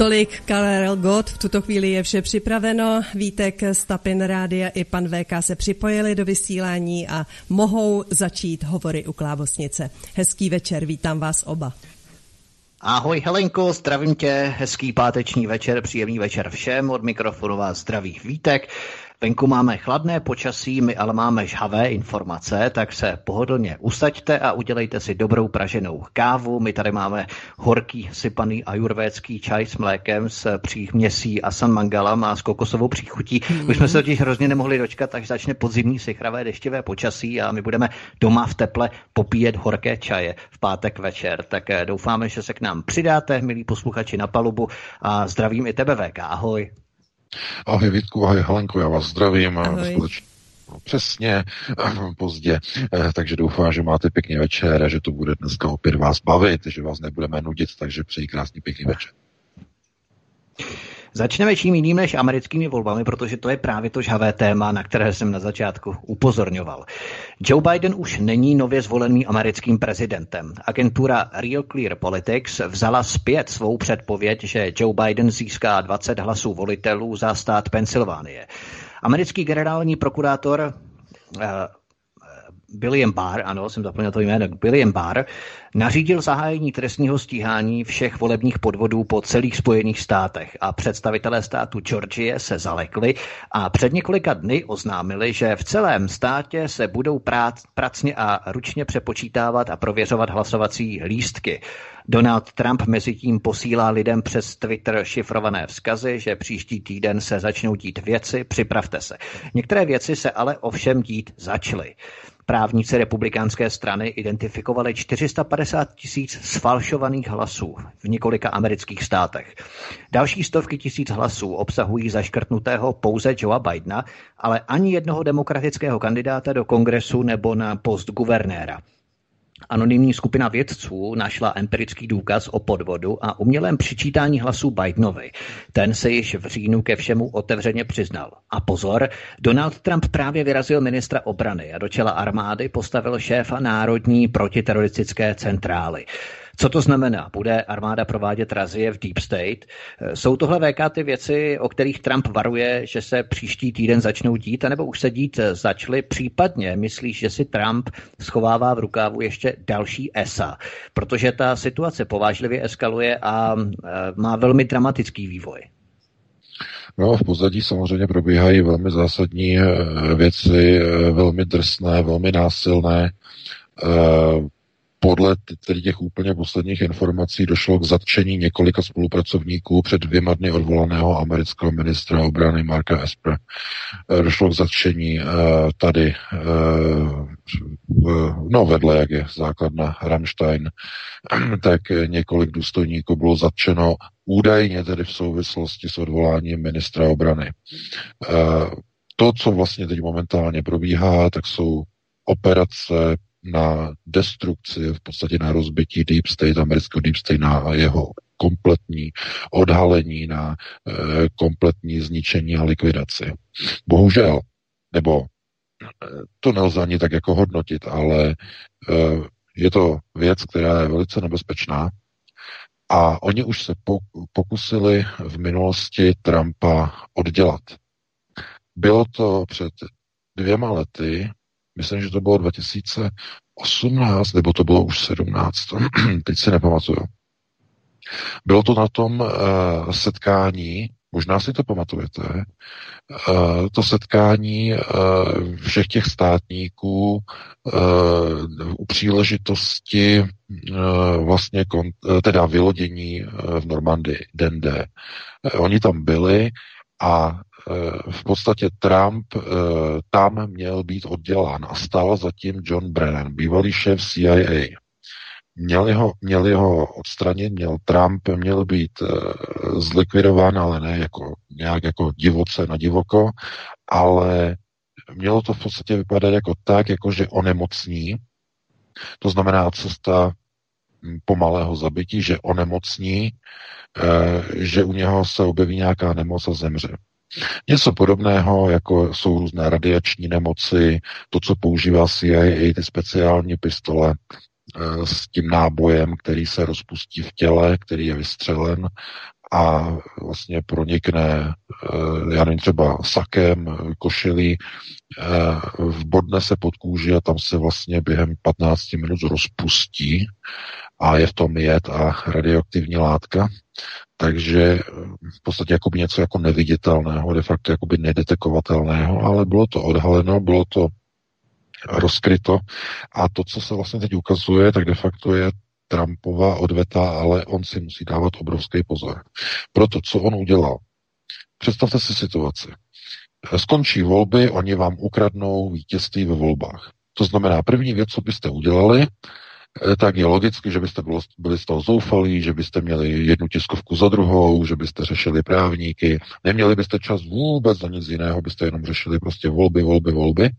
Tolik Karel God, v tuto chvíli je vše připraveno. Vítek z Tapin Rádia i pan VK se připojili do vysílání a mohou začít hovory u Klávosnice. Hezký večer, vítám vás oba. Ahoj Helenko, zdravím tě, hezký páteční večer, příjemný večer všem, od mikrofonu vás zdraví Vítek. Venku máme chladné počasí, my ale máme žhavé informace, tak se pohodlně usaďte a udělejte si dobrou praženou kávu. My tady máme horký sypaný ajurvédský čaj s mlékem, s příměsí a san mangalam a s kokosovou příchutí. Mm. Už jsme se totiž hrozně nemohli dočkat, až začne podzimní sychravé deštivé počasí a my budeme doma v teple popíjet horké čaje v pátek večer. Tak eh, doufáme, že se k nám přidáte, milí posluchači na palubu a zdravím i tebe VK. Ahoj. Ahoj Vítku, ahoj Helenko, já vás zdravím. Ahoj. přesně pozdě, eh, takže doufám, že máte pěkný večer a že to bude dneska opět vás bavit, že vás nebudeme nudit, takže přeji krásný pěkný večer. Začneme čím jiným než americkými volbami, protože to je právě to žhavé téma, na které jsem na začátku upozorňoval. Joe Biden už není nově zvolený americkým prezidentem. Agentura Real Clear Politics vzala zpět svou předpověď, že Joe Biden získá 20 hlasů volitelů za stát Pensylvánie. Americký generální prokurátor uh, William Barr, ano, jsem zapomněl to jméno, William Barr, nařídil zahájení trestního stíhání všech volebních podvodů po celých Spojených státech a představitelé státu Georgie se zalekli a před několika dny oznámili, že v celém státě se budou prác, pracně a ručně přepočítávat a prověřovat hlasovací lístky. Donald Trump mezi tím posílá lidem přes Twitter šifrované vzkazy, že příští týden se začnou dít věci, připravte se. Některé věci se ale ovšem dít začaly. Právníci republikánské strany identifikovali 450 tisíc sfalšovaných hlasů v několika amerických státech. Další stovky tisíc hlasů obsahují zaškrtnutého pouze Joea Bidena, ale ani jednoho demokratického kandidáta do kongresu nebo na post guvernéra. Anonymní skupina vědců našla empirický důkaz o podvodu a umělém přičítání hlasů Bidenovi. Ten se již v říjnu ke všemu otevřeně přiznal. A pozor, Donald Trump právě vyrazil ministra obrany a do čela armády postavil šéfa Národní protiteroristické centrály. Co to znamená? Bude armáda provádět razie v Deep State? Jsou tohle VK ty věci, o kterých Trump varuje, že se příští týden začnou dít, anebo už se dít začaly? Případně myslíš, že si Trump schovává v rukávu ještě další ESA? Protože ta situace povážlivě eskaluje a e, má velmi dramatický vývoj. No, v pozadí samozřejmě probíhají velmi zásadní věci, velmi drsné, velmi násilné podle těch úplně posledních informací došlo k zatčení několika spolupracovníků před dvěma dny odvolaného amerického ministra obrany Marka Esper. Eh, došlo k zatčení uh, tady, uh, no vedle, jak je základna Rammstein, tak několik důstojníků bylo zatčeno údajně tedy v souvislosti s odvoláním ministra obrany. To, co vlastně teď momentálně probíhá, tak jsou operace na destrukci, v podstatě na rozbití Deep State, amerického Deep State, na jeho kompletní odhalení, na e, kompletní zničení a likvidaci. Bohužel, nebo eh, to nelze ani tak jako hodnotit, ale e, je to věc, která je velice nebezpečná a oni už se pokusili v minulosti Trumpa oddělat. Bylo to před dvěma lety, myslím, že to bylo 2018, nebo to bylo už 17, teď si nepamatuju. Bylo to na tom uh, setkání, možná si to pamatujete, uh, to setkání uh, všech těch státníků uh, u příležitosti uh, vlastně kon, teda vylodění uh, v Normandii, den D. Uh, oni tam byli a v podstatě Trump eh, tam měl být oddělán a stál zatím John Brennan, bývalý šéf CIA. měli ho, měli ho odstranit, měl Trump, měl být uh, zlikvidován, ale ne jako nějak jako divoce na divoko, ale mělo to v podstatě vypadat jako tak, jako že onemocní, to znamená cesta hm, pomalého zabití, že onemocní, že u něho se objeví nějaká nemoc a zemře. Něco podobného, jako jsou různé radiační nemoci, to, co používá CIA, ty speciální pistole eh, s tím nábojem, který se rozpustí v těle, který je vystřelen a vlastně pronikne, eh, já nevím, třeba sakem, košilí, eh, vbodne se pod kůži a tam se vlastně během 15 minut rozpustí a je v tom jed a radioaktivní látka. Takže eh, v podstatě jako něco jako neviditelného, de facto jako nedetekovatelného, ale bylo to odhaleno, bylo to rozkryto a to, co se vlastně teď ukazuje, tak de facto je Trumpova odveta, ale on si musí dávat obrovský pozor. Proto, co on udělal? Představte si situaci. Skončí volby, oni vám ukradnou vítězství ve volbách. To znamená, první věc, co byste udělali, Eh, tak je logicky, že byste byli z toho zoufalí, že byste měli jednu tiskovku za druhou, že byste řešili právníky, neměli byste čas vůbec na nic jiného, byste jenom řešili prostě volby, volby, volby.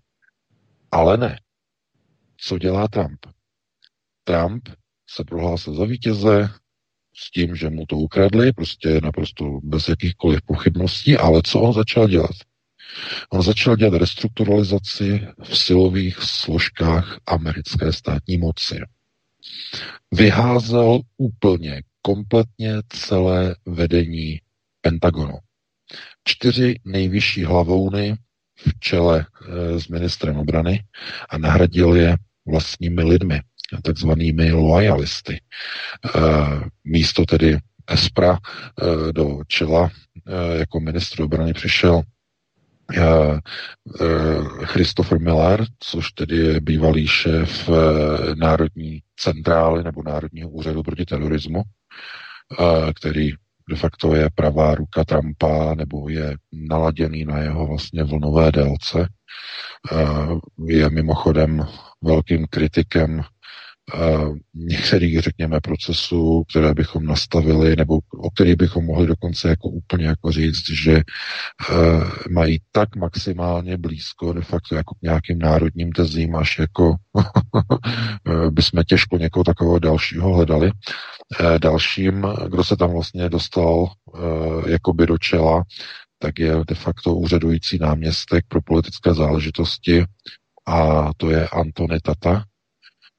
Ale ne. Co dělá Trump? Trump se prohlásil za vítěze s tím, že mu to ukradli, prostě naprosto bez jakýchkoliv pochybností, ale co on začal dělat? On začal dělat restrukturalizaci v silových složkách americké státní moci vyházel úplně, kompletně celé vedení Pentagonu. Čtyři nejvyšší hlavouny v čele e, s ministrem obrany a nahradil je vlastními lidmi, takzvanými loyalisty. E, místo tedy Espra e, do čela jako ministr obrany přišel Eh, eh, Christopher Miller, což tedy je bývalý šéf eh, Národní centrály nebo Národního úřadu proti terorismu, který de facto je pravá ruka Trumpa nebo je naladěný na jeho vlastně vlnové délce. Je mimochodem velkým kritikem některých, řekněme, procesů, které bychom nastavili, nebo o kterých bychom mohli dokonce jako úplně jako říct, že uh, mají tak maximálně blízko de facto jako k nějakým národním tezím, až jako bychom těžko někoho takového dalšího hledali. Uh, dalším, kdo se tam vlastně dostal jakoby do čela, tak je de facto úřadující náměstek pro politické záležitosti a to je Antony Tata,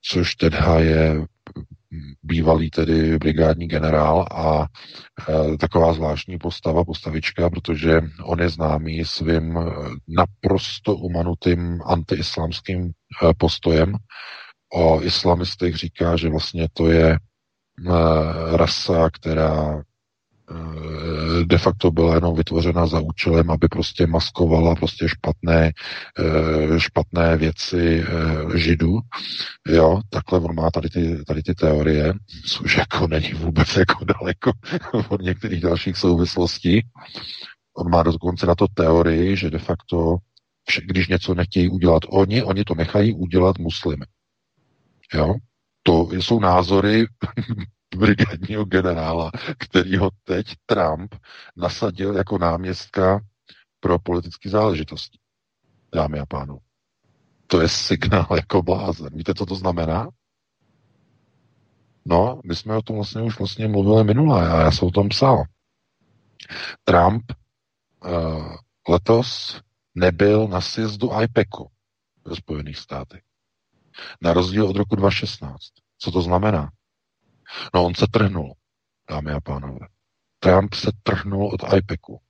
což teda je bývalý tedy brigádní generál a e, taková zvláštní postava, postavička, protože on je známý svým e, naprosto umanutým antiislámským e, postojem. O islamistech říká, že vlastně to je e, rasa, která de facto byla jenom vytvořena za účelem, aby prostě maskovala prostě špatné, eh, špatné věci eh, židů. Jo, takhle on má tady ty, tady ty teorie, což jako není vůbec jako daleko od některých dalších souvislostí. On má dokonce na to teorii, že de facto, když něco nechtějí udělat oni, oni to nechají udělat muslimy. Jo? To jsou názory brigádního generála, který ho teď Trump nasadil jako náměstka pro politické záležitosti. Dámy a pánové. To je signál jako blázen. Víte, co to znamená? No, my jsme o tom vlastně už vlastně mluvili minule a já jsem o tom psal. Trump uh, letos nebyl na sjezdu IPECu ve Spojených státech. Na rozdíl od roku 2016. Co to znamená? No on se trhnul, dámy a pánové. Trump se trhnul od IPECu.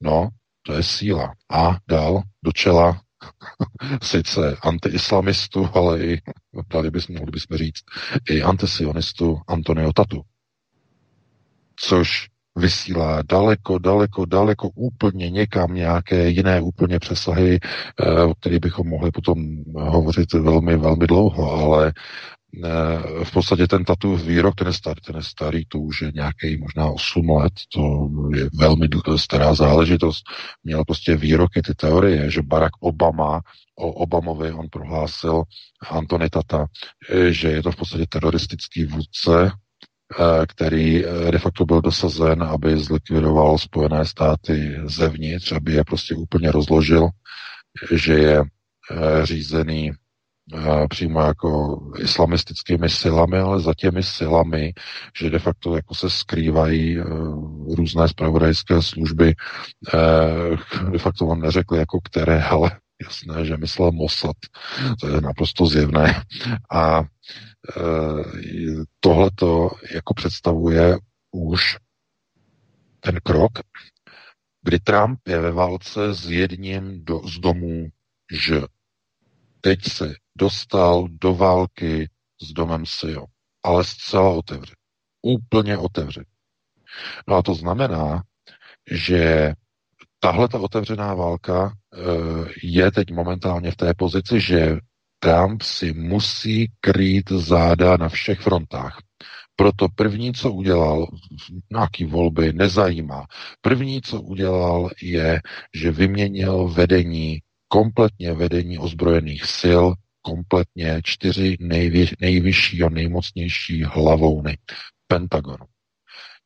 No, to je síla. A dal do čela sice antiislamistů, ale i, dali bychom, mohli bychom říct, i antisionistu Antonio Tatu. Což vysílá daleko, daleko, daleko úplně někam nějaké jiné úplně přesahy, eh, o kterých bychom mohli potom hovořit velmi, velmi dlouho, ale v podstatě ten tatu výrok, ten je starý, ten je starý, to už je nějaký možná 8 let, to je velmi stará záležitost. Měl prostě výroky, ty teorie, že Barack Obama o Obamovi on prohlásil Antony Tata, že je to v podstatě teroristický vůdce, Eh, který eh, de facto byl dosazen, aby zlikvidoval Spojené státy zevnitř, aby je prostě úplně rozložil, že je eh, řízený přímo jako islamistickými silami, ale za těmi silami, že de facto jako se skrývají různé spravodajské služby. De facto on neřekl jako které, ale jasné, že myslel Mossad. To je naprosto zjevné. A Eh, tohleto jako představuje už ten krok, kdy Trump je ve válce s jedním do, z domů že Teď se dostal do války s domem Sio, ale zcela otevře. Úplně otevře. No a to znamená, že tahle ta otevřená válka e, je teď momentálně v té pozici, že Trump si musí krýt záda na všech frontách. Proto první, co udělal, nějaký volby nezajímá. První, co udělal, je, že vyměnil vedení, kompletně vedení ozbrojených sil, kompletně čtyři nejvě, nejvyšší a nejmocnější hlavouny Pentagonu.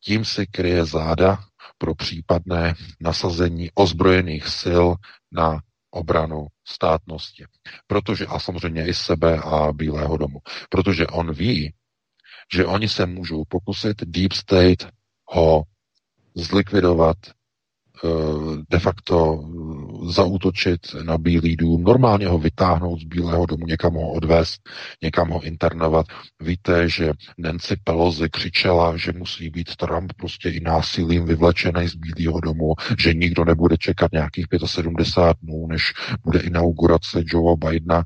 Tím si kryje záda pro případné nasazení ozbrojených sil na obranu státnosti. Protože, a samozřejmě i sebe a Bílého domu. Protože on ví, že oni se můžou pokusit Deep State ho zlikvidovat Eh, de facto zautočit na Bílý dům, normálně ho vytáhnout z Bílého domu, někam ho odvést, někam ho internovat. Víte, že Nancy Pelosi křičela, že musí být Trump prostě i násilím vyvlečený z Bílého domu, že nikdo nebude čekat nějakých 75 dnů, než bude inaugurace Joea Bidena.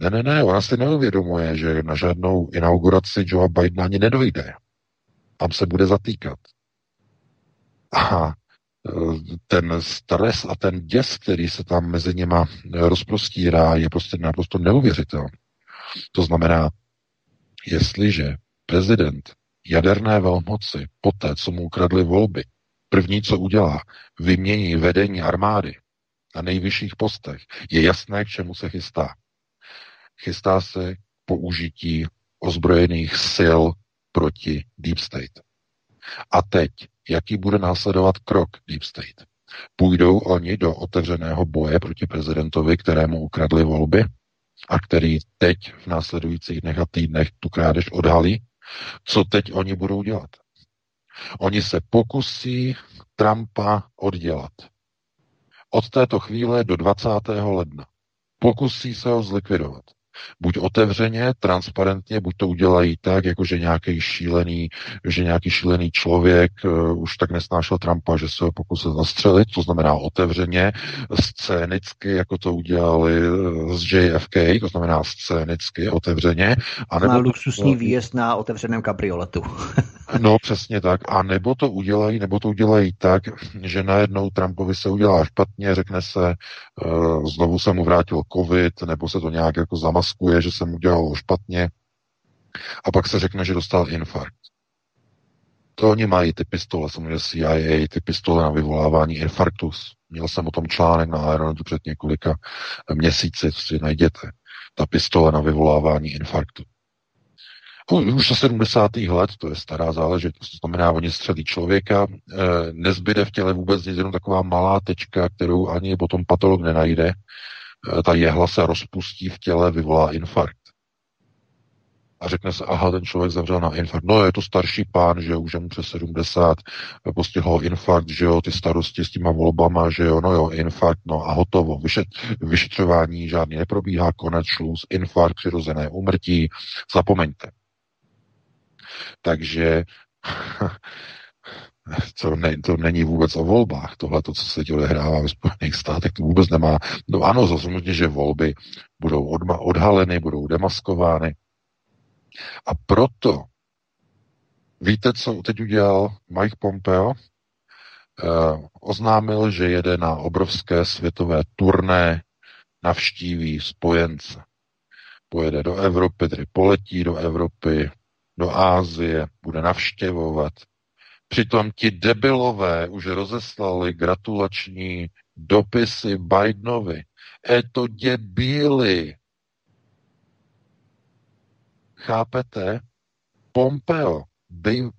Ne, ne, ne, ona si neuvědomuje, že na žádnou inauguraci Joea Bidena ani nedojde. Tam se bude zatýkat. Aha, ten stres a ten děs, který se tam mezi něma rozprostírá, je prostě naprosto neuvěřitelný. To znamená, jestliže prezident jaderné velmoci poté, co mu ukradli volby, první, co udělá, vymění vedení armády na nejvyšších postech, je jasné, k čemu se chystá. Chystá se k použití ozbrojených sil proti Deep State. A teď jaký bude následovat krok Deep State. Půjdou oni do otevřeného boje proti prezidentovi, kterému ukradli volby a který teď v následujících dnech a týdnech tu krádež odhalí. Co teď oni budou dělat? Oni se pokusí Trumpa oddělat. Od této chvíle do 20. ledna. Pokusí se ho zlikvidovat buď otevřeně, transparentně, buď to udělají tak, jako že nějaký šílený, že nějaký šílený člověk uh, už tak nesnášel Trumpa, že se ho pokusil zastřelit, to znamená otevřeně, scénicky, jako to udělali eh, z JFK, to znamená scénicky, otevřeně. A nebo luxusní výjezd na otevřeném kabrioletu. no, přesně tak. A nebo to udělají, nebo to udělají tak, že najednou Trumpovi se udělá špatně, řekne se, uh, znovu se mu vrátil covid, nebo se to nějak jako maskuje, že jsem udělal špatně a pak se řekne, že dostal infarkt. To oni mají ty pistole, samozřejmě CIA, ty pistole na vyvolávání infarktu. Měl jsem o tom článek na Aeronetu před několika měsíci, co si najděte. Ta pistole na vyvolávání infarktu. Už za 70. let, to je stará záležitost, to znamená, oni střelí člověka, e, nezbyde v těle vůbec nic, jenom taková malá tečka, kterou ani potom patolog nenajde, Eh, ta jehla se rozpustí v těle, vyvolá infarkt. A řekne se, aha, ten člověk zemřel na infarkt. No, je to starší pán, že už je mu přes 70, postihl infarkt, že jo, ty starosti s těma volbama, že jo, no jo, infarkt, no a hotovo. Vyšet, vyšetřování žádný neprobíhá, konec, šluz, infarkt, přirozené umrtí, zapomeňte. Takže to, ne, to není vůbec o volbách. Tohle, to, co se teď odehrává ve Spojených státech, to vůbec nemá. No ano, samozřejmě, že volby budou odma, odhaleny, budou demaskovány. A proto, víte, co teď udělal Mike Pompeo? Eh, oznámil, že jede na obrovské světové turné, navštíví spojence. pojede do Evropy, tedy poletí do Evropy, do Ázie, bude navštěvovat. Přitom ti debilové už rozeslali gratulační dopisy Bidenovi. E to debíli. Chápete? Pompeo, bej,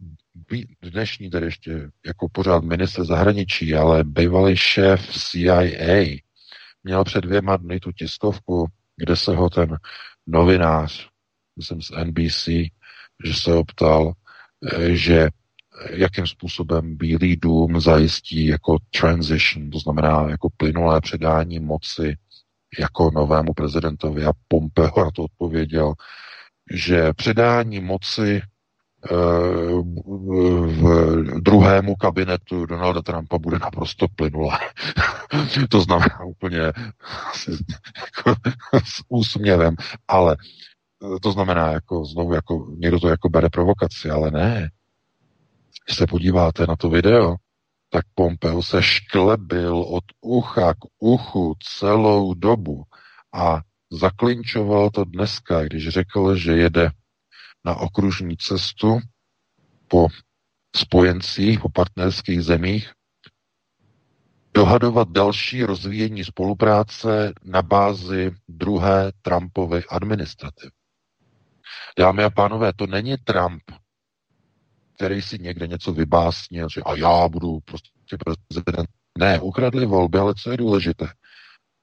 bej, dnešní tedy ještě jako pořád minister zahraničí, ale bývalý šéf CIA, měl před dvěma dny tu tiskovku, kde se ho ten novinář, myslím z NBC, že se optal, eh, že jakým způsobem Bílý dům zajistí jako transition, to znamená jako plynulé předání moci jako novému prezidentovi a Pompeo na to odpověděl, že předání moci eh, v druhému kabinetu Donalda Trumpa bude naprosto plynulé. to znamená úplně jako, s úsměvem, ale to znamená jako znovu, jako někdo to jako bere provokaci, ale ne. Když se podíváte na to video, tak Pompeo se šklebil od ucha k uchu celou dobu a zaklinčoval to dneska, když řekl, že jede na okružní cestu po spojencích, po partnerských zemích, dohadovat další rozvíjení spolupráce na bázi druhé Trumpovy administrativy. Dámy a pánové, to není Trump, který si někde něco vybásnil, že a já budu prostě prezident. Ne, ukradli volby, ale co je důležité?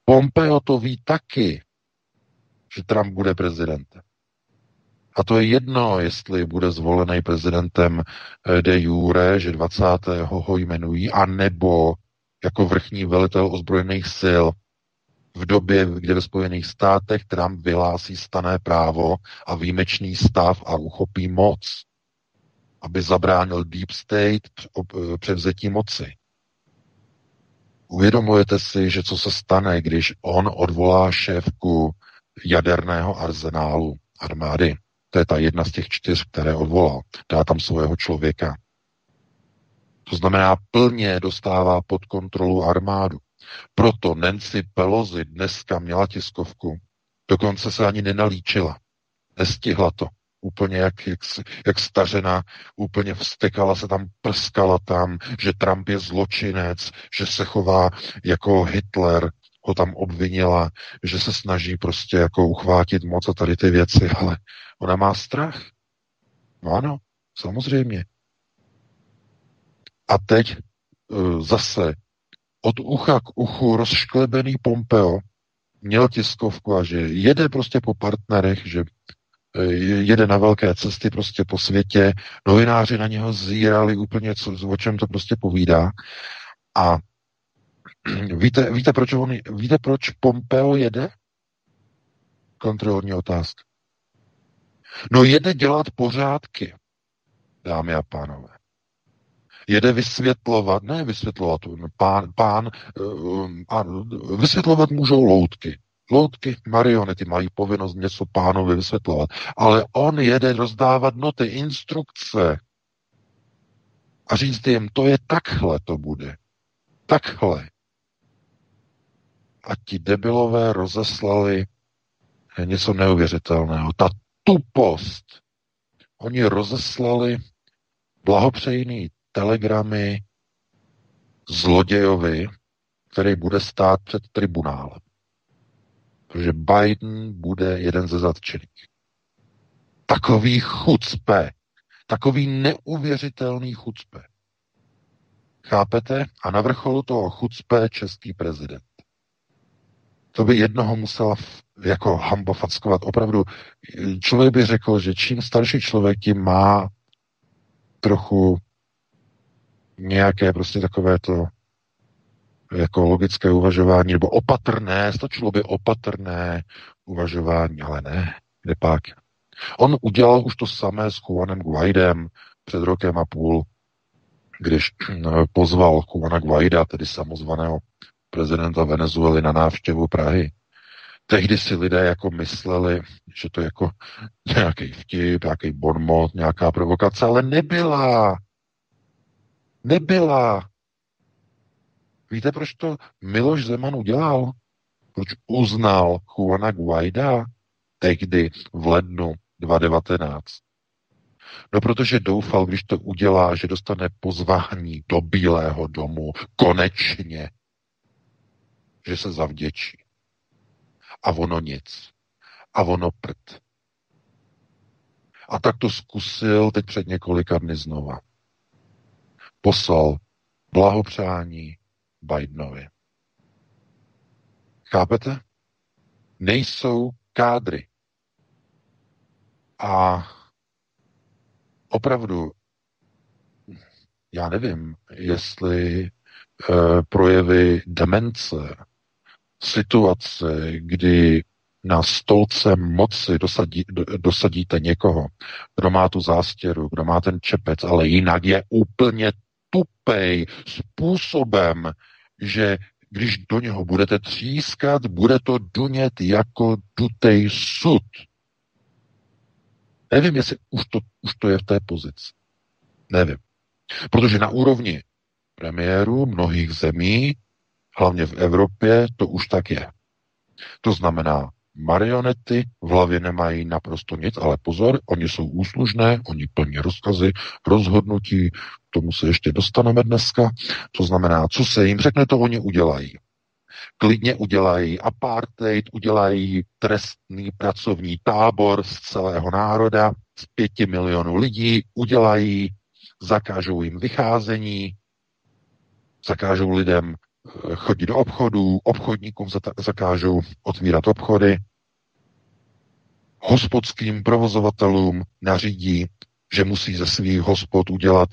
Pompeo to ví taky, že Trump bude prezidentem. A to je jedno, jestli bude zvolený prezidentem eh, de jure, že 20. ho jmenují, a nebo jako vrchní velitel ozbrojených sil v době, kdy ve Spojených státech Trump vyhlásí stané právo a výjimečný stav a uchopí moc, aby zabránil Deep State převzetí moci. Uvědomujete si, že co se stane, když on odvolá šéfku jaderného arzenálu armády? To je ta jedna z těch čtyř, které odvolal. Dá tam svého člověka. To znamená, plně dostává pod kontrolu armádu. Proto Nancy Pelosi dneska měla tiskovku, dokonce se ani nenalíčila. Nestihla to. Úplně jak, jak, jak stařena, úplně vstekala se tam, prskala tam, že Trump je zločinec, že se chová jako Hitler, ho tam obvinila, že se snaží prostě jako uchvátit moc a tady ty věci, ale ona má strach. No ano, samozřejmě. A teď uh, zase od ucha k uchu rozšklebený Pompeo měl tiskovku a že jede prostě po partnerech, že e, jede na velké cesty prostě po světě, novináři na něho zírali úplně, co, o čem to prostě povídá. A víte, víte, proč on, víte, proč Pompeo jede? Kontrolní otázka. No jede dělat pořádky, dámy a pánové jede vysvětlovat, ne vysvětlovat, pán, pán, pán vysvětlovat můžou loutky. Loutky, marionety mají povinnost něco pánovi vysvětlovat. Ale on jede rozdávat noty, instrukce. A říct jim, to je takhle to bude. Takhle. A ti debilové rozeslali něco neuvěřitelného. Ta tupost. Oni rozeslali blahopřejný telegramy zlodějovi, který bude stát před tribunálem. Protože Biden bude jeden ze zatčených. Takový chucpe, takový neuvěřitelný chucpe. Chápete? A na vrcholu toho chucpe český prezident. To by jednoho musela jako hambofackovat. Opravdu, člověk by řekl, že čím starší člověk, tím má trochu nějaké prostě takové to jako logické uvažování, nebo opatrné, stačilo by opatrné uvažování, ale ne, kde pak. On udělal už to samé s Juanem Guaidem před rokem a půl, když pozval Juana Guaida, tedy samozvaného prezidenta Venezuely na návštěvu Prahy. Tehdy si lidé jako mysleli, že to je jako nějaký vtip, nějaký bonmot, nějaká provokace, ale nebyla. Nebyla. Víte, proč to Miloš Zeman udělal? Proč uznal Juana Guaida? tehdy v lednu 2019? No protože doufal, když to udělá, že dostane pozvání do Bílého domu, konečně, že se zavděčí. A ono nic. A ono prd. A tak to zkusil teď před několika dny znova. Poslal blahopřání Bidenovi. Chápete? Nejsou kádry. A opravdu, já nevím, jestli e, projevy demence, situace, kdy na stolce moci dosadí, dosadíte někoho, kdo má tu zástěru, kdo má ten čepec, ale jinak je úplně tupej způsobem, že když do něho budete třískat, bude to dunět jako dutej sud. Nevím, jestli už to, už to je v té pozici. Nevím. Protože na úrovni premiéru mnohých zemí, hlavně v Evropě, to už tak je. To znamená, marionety v hlavě nemají naprosto nic, ale pozor, oni jsou úslužné, oni plní rozkazy, rozhodnutí, k tomu se ještě dostaneme dneska. To znamená, co se jim řekne, to oni udělají. Klidně udělají apartheid, udělají trestný pracovní tábor z celého národa, z pěti milionů lidí, udělají, zakážou jim vycházení, zakážou lidem eh, chodit do obchodů, obchodníkům zakážou otvírat obchody, hospodským provozovatelům nařídí, že musí ze svých hospod udělat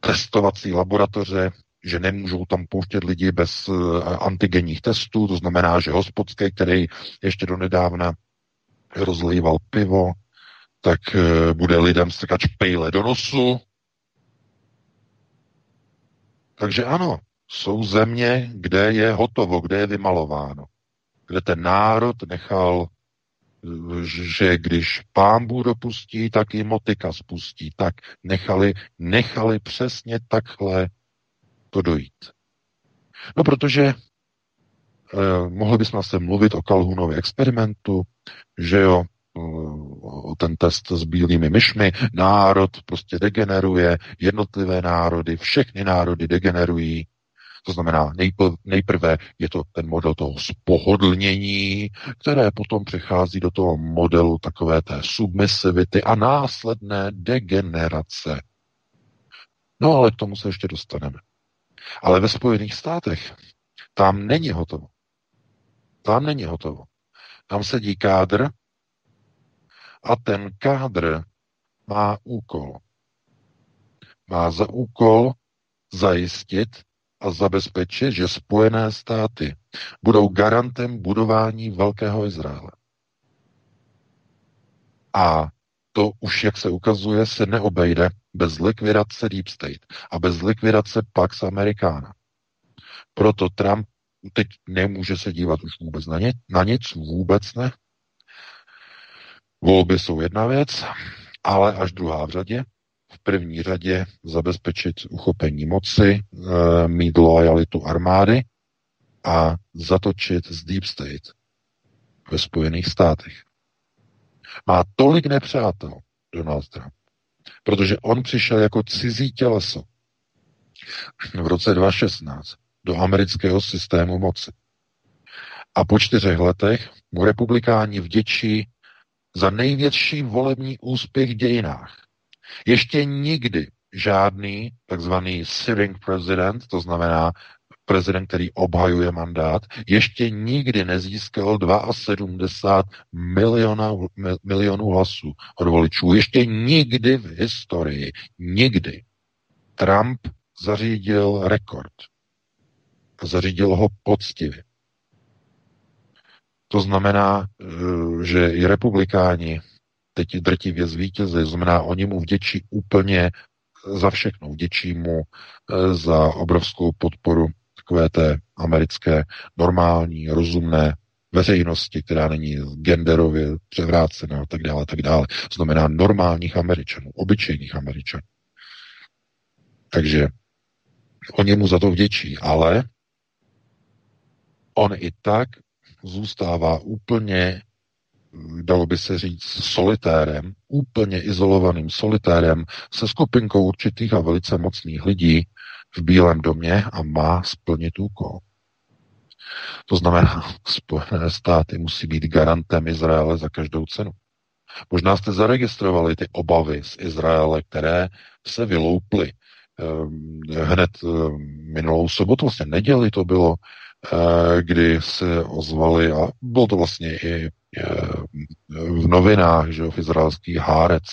testovací laboratoře, že nemůžou tam pouštět lidi bez uh, antigenních testů, to znamená, že hospodský, který ještě do nedávna rozlíval pivo, tak uh, bude lidem strkat špejle do nosu. Takže ano, jsou země, kde je hotovo, kde je vymalováno, kde ten národ nechal že když pán Bůh dopustí, tak i motika spustí. Tak nechali, nechali přesně takhle to dojít. No protože eh, mohli bychom se mluvit o Kalhunově experimentu, že jo, eh, ten test s bílými myšmi, národ prostě degeneruje, jednotlivé národy, všechny národy degenerují, to znamená, nejprve je to ten model toho spohodlnění, které potom přechází do toho modelu takové té submisivity a následné degenerace. No ale k tomu se ještě dostaneme. Ale ve Spojených státech tam není hotovo. Tam není hotovo. Tam sedí kádr a ten kádr má úkol. Má za úkol zajistit, a zabezpečit, že Spojené státy budou garantem budování Velkého Izraele. A to už, jak se ukazuje, se neobejde bez likvidace Deep State a bez likvidace Pax Americana. Proto Trump teď nemůže se dívat už vůbec na, ně, na nic, vůbec ne. Volby jsou jedna věc, ale až druhá v řadě v první řadě zabezpečit uchopení moci, eh, mít lojalitu armády a zatočit z Deep State ve Spojených státech. Má tolik nepřátel Donald Trump, protože on přišel jako cizí těleso v roce 2016 do amerického systému moci. A po čtyřech letech mu republikáni vděčí za největší volební úspěch v dějinách. Ještě nikdy žádný takzvaný sitting president, to znamená prezident, který obhajuje mandát, ještě nikdy nezískal 72 miliona, milionů hlasů od voličů. Ještě nikdy v historii, nikdy Trump zařídil rekord. Zařídil ho poctivě. To znamená, eh, že i republikáni teď drtivě zvítězí. Znamená, oni mu vděčí úplně za všechno. Vděčí mu eh, za obrovskou podporu takové té americké normální, rozumné veřejnosti, která není genderově převrácená a tak dále, tak dále. Znamená normálních Američanů, obyčejných Američanů. Takže oni mu za to vděčí, ale on i tak zůstává úplně dalo by se říct, solitérem, úplně izolovaným solitérem se skupinkou určitých a velice mocných lidí v Bílém domě a má splnit úkol. To znamená, Spojené státy musí být garantem Izraele za každou cenu. Možná jste zaregistrovali ty obavy z Izraele, které se vylouply ehm, hned ehm, minulou sobotu, vlastně neděli to bylo, eh, kdy se ozvali, a bylo to vlastně i v novinách, že v izraelských Hárec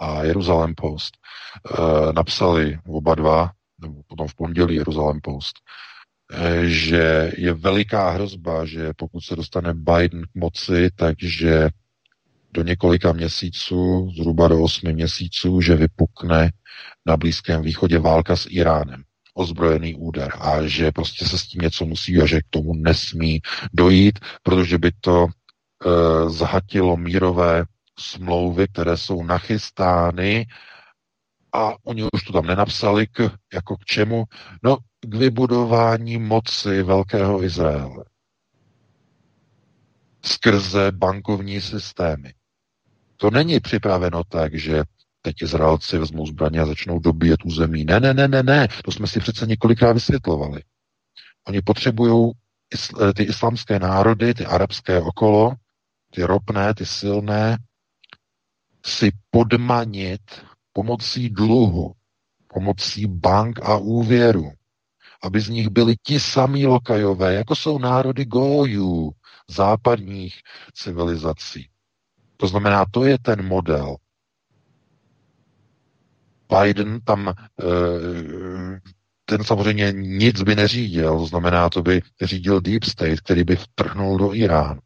a Jeruzalém Post, eh, napsali oba dva, nebo potom v pondělí Jeruzalém Post, že je veliká hrozba, že pokud se dostane Biden k moci, takže do několika měsíců, zhruba do osmi měsíců, že vypukne na Blízkém východě válka s Iránem. Ozbrojený úder. A že prostě se s tím něco musí a že k tomu nesmí dojít, protože by to e, zahatilo mírové smlouvy, které jsou nachystány a oni už to tam nenapsali k, jako k čemu? No, k vybudování moci Velkého Izraele skrze bankovní systémy. To není připraveno tak, že teď Izraelci vezmou zbraně a začnou dobíjet území. Ne, ne, ne, ne, ne. To jsme si přece několikrát vysvětlovali. Oni potřebují ty islámské národy, ty arabské okolo, ty ropné, ty silné, si podmanit pomocí dluhu, pomocí bank a úvěru, aby z nich byli ti samí lokajové, jako jsou národy gojů, západních civilizací. To znamená, to je ten model. Biden tam, eh, ten samozřejmě nic by neřídil, to znamená, to by řídil Deep State, který by vtrhnul do Iránu.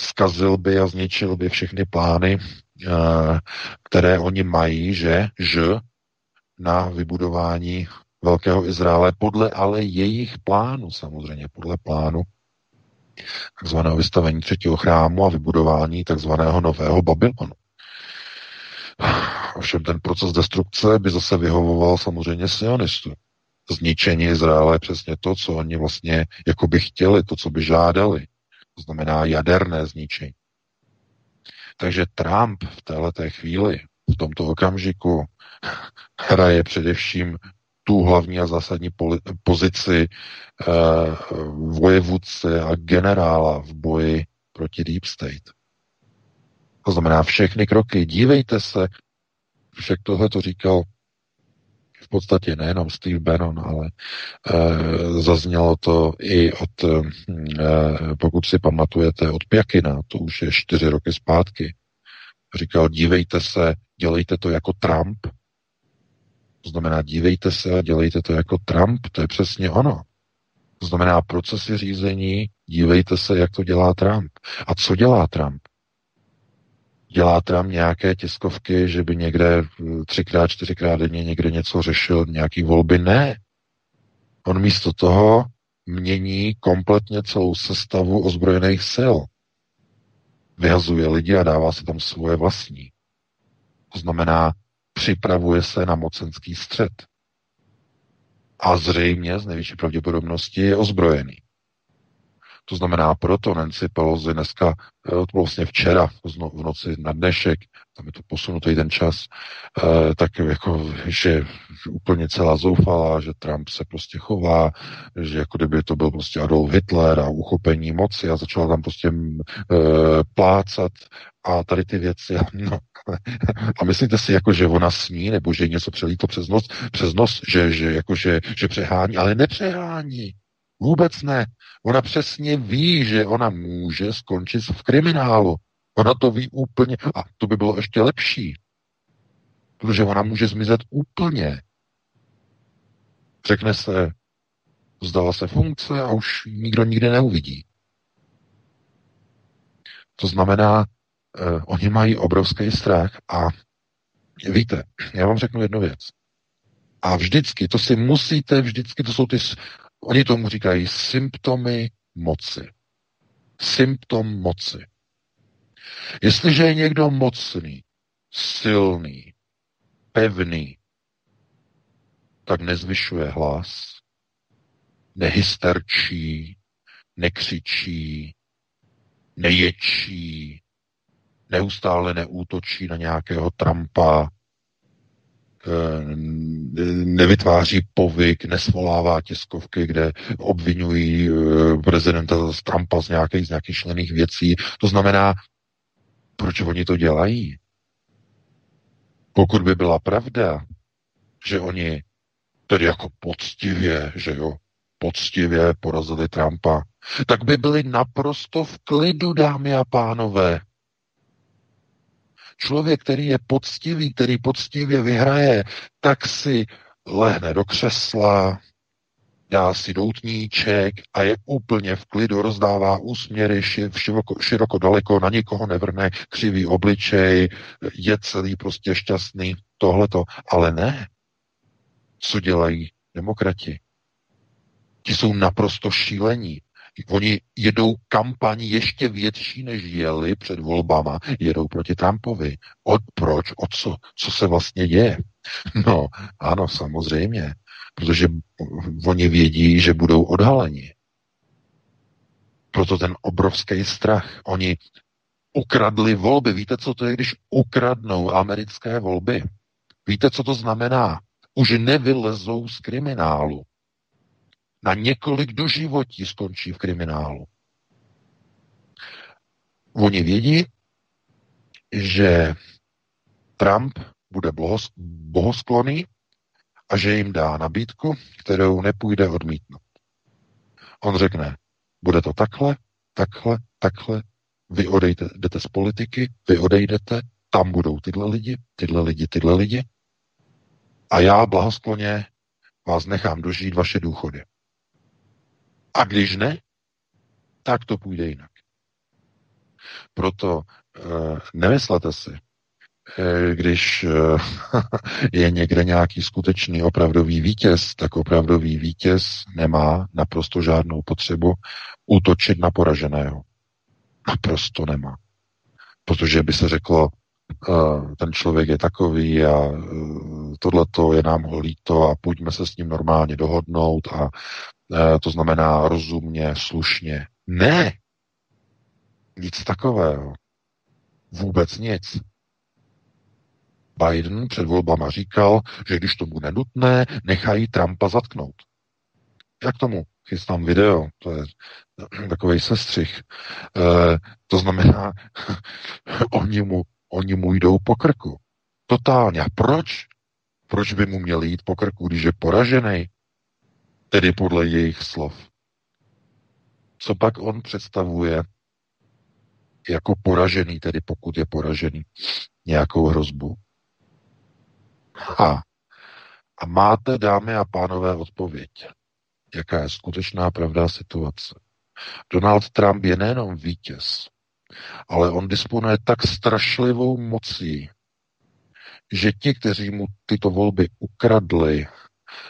Skazil by a zničil by všechny plány, eh, které oni mají, že, že na vybudování Velkého Izraele, podle ale jejich plánu, samozřejmě podle plánu takzvaného vystavení třetího chrámu a vybudování takzvaného nového Babylonu. Ovšem ten proces destrukce by zase vyhovoval samozřejmě sionistům. Zničení Izraele je přesně to, co oni vlastně jako by chtěli, to, co by žádali. To znamená jaderné zničení. Takže Trump v této chvíli, v tomto okamžiku, hraje především tu hlavní a zásadní pozici eh, vojevůdce a generála v boji proti Deep State. To znamená všechny kroky. Dívejte se, však tohle to říkal v podstatě nejenom Steve Bannon, ale e, zaznělo to i od, e, pokud si pamatujete, od Pjakina, to už je čtyři roky zpátky. Říkal, dívejte se, dělejte to jako Trump, to znamená, dívejte se a dělejte to jako Trump, to je přesně ono. To znamená procesy řízení, dívejte se, jak to dělá Trump. A co dělá Trump? Dělá Trump nějaké tiskovky, že by někde třikrát, čtyřikrát denně někde něco řešil, nějaký volby? Ne. On místo toho mění kompletně celou sestavu ozbrojených sil. Vyhazuje lidi a dává si tam svoje vlastní. To znamená, připravuje se na mocenský střed. A zřejmě z největší pravděpodobnosti je ozbrojený. To znamená, proto Nancy Pelosi dneska, eh, to bylo vlastně včera v noci na dnešek, tam je to posunutý ten čas, eh, tak jako, že úplně celá zoufalá, že Trump se prostě chová, že jako kdyby to byl prostě Adolf Hitler a uchopení moci a začala tam prostě eh, plácat a tady ty věci. No. A myslíte si, jako, že ona sní, nebo že něco přelítlo přes nos, přes nos že, že, jako, že, že přehání, ale nepřehání. Vůbec ne. Ona přesně ví, že ona může skončit v kriminálu. Ona to ví úplně. A to by bylo ještě lepší. Protože ona může zmizet úplně. Řekne se, vzdala se funkce a už nikdo nikdy neuvidí. To znamená, eh, oni mají obrovský strach a víte, já vám řeknu jednu věc. A vždycky, to si musíte, vždycky, to jsou ty Oni tomu říkají symptomy moci. Symptom moci. Jestliže je někdo mocný, silný, pevný, tak nezvyšuje hlas, nehysterčí, nekřičí, neječí, neustále neútočí na nějakého Trumpa, nevytváří povyk, nesvolává tiskovky, kde obvinují eh, prezidenta Trumpa z nějakých, z nějakých šlených věcí. To znamená, proč oni to dělají? Pokud by byla pravda, že oni tedy jako poctivě, že jo, poctivě porazili Trumpa, tak by byli naprosto v klidu, dámy a pánové. Člověk, který je poctivý, který poctivě vyhraje, tak si lehne do křesla, dá si doutníček a je úplně v klidu, rozdává úsměry široko, široko daleko, na nikoho nevrne křivý obličej, je celý prostě šťastný, tohleto. Ale ne. Co dělají demokrati? Ti jsou naprosto šílení. Oni jedou kampaň ještě větší, než jeli před volbama. Jedou proti Trumpovi. Od proč? O co? Co se vlastně děje? No, ano, samozřejmě. Protože oni vědí, že budou odhaleni. Proto ten obrovský strach. Oni ukradli volby. Víte, co to je, když ukradnou americké volby? Víte, co to znamená? Už nevylezou z kriminálu na několik doživotí skončí v kriminálu. Oni vědí, že Trump bude bohoskloný a že jim dá nabídku, kterou nepůjde odmítnout. On řekne, bude to takhle, takhle, takhle, vy odejdete z politiky, vy odejdete, tam budou tyhle lidi, tyhle lidi, tyhle lidi a já blahoskloně vás nechám dožít vaše důchody. A když ne, tak to půjde jinak. Proto uh, nemyslete si, eh, když uh, je někde nějaký skutečný opravdový vítěz, tak opravdový vítěz nemá naprosto žádnou potřebu útočit na poraženého. Naprosto nemá. Protože by se řeklo, ten člověk je takový a tohleto je nám ho líto a pojďme se s ním normálně dohodnout a Eh, to znamená rozumně, slušně. Ne! Nic takového. Vůbec nic. Biden před volbama říkal, že když to bude nutné, nechají Trumpa zatknout. Jak tomu chystám video, to je takový sestřih. E, to znamená, oni, mu, oni mu jdou po krku. Totálně. A proč? Proč by mu měli jít po krku, když je poražený? Tedy podle jejich slov. Co pak on představuje jako poražený, tedy pokud je poražený, nějakou hrozbu? Ha. A máte, dámy a pánové, odpověď. Jaká je skutečná pravda situace? Donald Trump je nejenom vítěz, ale on disponuje tak strašlivou mocí, že ti, kteří mu tyto volby ukradli,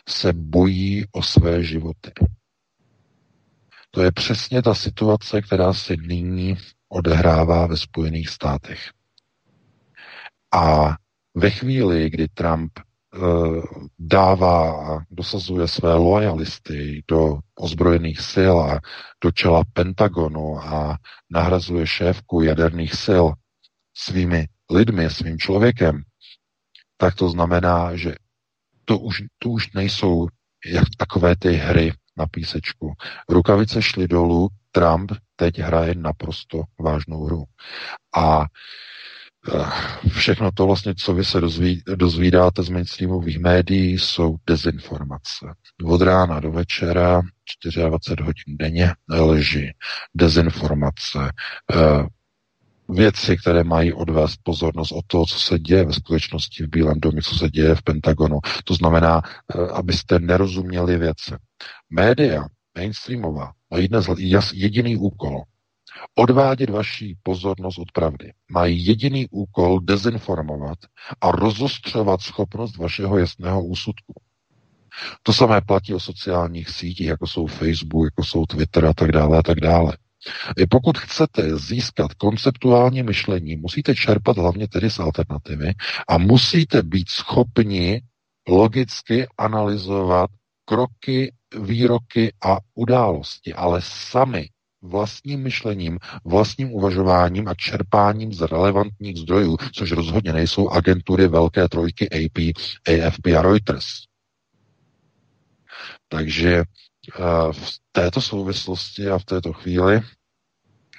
se bojí o své životy. To je přesně ta situace, která se nyní odehrává ve Spojených státech. A ve chvíli, kdy Trump uh, dává a dosazuje své lojalisty do ozbrojených sil a do čela Pentagonu a nahrazuje šéfku jaderných sil svými lidmi, svým člověkem, tak to znamená, že to už, to už nejsou jak takové ty hry na písečku. Rukavice šly dolů, Trump teď hraje naprosto vážnou hru. A eh, všechno to vlastně, co vy se dozví, dozvídáte z mainstreamových médií, jsou dezinformace. Od rána do večera, 24 hodin denně, lži, dezinformace, eh, věci, které mají odvést pozornost od toho, co se děje ve skutečnosti v Bílém domě, co se děje v Pentagonu. To znamená, eh, abyste nerozuměli věci. Média, mainstreamová, mají dnes jediný úkol. Odvádět vaši pozornost od pravdy. Mají jediný úkol dezinformovat a rozostřovat schopnost vašeho jasného úsudku. To samé platí o sociálních sítích, jako jsou Facebook, jako jsou Twitter a tak dále a tak dále. Pokud chcete získat konceptuální myšlení, musíte čerpat hlavně tedy z alternativy a musíte být schopni logicky analyzovat kroky, výroky a události, ale sami vlastním myšlením, vlastním uvažováním a čerpáním z relevantních zdrojů, což rozhodně nejsou agentury Velké trojky AP, AFP a Reuters. Takže v této souvislosti a v této chvíli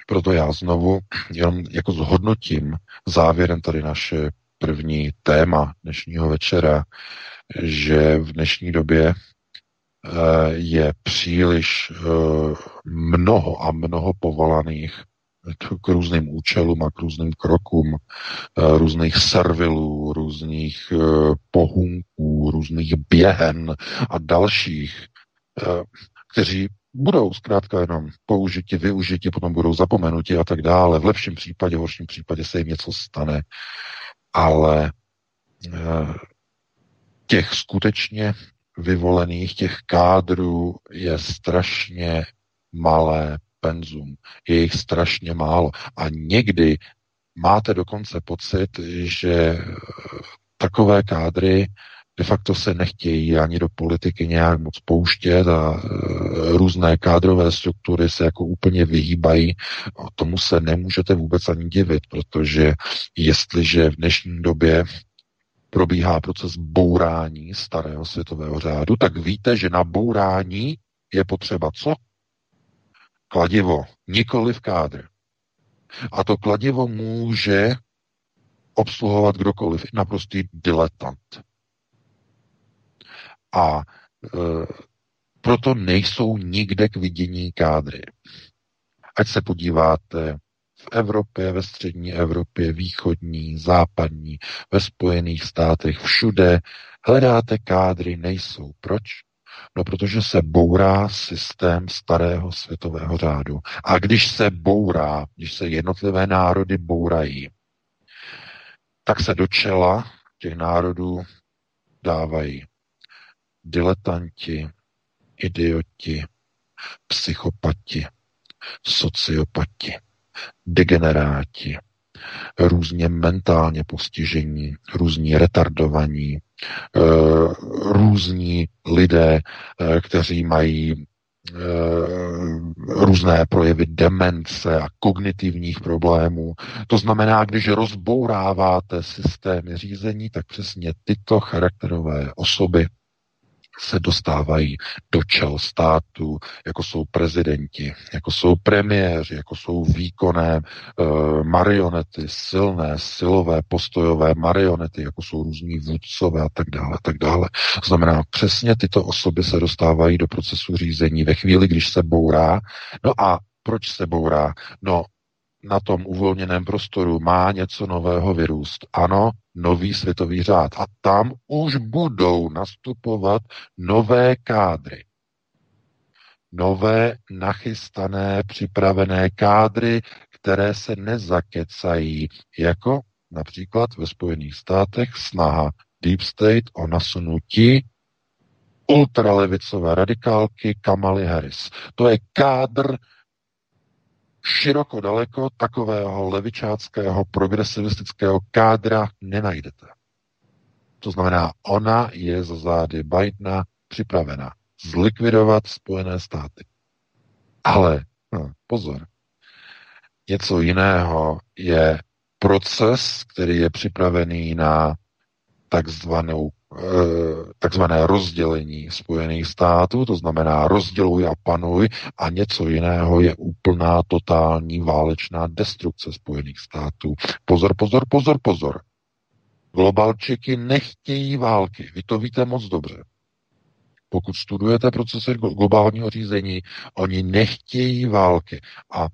proto já znovu jenom jako zhodnotím závěrem tady naše první téma dnešního večera, že v dnešní době eh, je příliš eh, mnoho a mnoho povolaných k různým účelům a k různým krokům, eh, různých servilů, různých pohunků, různých běhen a dalších, kteří budou zkrátka jenom použiti, využiti, potom budou zapomenuti a tak dále. V lepším případě, v horším případě se jim něco stane. Ale těch skutečně vyvolených, těch kádrů je strašně malé penzum. Je jich strašně málo. A někdy máte dokonce pocit, že takové kádry de facto se nechtějí ani do politiky nějak moc pouštět a e, různé kádrové struktury se jako úplně vyhýbají. O tomu se nemůžete vůbec ani divit, protože jestliže v dnešní době probíhá proces bourání starého světového řádu, tak víte, že na bourání je potřeba co? Kladivo, nikoli v kádr. A to kladivo může obsluhovat kdokoliv, naprostý diletant. A e, proto nejsou nikde k vidění kádry. Ať se podíváte v Evropě, ve střední Evropě, východní, západní, ve Spojených státech, všude hledáte kádry, nejsou. Proč? No, protože se bourá systém starého světového řádu. A když se bourá, když se jednotlivé národy bourají, tak se do čela těch národů dávají diletanti, idioti, psychopati, sociopati degeneráti, různě mentálně postižení, různí retardovaní, eh, různí lidé, eh, kteří mají eh, různé projevy demence a kognitivních problémů. To znamená, když rozbouráváte systémy řízení, tak přesně tyto charakterové osoby se dostávají do čel státu, jako jsou prezidenti, jako jsou premiéři, jako jsou výkonné e, marionety, silné, silové, postojové marionety, jako jsou různí vůdcové a tak dále, tak dále. Znamená, přesně tyto osoby se dostávají do procesu řízení ve chvíli, když se bourá. No a proč se bourá? No, na tom uvolněném prostoru má něco nového vyrůst. Ano, nový světový řád. A tam už budou nastupovat nové kádry. Nové nachystané, připravené kádry, které se nezakecají, jako například ve Spojených státech snaha Deep State o nasunutí ultralevicové radikálky Kamaly Harris. To je kádr široko daleko takového levičáckého progresivistického kádra nenajdete. To znamená, ona je za zády Bidena připravena zlikvidovat Spojené státy. Ale hm, pozor, něco jiného je proces, který je připravený na takzvanou takzvané rozdělení Spojených států, to znamená rozděluj a panuj a něco jiného je úplná totální válečná destrukce Spojených států. Pozor, pozor, pozor, pozor. Globalčiky nechtějí války. Vy to víte moc dobře. Pokud studujete procesy globálního řízení, oni nechtějí války. A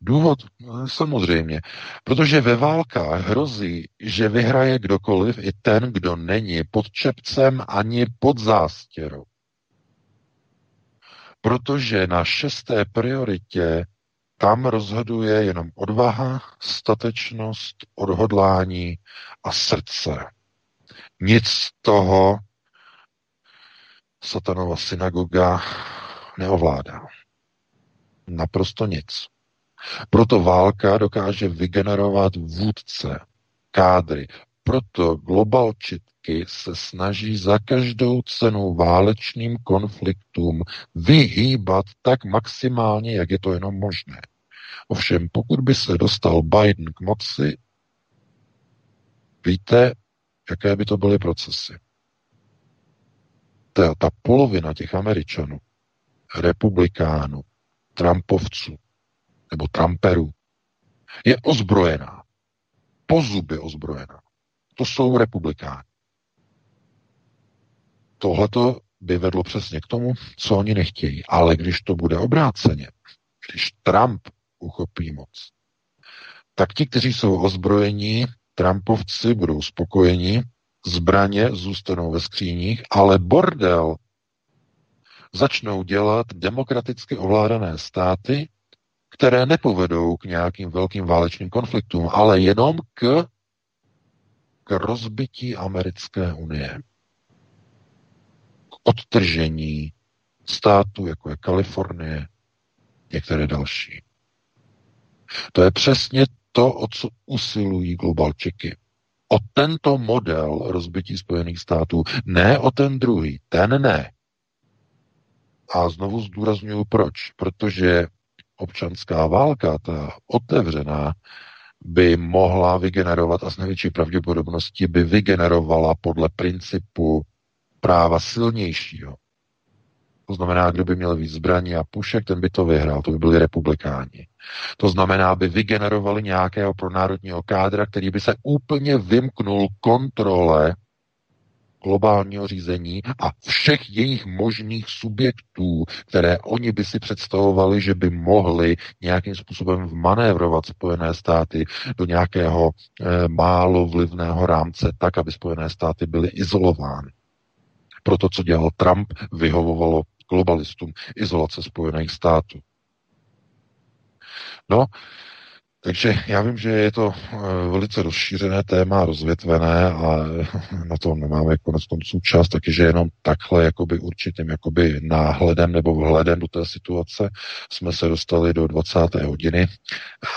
důvod samozřejmě, protože ve válkách hrozí, že vyhraje kdokoliv, i ten, kdo není pod čepcem ani pod zástěrou. Protože na šesté prioritě tam rozhoduje jenom odvaha, statečnost, odhodlání a srdce. Nic z toho satanova synagoga neovládá. Naprosto nic. Proto válka dokáže vygenerovat vůdce, kádry, proto globalčitky se snaží za každou cenu válečným konfliktům vyhýbat tak maximálně, jak je to jenom možné. Ovšem, pokud by se dostal Biden k moci, víte, jaké by to byly procesy. Ta, ta polovina těch Američanů, republikánů, Trumpovců nebo Trumperů, je ozbrojená. Po zuby ozbrojená. To jsou republikáni. Tohleto by vedlo přesně k tomu, co oni nechtějí. Ale když to bude obráceně, když Trump uchopí moc, tak ti, kteří jsou ozbrojení, Trumpovci budou spokojeni, zbraně zůstanou ve skříních, ale bordel začnou dělat demokraticky ovládané státy, které nepovedou k nějakým velkým válečným konfliktům, ale jenom k, k rozbití americké unie. K odtržení států, jako je Kalifornie, některé další. To je přesně to, o co usilují globalčiky. O tento model rozbití Spojených států, ne o ten druhý, ten ne. A znovu zdůraznuju proč. Protože občanská válka, ta otevřená, by mohla vygenerovat a s největší pravděpodobností by vygenerovala podle principu práva silnějšího. To znamená, kdo by měl víc zbraní a pušek, ten by to vyhrál, to by byli republikáni. To znamená, aby vygenerovali nějakého pronárodního kádra, který by se úplně vymknul kontrole globálního řízení a všech jejich možných subjektů, které oni by si představovali, že by mohli nějakým způsobem vmanévrovat Spojené státy do nějakého e, málo vlivného rámce, tak, aby Spojené státy byly izolovány. Proto, co dělal Trump, vyhovovalo globalistům izolace Spojených států. No, takže já vím, že je to eh, velice rozšířené téma, rozvětvené a na to nemáme konec konců čas, takže jenom takhle jakoby určitým jakoby náhledem nebo vhledem do té situace jsme se dostali do 20. hodiny.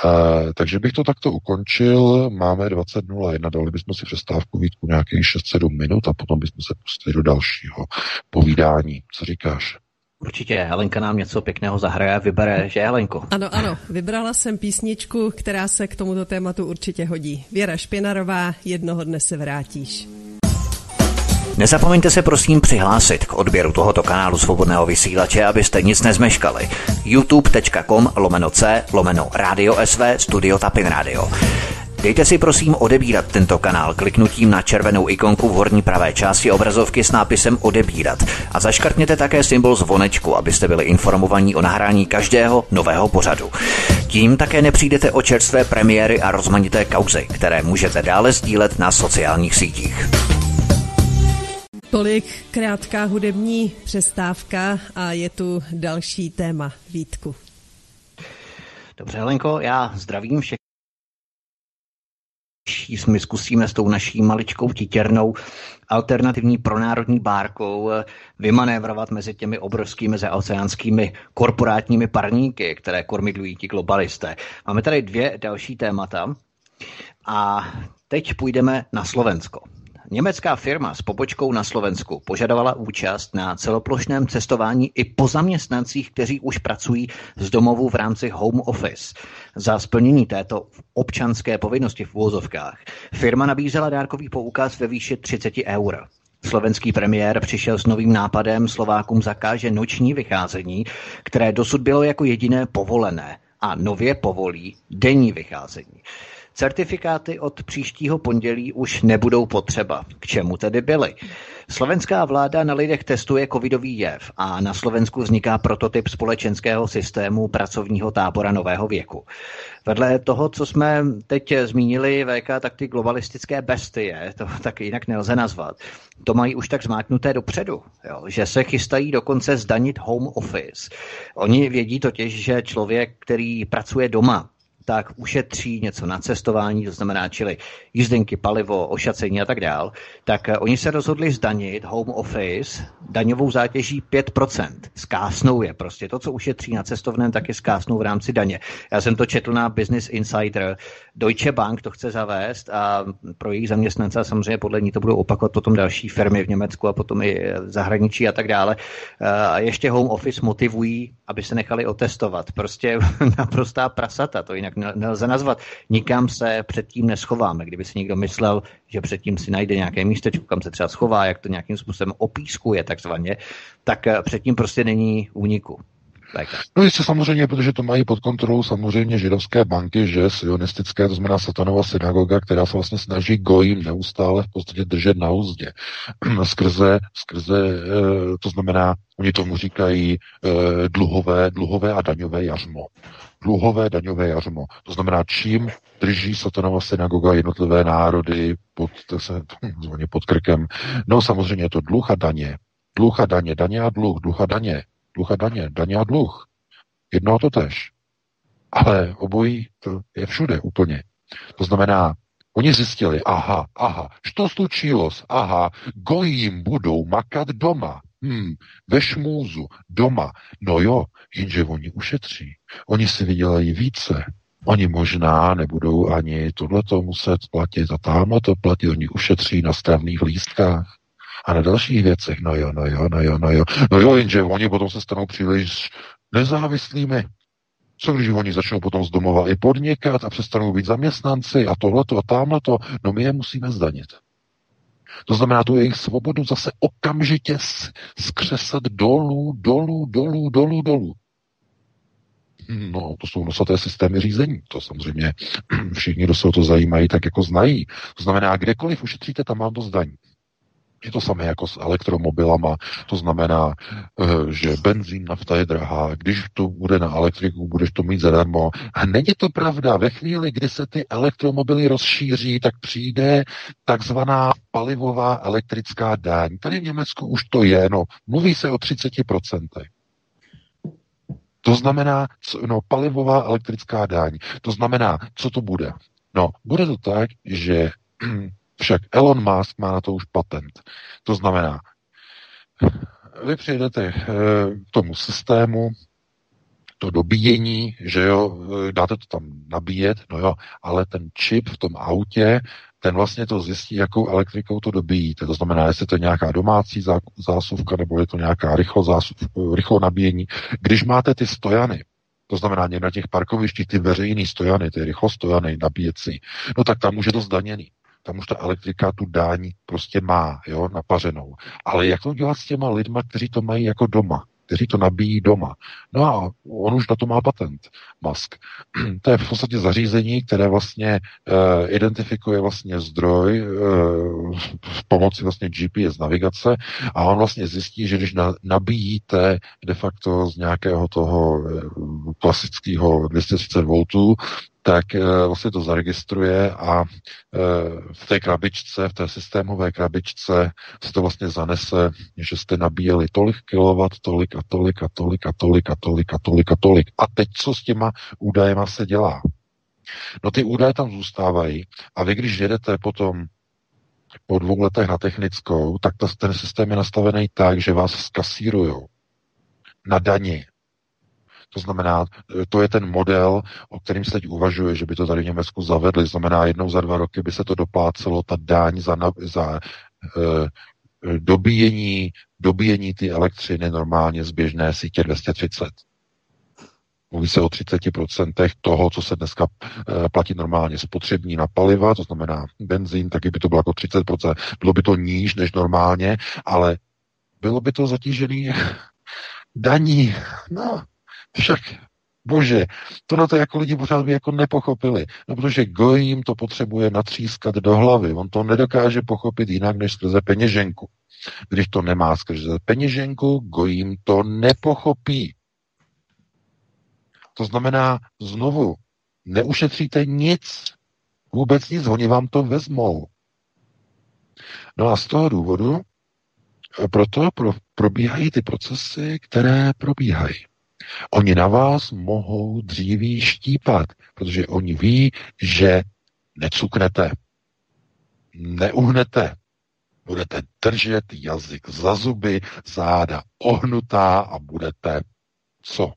Uh, takže bych to takto ukončil. Máme 20.01, dali bychom si přestávku Vítku nějakých 6-7 minut a potom bychom se pustili do dalšího povídání. Co říkáš? Určitě, Helenka nám něco pěkného zahraje a vybere, že Helenko? Ano, ano, vybrala jsem písničku, která se k tomuto tématu určitě hodí. Věra Špinarová, jednoho dne se vrátíš. Nezapomeňte se prosím přihlásit k odběru tohoto kanálu svobodného vysílače, abyste nic nezmeškali. youtube.com lomeno c lomeno radio sv studio tapin radio. Dejte si prosím odebírat tento kanál kliknutím na červenou ikonku v horní pravé části obrazovky s nápisem odebírat a zaškrtněte také symbol zvonečku, abyste byli informovaní o nahrání každého nového pořadu. Tím také nepřijdete o čerstvé premiéry a rozmanité kauzy, které můžete dále sdílet na sociálních sítích. Tolik krátká hudební přestávka a je tu další téma Vítku. Dobře, Lenko, já zdravím všechny my zkusíme s tou naší maličkou titěrnou alternativní pronárodní bárkou eh, vymanévrovat mezi těmi obrovskými zaoceánskými korporátními parníky, které kormidlují ti globalisté. Máme tady dvě další témata a teď půjdeme na Slovensko. Německá firma s pobočkou na Slovensku požadovala účast na celoplošném cestování i po zaměstnancích, kteří už pracují z domovu v rámci home office. Za splnění této občanské povinnosti v úvozovkách firma nabízela dárkový poukaz ve výši 30 eur. Slovenský premiér přišel s novým nápadem Slovákům zakáže noční vycházení, které dosud bylo jako jediné povolené a nově povolí denní vycházení. Certifikáty od příštího pondělí už nebudou potřeba. K čemu tedy byly? Slovenská vláda na lidech testuje covidový jev a na Slovensku vzniká prototyp společenského systému pracovního tábora nového věku. Vedle toho, co jsme teď zmínili, VK, tak ty globalistické bestie, to tak jinak nelze nazvat, to mají už tak zmáknuté dopředu, jo, že se chystají dokonce zdanit home office. Oni vědí totiž, že člověk, který pracuje doma, tak ušetří něco na cestování, to znamená čili jízdenky, palivo, ošacení a tak dál, tak eh, oni se rozhodli zdanit home office daňovou zátěží 5%. Skásnou je prostě. To, co ušetří na cestovném, taky skásnou v rámci daně. Já jsem to četl na Business Insider. Deutsche Bank to chce zavést a pro jejich zaměstnance samozřejmě podle ní to budou opakovat potom další firmy v Německu a potom i v zahraničí a tak dále. A ještě home office motivují, aby se nechali otestovat. Prostě naprostá prasata, to jinak nelze nazvat. Nikam se předtím neschováme. Kdyby si někdo myslel, že předtím si najde nějaké místečko, kam se třeba schová, jak to nějakým způsobem opískuje takzvaně, tak eh, předtím prostě není úniku. No jistě samozřejmě, protože to mají pod kontrolou samozřejmě židovské banky, že sionistické, to znamená satanova synagoga, která se vlastně snaží gojím neustále v podstatě držet na úzdě. skrze, skrze, eh, to znamená, oni tomu říkají eh, dluhové, dluhové a daňové jařmo. Dluhové daňové jařmo. To znamená, čím drží satanova synagoga jednotlivé národy pod, se, pod krkem. No samozřejmě je to dluh a daně. Dluh a daně, daně a dluh, dluh a daně. Dluh a daně, daně a dluh. Jedno a to tež. Ale obojí to je všude úplně. To znamená, oni zjistili, aha, aha, što slučilo, aha, gojím budou makat doma. Hmm, ve šmůzu, doma. No jo, jenže oni ušetří. Oni si vydělají více. Oni možná nebudou ani tohleto muset platit a tamhle to platit. Oni ušetří na stravných lístkách a na dalších věcech. No jo, no jo, no jo, no jo. No jo, jenže oni potom se stanou příliš nezávislými. Co když oni začnou potom z domova i podnikat a přestanou být zaměstnanci a tohleto a tamhleto, no my je musíme zdanit. To znamená tu jejich svobodu zase okamžitě skřesat dolů, dolů, dolů, dolů, dolů. No, to jsou nosaté systémy řízení. To samozřejmě všichni, kdo se o to zajímají, tak jako znají. To znamená, kdekoliv ušetříte, tam vám to zdaní. Je to samé jako s elektromobilama, to znamená, eh, že benzín, nafta je drahá, když to bude na elektriku, budeš to mít zadarmo. A není to pravda. Ve chvíli, kdy se ty elektromobily rozšíří, tak přijde takzvaná palivová elektrická daň. Tady v Německu už to je, no, mluví se o 30%. To znamená, no, palivová elektrická daň. To znamená, co to bude? No, bude to tak, že však Elon Musk má na to už patent. To znamená, vy přijdete eh, k tomu systému, to dobíjení, že jo, dáte to tam nabíjet, no jo, ale ten čip v tom autě, ten vlastně to zjistí, jakou elektrikou to dobíjíte. To znamená, jestli to je nějaká domácí zásuvka, nebo je to nějaká rychlo, zásuv, rychlo nabíjení. Když máte ty stojany, to znamená na těch parkovištích, ty veřejné stojany, ty rychlostojany, nabíjecí, no tak tam už je to zdaněný tam už ta elektrika tu dáň prostě má, jo, napařenou. Ale jak to dělat s těma lidma, kteří to mají jako doma? kteří to nabíjí doma. No a on už na to má patent, Musk. To je v podstatě zařízení, které vlastně uh, identifikuje vlastně zdroj uh, v pomoci vlastně GPS navigace a on vlastně zjistí, že když na, nabíjíte de facto z nějakého toho uh, klasického 230 V, tak eh, vlastně to zaregistruje a eh, v té krabičce, v té systémové krabičce se to vlastně zanese, že jste nabíjeli tolik kilovat, tolik a tolik a tolik a tolik a tolik a tolik a tolik. A teď co s těma údajema se dělá? No ty údaje tam zůstávají a vy, když jedete potom po dvou letech na technickou, tak ten systém je nastavený tak, že vás skasírujou na dani to znamená, to je ten model, o kterým se teď uvažuje, že by to tady v Německu zavedli. Znamená, jednou za dva roky by se to doplácelo, ta dáň za, za uh, dobíjení, dobíjení ty elektřiny normálně z běžné sítě 230. Mluví se o 30% toho, co se dneska uh, platí normálně spotřební na paliva, to znamená benzín, taky by to bylo jako 30%. Bylo by to níž než normálně, ale bylo by to zatížený daní. No, však Bože, to na to jako lidi pořád by jako nepochopili. No protože Gojím to potřebuje natřískat do hlavy. On to nedokáže pochopit jinak než skrze peněženku. Když to nemá skrze peněženku, Gojím to nepochopí. To znamená, znovu, neušetříte nic. Vůbec nic, oni vám to vezmou. No a z toho důvodu proto pro, probíhají ty procesy, které probíhají. Oni na vás mohou dříví štípat, protože oni ví, že necuknete, neuhnete, Budete držet jazyk za zuby, záda ohnutá a budete co?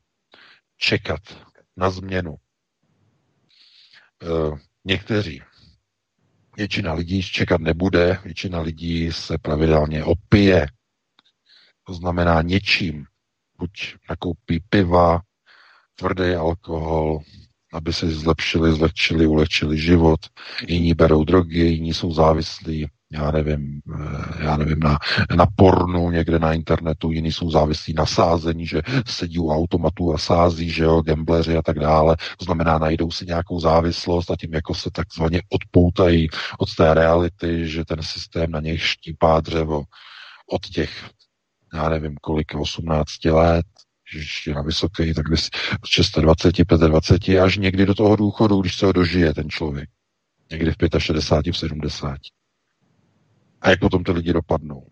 Čekat na změnu. E, někteří. Většina lidí čekat nebude, většina lidí se pravidelně opije. To znamená něčím. Buď nakoupí piva, tvrdý alkohol, aby si zlepšili, zlehčili, ulehčili život. Jiní berou drogy, jiní jsou závislí, já nevím, eh, já nevím, na, na pornu někde na internetu, jiní jsou závislí na sázení, že sedí u automatu a sází, že jo, gambleři a tak dále. To znamená, najdou si nějakou závislost a tím jako se takzvaně odpoutají od té reality, že ten systém na něj štípá dřevo od těch, já nevím, kolik, 18 let, ještě na vysoké, tak 26, 25 až někdy do toho důchodu, když se ho dožije ten člověk. Někdy v 65, v 70. A jak potom ty lidi dopadnou?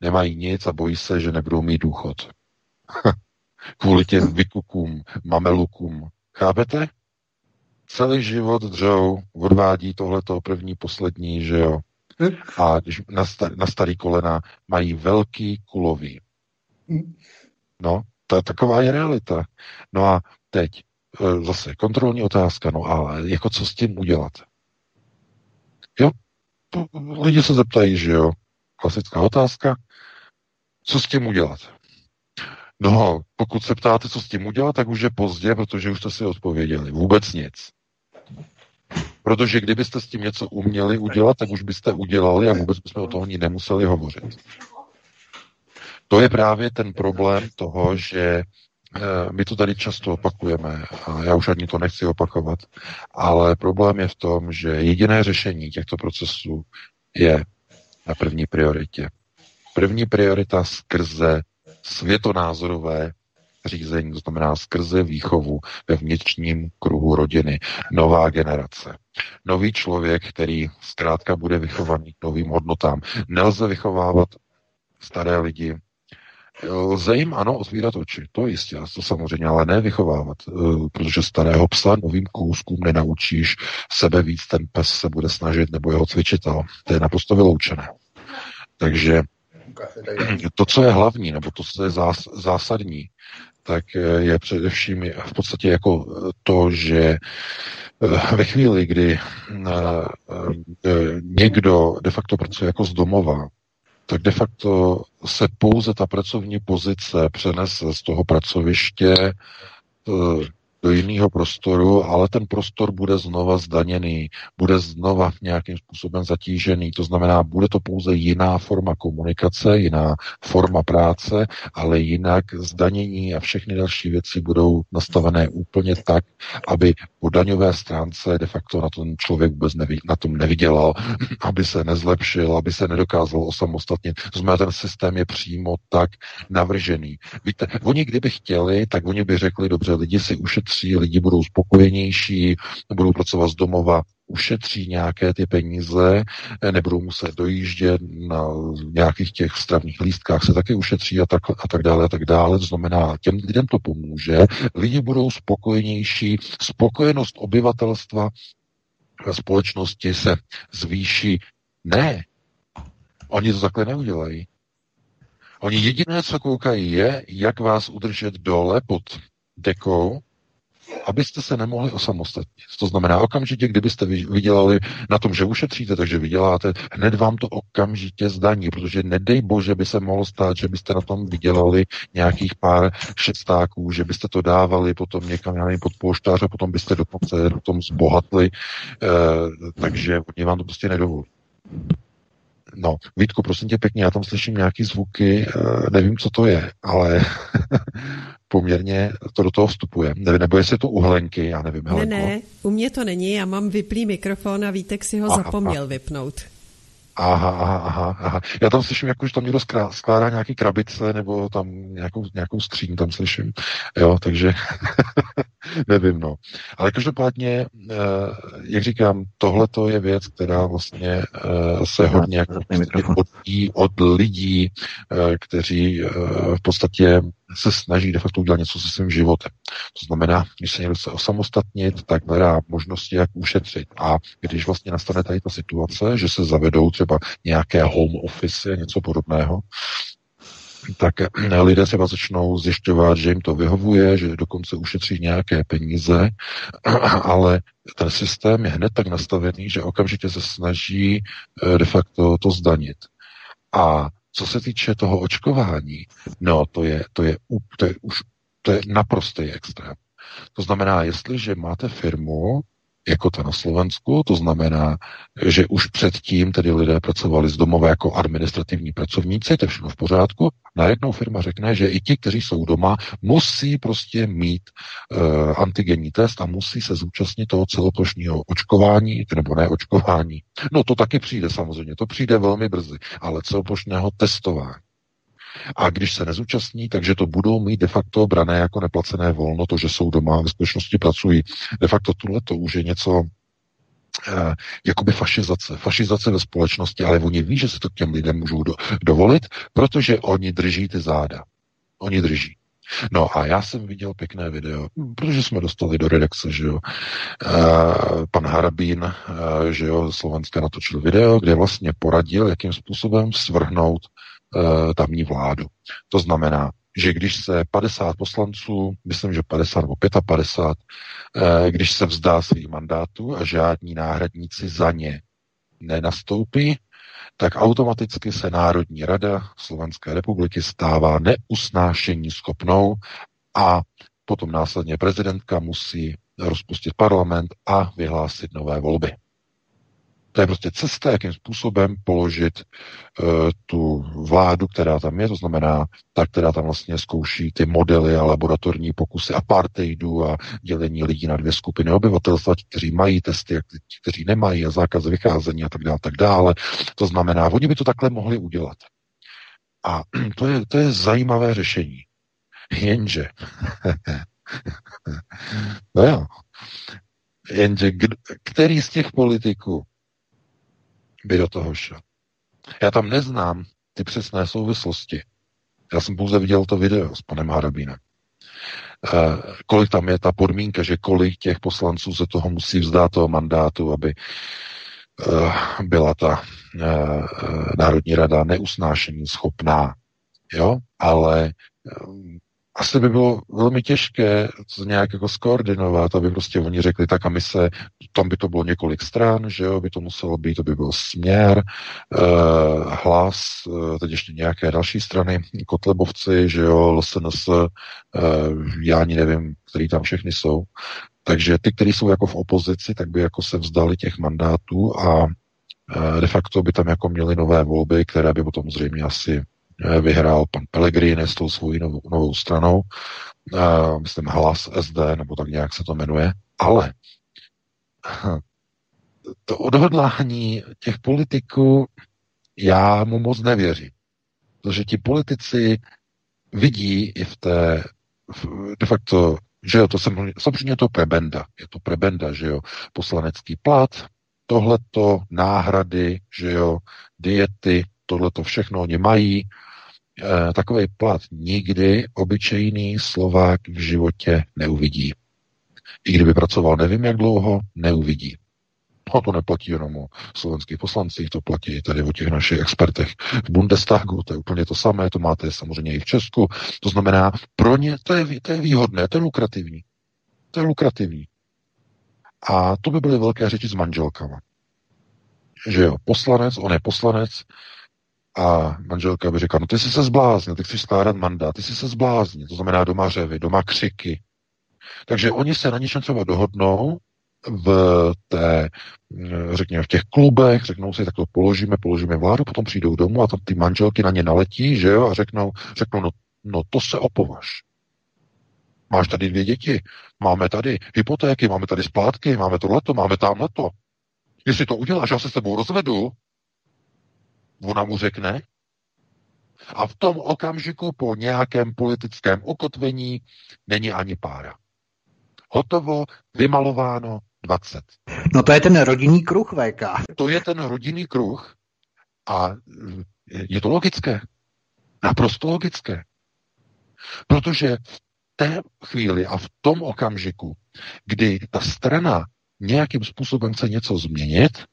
Nemají nic a bojí se, že nebudou mít důchod. Kvůli těm vykukům, mamelukům. Chápete? Celý život dřou, odvádí tohleto první, poslední, že jo. A když na, star- na starý kolena mají velký kulový. No, to, taková je realita. No a teď e, zase kontrolní otázka, no ale jako co s tím udělat? Jo, lidi se zeptají, že jo, klasická otázka, co s tím udělat? No, pokud se ptáte, co s tím udělat, tak už je pozdě, protože už jste si odpověděli. Vůbec nic. Protože kdybyste s tím něco uměli udělat, tak už byste udělali a vůbec bychom o toho ani nemuseli hovořit. To je právě ten problém toho, že eh, my to tady často opakujeme a já už ani to nechci opakovat, ale problém je v tom, že jediné řešení těchto procesů je na první prioritě. První priorita skrze světonázorové řízení, to znamená skrze výchovu ve vnitřním kruhu rodiny. Nová generace. Nový člověk, který zkrátka bude vychovaný k novým hodnotám. Nelze vychovávat staré lidi Lze jim ano otvírat oči, to jistě, to samozřejmě, ale ne vychovávat, eh, protože starého psa novým kouskům nenaučíš, sebe víc ten pes se bude snažit nebo jeho cvičitel. To je naprosto vyloučené. Takže to, co je hlavní, nebo to, co je zás, zásadní, tak eh, je především v podstatě jako to, že eh, ve chvíli, kdy někdo de facto pracuje jako z domova, tak de facto se pouze ta pracovní pozice přenese z toho pracoviště eh, do jiného prostoru, ale ten prostor bude znova zdaněný, bude znova nějakým způsobem zatížený. To znamená, bude to pouze jiná forma komunikace, jiná forma práce, ale jinak zdanění a všechny další věci budou nastavené úplně tak, aby po daňové stránce de facto na tom člověk vůbec nevi, na tom nevydělal, aby se nezlepšil, aby se nedokázal osamostatnit. Znamená, ten systém je přímo tak navržený. Víte, oni kdyby chtěli, tak oni by řekli, dobře, lidi si ušetří ušetří, lidi budou spokojenější, budou pracovat z domova, ušetří nějaké ty peníze, nebudou muset dojíždět na nějakých těch stravních lístkách, se taky ušetří a tak, a tak dále a tak dále. To znamená, těm lidem to pomůže, lidi budou spokojenější, spokojenost obyvatelstva společnosti se zvýší. Ne, oni to takhle neudělají. Oni jediné, co koukají, je, jak vás udržet dole pod dekou, abyste se nemohli osamostatnit. To znamená, okamžitě, kdybyste vydělali na tom, že ušetříte, takže vyděláte, hned vám to okamžitě zdaní, protože nedej bože by se mohlo stát, že byste na tom vydělali nějakých pár šestáků, že byste to dávali potom někam, já pod a potom byste dokonce na tom zbohatli, eh, takže oni vám to prostě nedovolí. No, Vítku, prosím tě pěkně, já tam slyším nějaký zvuky, eh, nevím, co to je, ale poměrně to do toho vstupuje. Ne, nebo jestli to uhlenky, já nevím. Ne, ne, u mě to není, já mám vyplý mikrofon a Vítek si ho aha, zapomněl aha. vypnout. Aha, aha, aha, aha. Já tam slyším, jako, že tam někdo skládá nějaký krabice nebo tam nějakou, nějakou skříň tam slyším. Jo, takže nevím, no. Ale každopádně, eh, jak říkám, tohle to je věc, která vlastně eh, se hodně jako odvíjí od lidí, eh, kteří v podstatě se snaží de facto udělat něco se svým životem. To znamená, když se někdo chce osamostatnit, tak hledá možnosti, jak ušetřit. A když vlastně nastane tady ta situace, že se zavedou třeba nějaké home office, něco podobného, tak lidé třeba začnou zjišťovat, že jim to vyhovuje, že dokonce ušetří nějaké peníze, ale ten systém je hned tak nastavený, že okamžitě se snaží eh, de facto to zdanit. A co se týče toho očkování, no to je, to je, to je už to je naprostý extrém. To znamená, jestliže máte firmu, jako ta na Slovensku, to znamená, že už předtím tedy lidé pracovali z domova jako administrativní pracovníci, to je všechno v pořádku. Najednou firma řekne, že i ti, kteří jsou doma, musí prostě mít uh, antigenní test a musí se zúčastnit toho celoplošního očkování, nebo ne očkování. No to taky přijde samozřejmě, to přijde velmi brzy, ale celoplošného testování. A když se nezúčastní, takže to budou mít de facto brané jako neplacené volno, to, že jsou doma a ve skutečnosti pracují. De facto tohle to už je něco, eh, jakoby fašizace. Fašizace ve společnosti, ale oni ví, že se to k těm lidem můžou do, dovolit, protože oni drží ty záda. Oni drží. No a já jsem viděl pěkné video, protože jsme dostali do redakce, že jo, e, pan Harabín, e, že jo, Slovenska natočil video, kde vlastně poradil, jakým způsobem svrhnout Eh, tamní vládu. To znamená, že když se 50 poslanců, myslím, že 50 nebo 55, eh, když se vzdá svých mandátů a žádní náhradníci za ně nenastoupí, tak automaticky se Národní rada Slovenské republiky stává neusnášení schopnou a potom následně prezidentka musí rozpustit parlament a vyhlásit nové volby. To je prostě cesta, jakým způsobem položit uh, tu vládu, která tam je, to znamená ta, která tam vlastně zkouší ty modely a laboratorní pokusy apartheidu a dělení lidí na dvě skupiny obyvatelstva, ti, kteří mají testy a ti, kteří nemají a zákaz vycházení a tak dále, tak dále. To znamená, oni by to takhle mohli udělat. A to je, to je zajímavé řešení. Jenže, no jo, jenže kdo, který z těch politiků by do toho šel. Já tam neznám ty přesné souvislosti. Já jsem pouze viděl to video s panem Harabínem. Eh, kolik tam je ta podmínka, že kolik těch poslanců se toho musí vzdát toho mandátu, aby eh, byla ta eh, Národní rada neusnášení schopná. Jo? Ale asi by bylo velmi těžké to nějak jako skoordinovat, aby prostě oni řekli, tak a my se, tam by to bylo několik stran, že jo, by to muselo být, to by byl směr, eh, hlas, eh, teď ještě nějaké další strany, Kotlebovci, že jo, LSNS, eh, já ani nevím, který tam všechny jsou. Takže ty, kteří jsou jako v opozici, tak by jako se vzdali těch mandátů a eh, de facto by tam jako měli nové volby, které by potom zřejmě asi vyhrál pan Pellegrini s tou svojí novou, novou stranou, uh, myslím Hlas SD, nebo tak nějak se to jmenuje, ale to odhodlání těch politiků já mu moc nevěřím. Protože ti politici vidí i v té, de facto, že jo, to jsem, samozřejmě je to prebenda, je to prebenda, že jo, poslanecký plat, tohleto, náhrady, že jo, diety, tohle to všechno oni mají. E, takový plat nikdy obyčejný Slovák v životě neuvidí. I kdyby pracoval nevím jak dlouho, neuvidí. No to neplatí jenom o slovenských poslancích, to platí tady o těch našich expertech v Bundestagu, to je úplně to samé, to máte samozřejmě i v Česku. To znamená, pro ně to je, to je výhodné, to je lukrativní. To je lukrativní. A to by byly velké řeči s manželkama. Že jo, poslanec, on je poslanec, a manželka by řekla, no ty jsi se zbláznil, ty chceš skládat mandát, ty jsi se zbláznil, to znamená doma řevy, doma křiky. Takže oni se na něčem třeba dohodnou v té, řekněme, v těch klubech, řeknou si, tak to položíme, položíme vládu, potom přijdou domů a tam ty manželky na ně naletí, že jo, a řeknou, řeknou no, no to se opovaž. Máš tady dvě děti, máme tady hypotéky, máme tady splátky, máme tohleto, máme tamhleto. Jestli to uděláš, já se s tebou rozvedu, Ona mu řekne. A v tom okamžiku po nějakém politickém ukotvení není ani pára. Hotovo, vymalováno 20. No to je ten rodinný kruh VK. To je ten rodinný kruh a je to logické. Naprosto logické. Protože v té chvíli a v tom okamžiku, kdy ta strana nějakým způsobem chce něco změnit,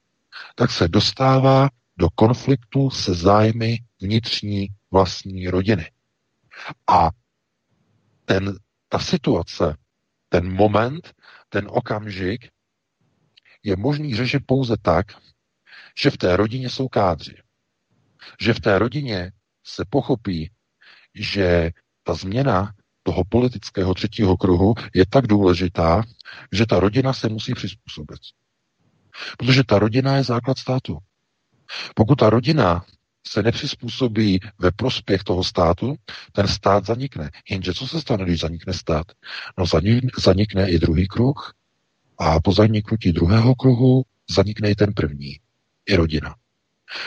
tak se dostává do konfliktu se zájmy vnitřní vlastní rodiny. A ten, ta situace, ten moment, ten okamžik je možný řešit pouze tak, že v té rodině jsou kádři. Že v té rodině se pochopí, že ta změna toho politického třetího kruhu je tak důležitá, že ta rodina se musí přizpůsobit. Protože ta rodina je základ státu. Pokud ta rodina se nepřizpůsobí ve prospěch toho státu, ten stát zanikne. Jenže co se stane, když zanikne stát? No zanikne i druhý kruh a po zaniknutí druhého kruhu zanikne i ten první, i rodina.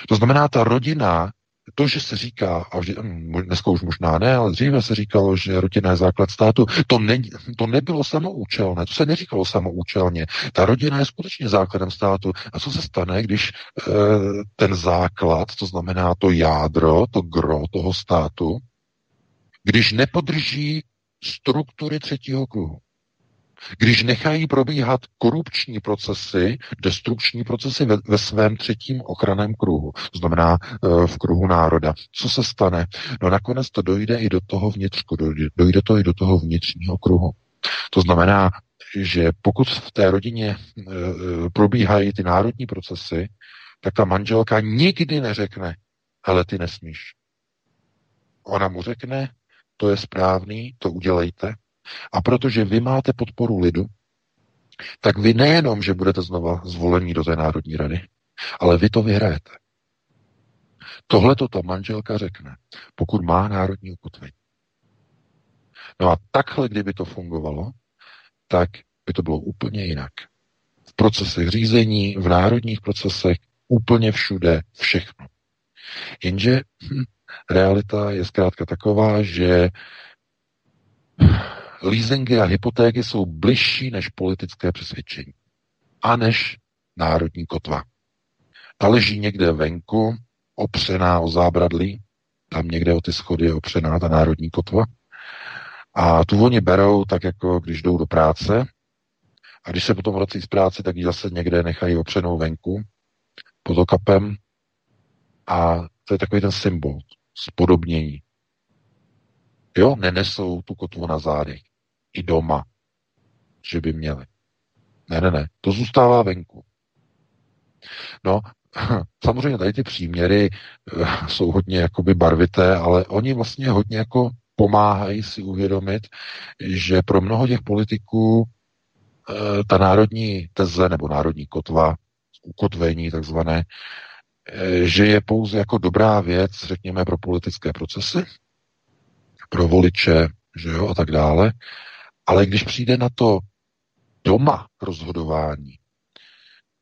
To znamená, ta rodina to, že se říká, a vždy, dneska už možná ne, ale dříve se říkalo, že rodina je základ státu, to, ne, to nebylo samoučelné, to se neříkalo samoučelně. Ta rodina je skutečně základem státu. A co se stane, když e, ten základ, to znamená to jádro, to gro toho státu, když nepodrží struktury třetího kruhu? Když nechají probíhat korupční procesy, destrukční procesy ve, ve svém třetím ochraném kruhu, znamená e, v kruhu národa, co se stane? No nakonec to dojde i do toho vnitřku, dojde, dojde to i do toho vnitřního kruhu. To znamená, že pokud v té rodině e, probíhají ty národní procesy, tak ta manželka nikdy neřekne, hele, ty nesmíš. Ona mu řekne, to je správný, to udělejte, a protože vy máte podporu lidu, tak vy nejenom, že budete znova zvolení do té Národní rady, ale vy to vyhrajete. Tohle to ta manželka řekne, pokud má národní ukotvení. No a takhle, kdyby to fungovalo, tak by to bylo úplně jinak. V procesech řízení, v národních procesech, úplně všude, všechno. Jenže hm, realita je zkrátka taková, že leasingy a hypotéky jsou bližší než politické přesvědčení a než národní kotva. Ta leží někde venku, opřená o zábradlí, tam někde o ty schody je opřená ta národní kotva. A tu oni berou tak, jako když jdou do práce. A když se potom vrací z práce, tak ji zase někde nechají opřenou venku pod okapem. A to je takový ten symbol, spodobnění. Jo, nenesou tu kotvu na zádech i doma, že by měli. Ne, ne, ne, to zůstává venku. No, samozřejmě tady ty příměry eh, jsou hodně jakoby barvité, ale oni vlastně hodně jako pomáhají si uvědomit, že pro mnoho těch politiků eh, ta národní teze nebo národní kotva, ukotvení takzvané, eh, že je pouze jako dobrá věc, řekněme, pro politické procesy, pro voliče, že jo, a tak dále, ale když přijde na to doma rozhodování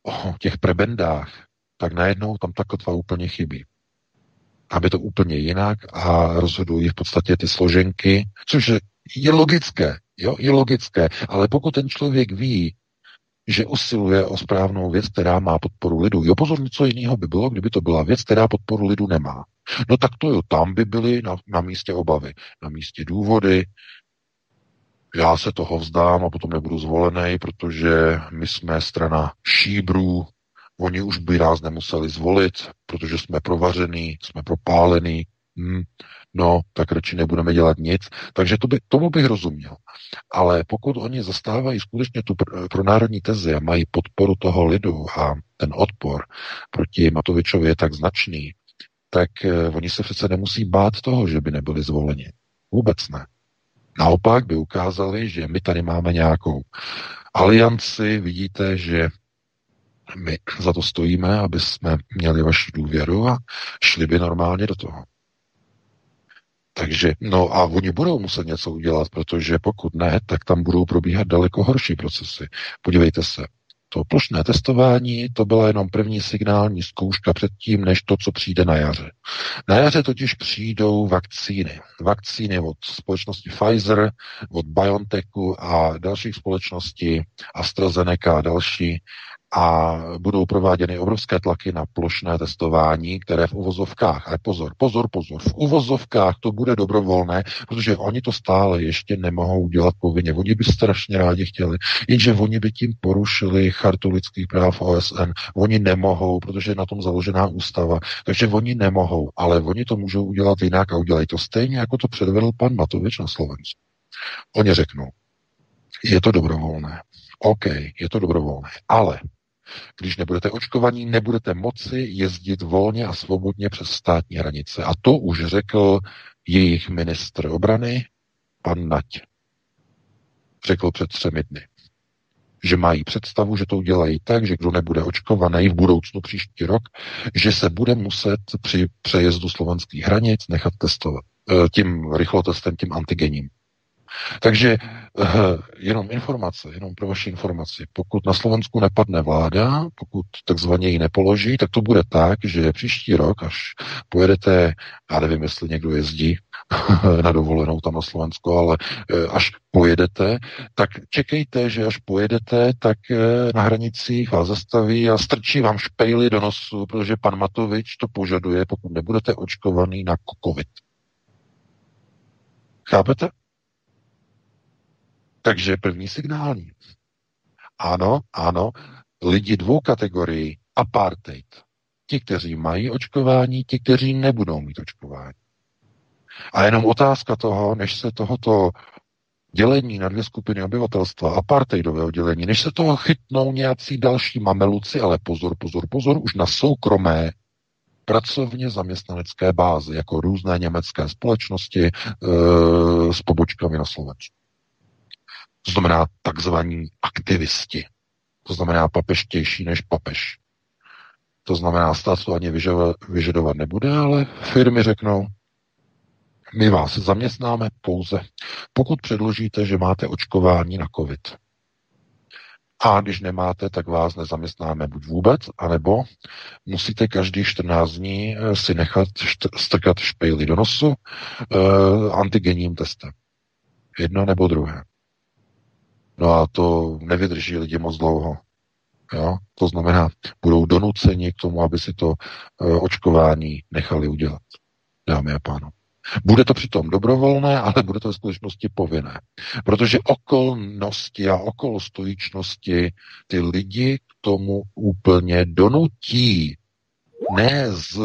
o těch prebendách, tak najednou tam ta kotva úplně chybí. Aby to úplně jinak a rozhodují v podstatě ty složenky, což je logické, jo, je logické, ale pokud ten člověk ví, že usiluje o správnou věc, která má podporu lidu. Jo, pozor, něco jiného by bylo, kdyby to byla věc, která podporu lidu nemá. No tak to jo, tam by byly na, na místě obavy, na místě důvody, já se toho vzdám a potom nebudu zvolený, protože my jsme strana šíbrů, oni už by nás nemuseli zvolit, protože jsme provařený, jsme propálený, hmm, no, tak radši nebudeme dělat nic. Takže to by, tomu bych rozuměl. Ale pokud oni zastávají skutečně tu pr- pro národní tezi a mají podporu toho lidu a ten odpor proti Matovičovi je tak značný, tak eh, oni se přece nemusí bát toho, že by nebyli zvoleni. Vůbec ne. Naopak by ukázali, že my tady máme nějakou alianci, vidíte, že my za to stojíme, aby jsme měli vaši důvěru a šli by normálně do toho. Takže, no a oni budou muset něco udělat, protože pokud ne, tak tam budou probíhat daleko horší procesy. Podívejte se, to plošné testování, to byla jenom první signální zkouška předtím, než to, co přijde na jaře. Na jaře totiž přijdou vakcíny. Vakcíny od společnosti Pfizer, od BioNTechu a dalších společností, AstraZeneca a další. A budou prováděny obrovské tlaky na plošné testování, které v uvozovkách, ale pozor, pozor, pozor, v uvozovkách to bude dobrovolné, protože oni to stále ještě nemohou dělat povinně. Oni by strašně rádi chtěli, jenže oni by tím porušili chartu lidských práv OSN. Oni nemohou, protože je na tom založená ústava, takže oni nemohou, ale oni to můžou udělat jinak a udělají to stejně, jako to předvedl pan Matovič na Slovensku. Oni řeknou, je to dobrovolné. OK, je to dobrovolné, ale když nebudete očkovaní, nebudete moci jezdit volně a svobodně přes státní hranice. A to už řekl jejich ministr obrany, pan Nať. Řekl před třemi dny. Že mají představu, že to udělají tak, že kdo nebude očkovaný v budoucnu příští rok, že se bude muset při přejezdu slovenských hranic nechat testovat eh, tím rychlotestem, tím antigením. Takže uh, jenom informace, jenom pro vaši informaci. Pokud na Slovensku nepadne vláda, pokud takzvaně ji nepoloží, tak to bude tak, že příští rok, až pojedete, já nevím, jestli někdo jezdí na dovolenou tam na Slovensku, ale uh, až pojedete, tak čekejte, že až pojedete, tak uh, na hranicích vás zastaví a strčí vám špejly do nosu, protože pan Matovič to požaduje, pokud nebudete očkovaný na COVID. Chápete? Takže první signální. Ano, ano, lidi dvou kategorií, apartheid. Ti, kteří mají očkování, ti, kteří nebudou mít očkování. A jenom otázka toho, než se tohoto dělení na dvě skupiny obyvatelstva, apartheidového dělení, než se toho chytnou nějací další mameluci, ale pozor, pozor, pozor, už na soukromé pracovně zaměstnanecké bázi, jako různé německé společnosti e, s pobočkami na Slovensku. To znamená takzvaní aktivisti. To znamená papeštější než papež. To znamená, stát to ani vyžadovat, vyžadovat nebude, ale firmy řeknou, my vás zaměstnáme pouze, pokud předložíte, že máte očkování na COVID. A když nemáte, tak vás nezaměstnáme buď vůbec, anebo musíte každý 14 dní eh, si nechat strkat špejly do nosu uh, antigenním testem. Jedno nebo druhé. No a to nevydrží lidi moc dlouho. Jo? To znamená, budou donuceni k tomu, aby si to uh, očkování nechali udělat. Dámy a pánové. Bude to přitom dobrovolné, ale bude to ve skutečnosti povinné. Protože okolnosti a okolostojičnosti ty lidi k tomu úplně donutí. Ne z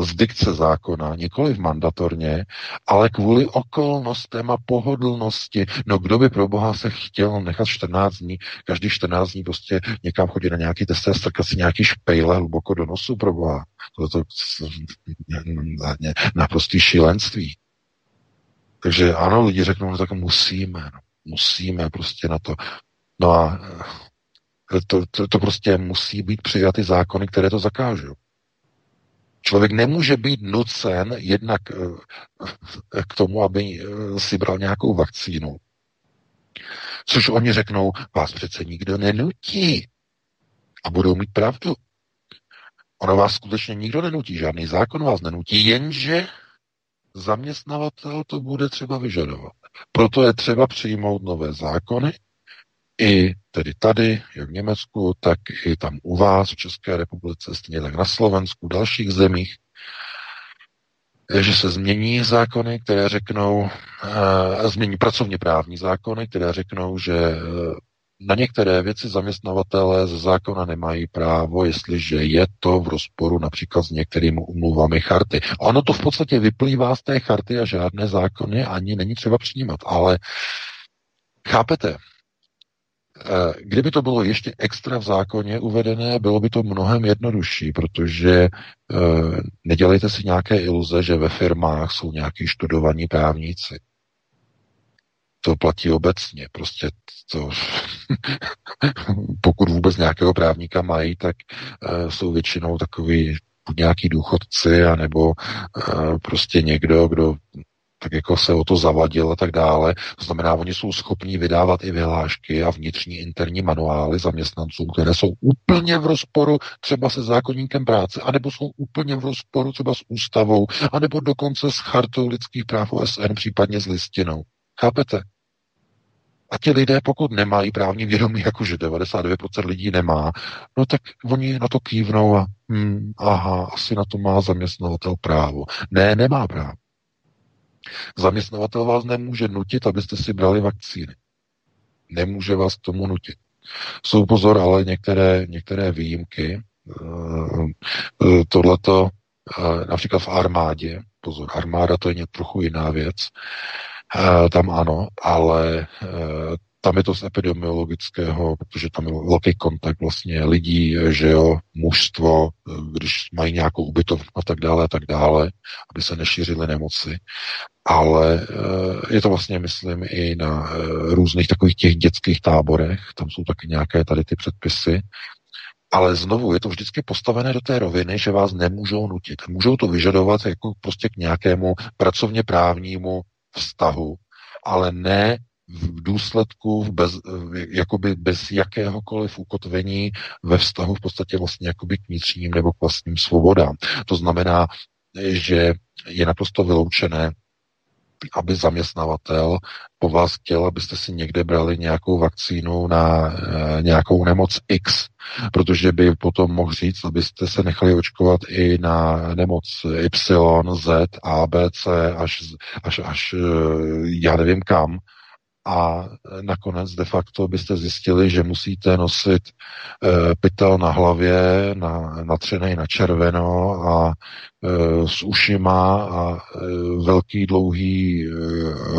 z dikce zákona, nikoli v mandatorně, ale kvůli okolnostem a pohodlnosti. No kdo by pro boha se chtěl nechat 14 dní, každý 14 dní prostě někam chodit na nějaký test strkat si nějaký špejle hluboko do nosu pro boha. To, to, naprostý šílenství. Takže ano, lidi řeknou, no tak musíme, no, musíme prostě na to. No a eh, to, to, to prostě musí být přijaty zákony, které to zakážou. Člověk nemůže být nucen jednak eh, k tomu, aby eh, si bral nějakou vakcínu. Což oni řeknou, vás přece nikdo nenutí. A budou mít pravdu. Ono vás skutečně nikdo nenutí, žádný zákon vás nenutí, jenže zaměstnavatel to bude třeba vyžadovat. Proto je třeba přijmout nové zákony, i tedy tady, jak v Německu, tak i tam u vás v České republice, stejně tak na Slovensku, v dalších zemích, že se změní zákony, které řeknou, uh, změní pracovně právní zákony, které řeknou, že uh, na některé věci zaměstnavatele ze zákona nemají právo, jestliže je to v rozporu například s některými umluvami charty. Ono to v podstatě vyplývá z té charty a žádné zákony ani není třeba přijímat. Ale chápete, Eh, kdyby to bylo ještě extra v zákoně uvedené, bylo by to mnohem jednodušší, protože e, nedělejte si nějaké iluze, že ve firmách jsou nějaký študovaní právníci. To platí obecně. Prostě to, pokud vůbec nějakého právníka mají, tak e, jsou většinou takový buď nějaký důchodci, anebo prostě někdo, kdo tak jako se o to zavadil a tak dále. To znamená, oni jsou schopní vydávat i vyhlášky a vnitřní interní manuály zaměstnancům, které jsou úplně v rozporu třeba se zákonníkem práce, anebo jsou úplně v rozporu třeba s ústavou, anebo dokonce s chartou lidských práv OSN, případně s listinou. Chápete? A ti lidé, pokud nemají právní vědomí, jakože 99% lidí nemá, no tak oni na to kývnou a hm, aha, asi na to má zaměstnavatel právo. Ne, nemá právo. Zaměstnavatel vás nemůže nutit, abyste si brali vakcíny. Nemůže vás k tomu nutit. Jsou pozor, ale některé, některé výjimky. Eh, eh, tohleto eh, například v armádě, pozor, armáda to je trochu jiná věc, tam ano, ale tam je to z epidemiologického, protože tam je velký kontakt vlastně lidí, že jo, mužstvo, když mají nějakou ubytovnu a tak dále a tak dále, aby se nešířily nemoci. Ale eh, je to vlastně, myslím, i na eh, různých takových těch dětských táborech, tam jsou taky nějaké tady ty předpisy, ale znovu je to vždycky postavené do té roviny, že vás nemůžou nutit. Můžou to vyžadovat jako prostě k nějakému pracovně právnímu vztahu, ale ne v důsledku bez, jakoby bez jakéhokoliv ukotvení ve vztahu v podstatě vlastně jakoby k vnitřním nebo k vlastním svobodám. To znamená, že je naprosto vyloučené, aby zaměstnavatel po vás chtěl, abyste si někde brali nějakou vakcínu na e, nějakou nemoc X, protože by potom mohl říct, abyste se nechali očkovat i na nemoc Y, Z, A, B, C, až, až, až e, já nevím kam, a nakonec de facto byste zjistili, že musíte nosit e, pytel na hlavě, na, natřený na červeno a e, s ušima a e, velký dlouhý e,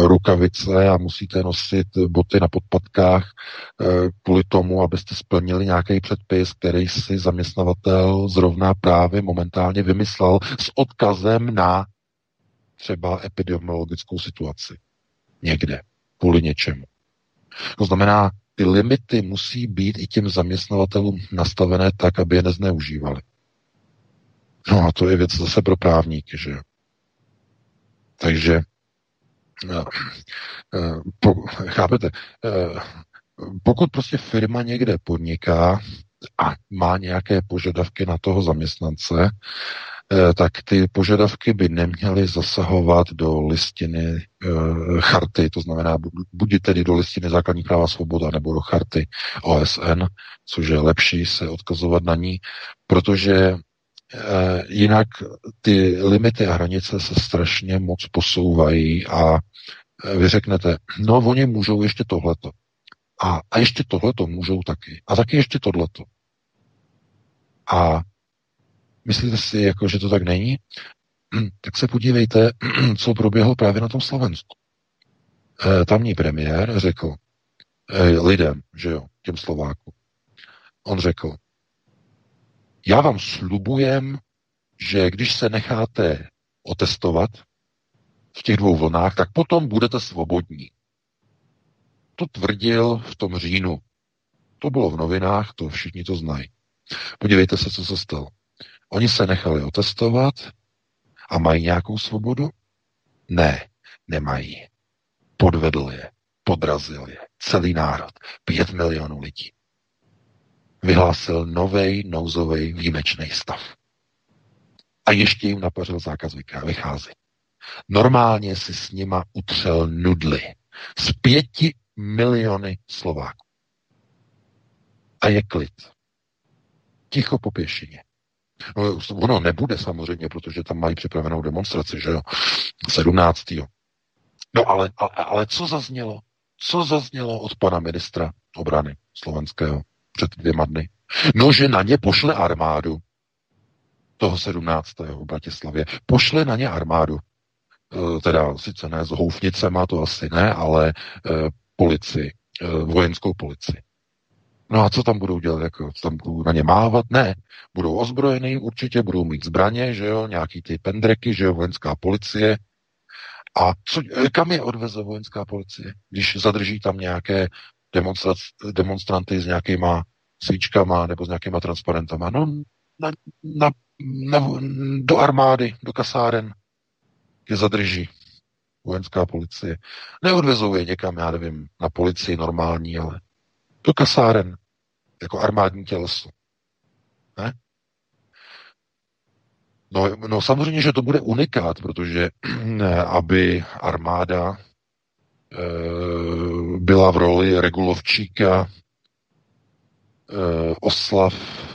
rukavice a musíte nosit boty na podpatkách e, kvůli tomu, abyste splnili nějaký předpis, který si zaměstnavatel zrovna právě momentálně vymyslel s odkazem na třeba epidemiologickou situaci. Někde kvůli něčemu. To znamená, ty limity musí být i těm zaměstnavatelům nastavené tak, aby je nezneužívali. No a to je věc zase pro právníky, že jo. Takže eh, eh, po, chápete, eh, pokud prostě firma někde podniká a má nějaké požadavky na toho zaměstnance, tak ty požadavky by neměly zasahovat do listiny e, charty, to znamená buď tedy do listiny základních práva svoboda nebo do charty OSN, což je lepší se odkazovat na ní, protože e, jinak ty limity a hranice se strašně moc posouvají a vy řeknete, no oni můžou ještě tohleto. A, a ještě tohleto můžou taky. A taky ještě tohleto. A Myslíte si, jako, že to tak není? Tak se podívejte, co proběhlo právě na tom Slovensku. E, tamní premiér řekl e, lidem, že jo, těm Slovákům. On řekl, já vám slubujem, že když se necháte otestovat v těch dvou vlnách, tak potom budete svobodní. To tvrdil v tom říjnu. To bylo v novinách, to všichni to znají. Podívejte se, co se stalo. Oni se nechali otestovat a mají nějakou svobodu? Ne, nemají. Podvedl je, podrazil je celý národ, pět milionů lidí. Vyhlásil nový nouzový výjimečný stav. A ještě jim napařil zákaz vycházet. Normálně si s nima utřel nudly. Z pěti miliony Slováků. A je klid. Ticho po pěšině. No, ono nebude samozřejmě, protože tam mají připravenou demonstraci, že jo? 17. No ale, ale, ale co zaznělo? Co zaznělo od pana ministra obrany slovenského před dvěma dny? No, že na ně pošle armádu toho 17. v Bratislavě. Pošle na ně armádu. E, teda sice ne s houfnicema, to asi ne, ale e, policii, e, vojenskou policii. No a co tam budou dělat? Jako, co tam budou na ně mávat? Ne. Budou ozbrojení určitě, budou mít zbraně, že jo, nějaký ty pendreky, že jo, vojenská policie. A co, kam je odveze vojenská policie, když zadrží tam nějaké demonstranty s nějakýma svíčkama nebo s nějakýma transparentama? No, na, na, na, do armády, do kasáren je zadrží vojenská policie. Neodvezou je někam, já nevím, na policii normální, ale do kasáren, jako armádní těleso. Ne? No, no samozřejmě, že to bude unikát, protože aby armáda e, byla v roli regulovčíka oslav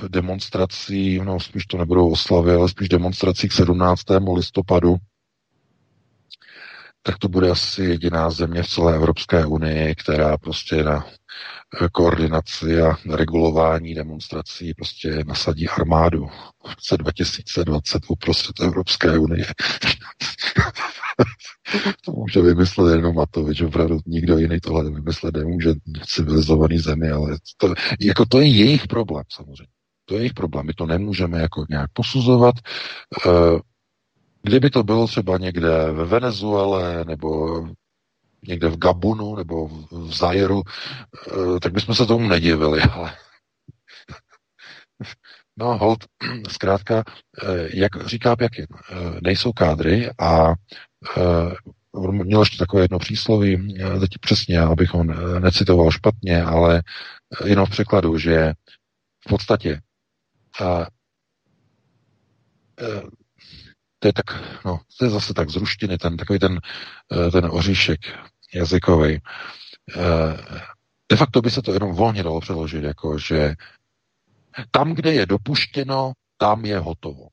demonstrací, no spíš to nebudou oslavy, ale spíš demonstrací k 17. listopadu, tak to bude asi jediná země v celé Evropské unii, která prostě na koordinaci a regulování demonstrací prostě nasadí armádu v roce 2020 uprostřed Evropské unie. to může vymyslet jenom Matovič, opravdu nikdo jiný tohle vymyslet nemůže civilizovaný zemi, ale to, jako to je jejich problém samozřejmě. To je jejich problém. My to nemůžeme jako nějak posuzovat. Eh, kdyby to bylo třeba někde ve Venezuele nebo někde v Gabunu nebo v Zajeru, eh, tak bychom se tomu nedivili, ale no hold, zkrátka, eh, jak říká Pěkin, nejsou kádry a měl ještě takové jedno přísloví, teď přesně, abych ho necitoval špatně, ale jenom v překladu, že v podstatě a, a, to je tak, no, to je zase tak z ten takový ten, ten oříšek jazykový. De facto by se to jenom volně dalo přeložit, jako že tam, kde je dopuštěno, tam je hotovo.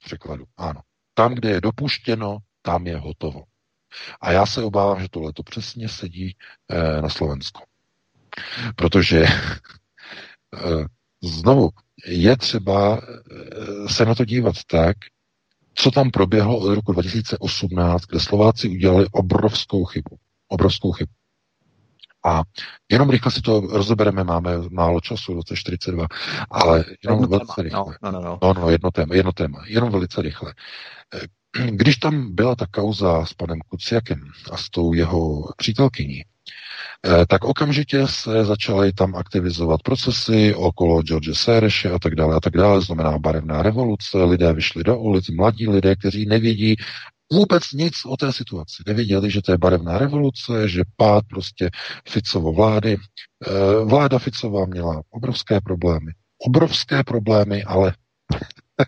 V překladu, ano. Tam, kde je dopuštěno, tam je hotovo. A já se obávám, že tohle to přesně sedí e, na Slovensku. Protože e, znovu je třeba se na to dívat tak, co tam proběhlo od roku 2018, kde Slováci udělali obrovskou chybu. Obrovskou chybu. A jenom rychle si to rozebereme, máme málo času, 2042, ale jenom jedno velice téma. rychle. No, no, no. no, no jedno téma, jedno téma, jenom velice rychle. Když tam byla ta kauza s panem Kuciakem a s tou jeho přítelkyní, eh, tak okamžitě se začaly tam aktivizovat procesy okolo George Sereše a tak dále a tak dále, znamená barevná revoluce, lidé vyšli do ulic, mladí lidé, kteří nevědí vůbec nic o té situaci. Nevěděli, že to je barevná revoluce, že pád prostě Ficovo vlády. Eh, vláda Ficová měla obrovské problémy. Obrovské problémy, ale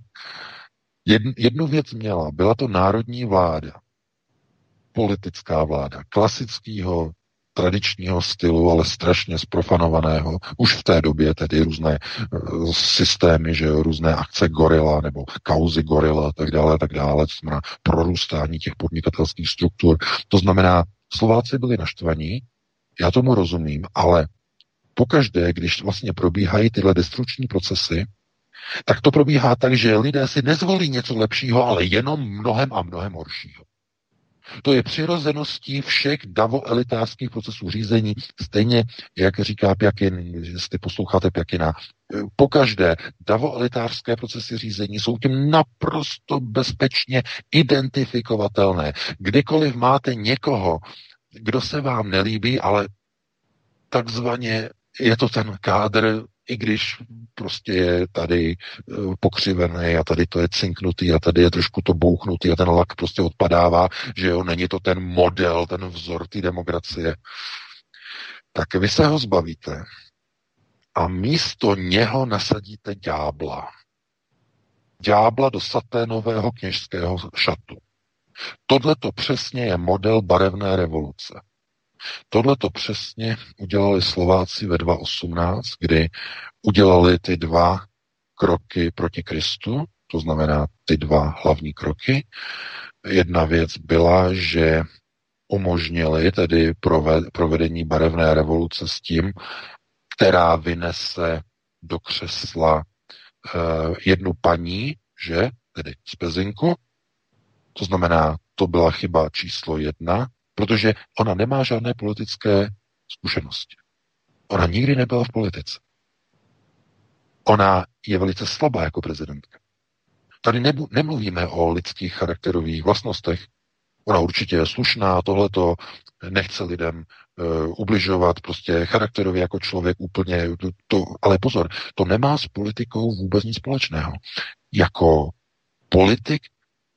jednu věc měla. Byla to národní vláda. Politická vláda. Klasického tradičního stylu, ale strašně zprofanovaného. Už v té době tedy různé uh, systémy, že jo, různé akce gorila nebo kauzy gorila a tak dále, a tak dále, to znamená prorůstání těch podnikatelských struktur. To znamená, Slováci byli naštvaní, já tomu rozumím, ale pokaždé, když vlastně probíhají tyhle destrukční procesy, tak to probíhá tak, že lidé si nezvolí něco lepšího, ale jenom mnohem a mnohem horšího. To je přirozeností všech davoelitářských procesů řízení, stejně jak říká Pjakin, jestli posloucháte Pjakina, pokaždé davoelitářské procesy řízení jsou tím naprosto bezpečně identifikovatelné. Kdykoliv máte někoho, kdo se vám nelíbí, ale takzvaně je to ten kádr i když prostě je tady eh, pokřivený a tady to je cinknutý a tady je trošku to bouchnutý a ten lak prostě odpadává, že jo, není to ten model, ten vzor té demokracie, tak vy se ho zbavíte a místo něho nasadíte ďábla. Ďábla do saténového kněžského šatu. Tohle to přesně je model barevné revoluce. Tohle to přesně udělali Slováci ve 2018, kdy udělali ty dva kroky proti Kristu, to znamená ty dva hlavní kroky. Jedna věc byla, že umožnili tedy provedení barevné revoluce s tím, která vynese do křesla uh, jednu paní, že, tedy z Pezinku, to znamená, to byla chyba číslo jedna, protože ona nemá žádné politické zkušenosti. Ona nikdy nebyla v politice. Ona je velice slabá jako prezidentka. Tady nemluvíme o lidských charakterových vlastnostech. Ona určitě je slušná, tohleto nechce lidem uh, ubližovat, prostě charakterově jako člověk úplně, to, ale pozor, to nemá s politikou vůbec nic společného. Jako politik